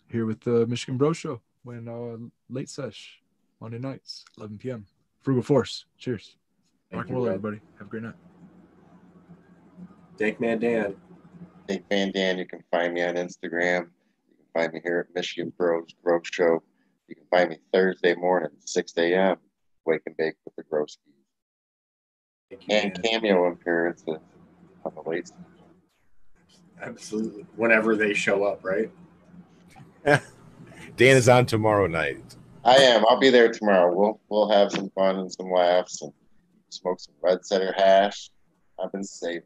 here with the Michigan Bro Show when uh, late sesh Monday nights, 11 p.m. Frugal Force. Cheers. Thank Rock and you, roll, everybody. Have a great night. Dank Man Dan. Big Man Dan. You can find me on Instagram. You can find me here at Michigan Bros Grow Show. You can find me Thursday morning, 6 a.m. Wake and bake with the Groskies. Thank And cameo appearances on the late. Absolutely. Whenever they show up, right? Dan is on tomorrow night. I am. I'll be there tomorrow. We'll we'll have some fun and some laughs and smoke some red setter hash. I've been saving.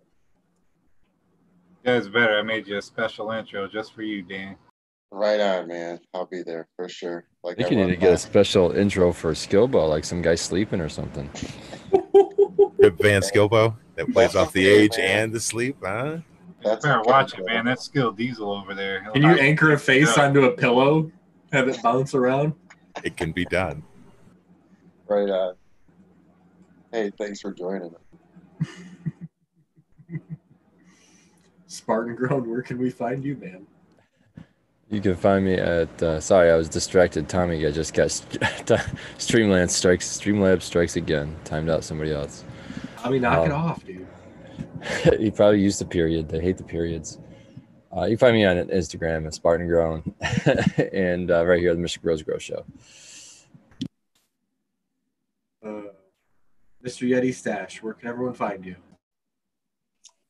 Yeah, it's better. I made you a special intro just for you, Dan. Right on, man. I'll be there for sure. I Like think I you need was to get a special intro for Skilbo, like some guy sleeping or something. Rip Van Skilbo that plays off the age and the sleep, huh? That's Better watch it, man. That's Skill Diesel over there. He'll Can you anchor a face Yeah. onto a pillow? Have it bounce around? It can be done. Right on. Hey, thanks for joining. Spartan Grown, where can we find you, man? You can find me at. Uh, sorry, I was distracted. Tommy, I just got st- Streamland strikes. Streamlab strikes again. Timed out somebody else. I mean, knock it Um, off, dude. he probably used the period. They hate the periods. Uh, you can find me on Instagram at Spartan Grown, and uh, right here at the Michigan Bros Grow Show. Uh, Mr. Yeti Stash, where can everyone find you?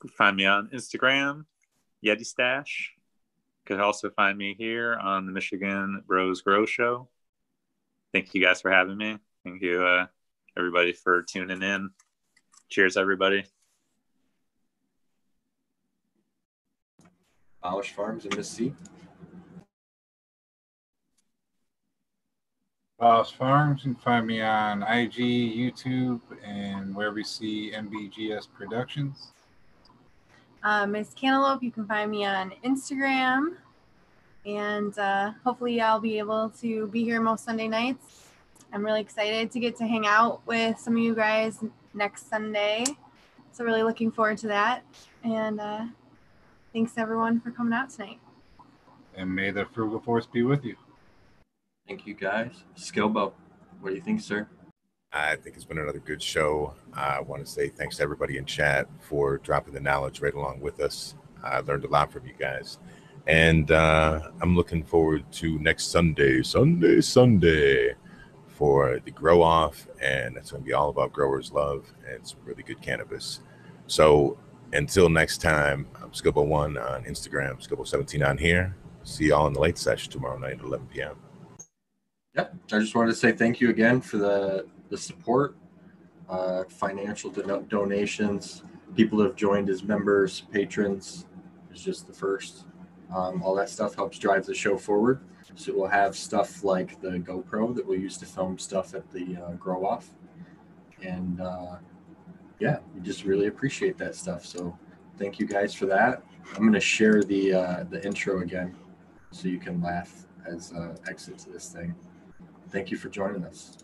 Find me on Instagram, Yeti Stash. You Could also find me here on the Michigan Bros Grow Show. Thank you guys for having me. Thank you, uh, everybody, for tuning in. Cheers, everybody. Polish Farms in Miss C. Boss Farms. You can find me on IG, YouTube, and wherever you see MBGS Productions. Uh, Miss Cantaloupe, you can find me on Instagram. And uh, hopefully, I'll be able to be here most Sunday nights. I'm really excited to get to hang out with some of you guys next Sunday. So, really looking forward to that. And uh, thanks everyone for coming out tonight. And may the frugal force be with you. Thank you guys. Skilbo, what do you think, sir? I think it's been another good show. I want to say thanks to everybody in chat for dropping the knowledge right along with us. I learned a lot from you guys. And uh, I'm looking forward to next Sunday, Sunday, Sunday for the grow off. And it's going to be all about growers' love and some really good cannabis. So until next time, I'm Skilbo1 on Instagram, Skilbo17 on here. See y'all in the late session tomorrow night at 11 p.m. Yep. I just wanted to say thank you again for the the support, uh, financial do- donations. People have joined as members, patrons. Is just the first. Um, all that stuff helps drive the show forward. So we'll have stuff like the GoPro that we'll use to film stuff at the uh, grow off, and uh, yeah, we just really appreciate that stuff. So thank you guys for that. I'm gonna share the uh, the intro again, so you can laugh as uh, exit to this thing. Thank you for joining us.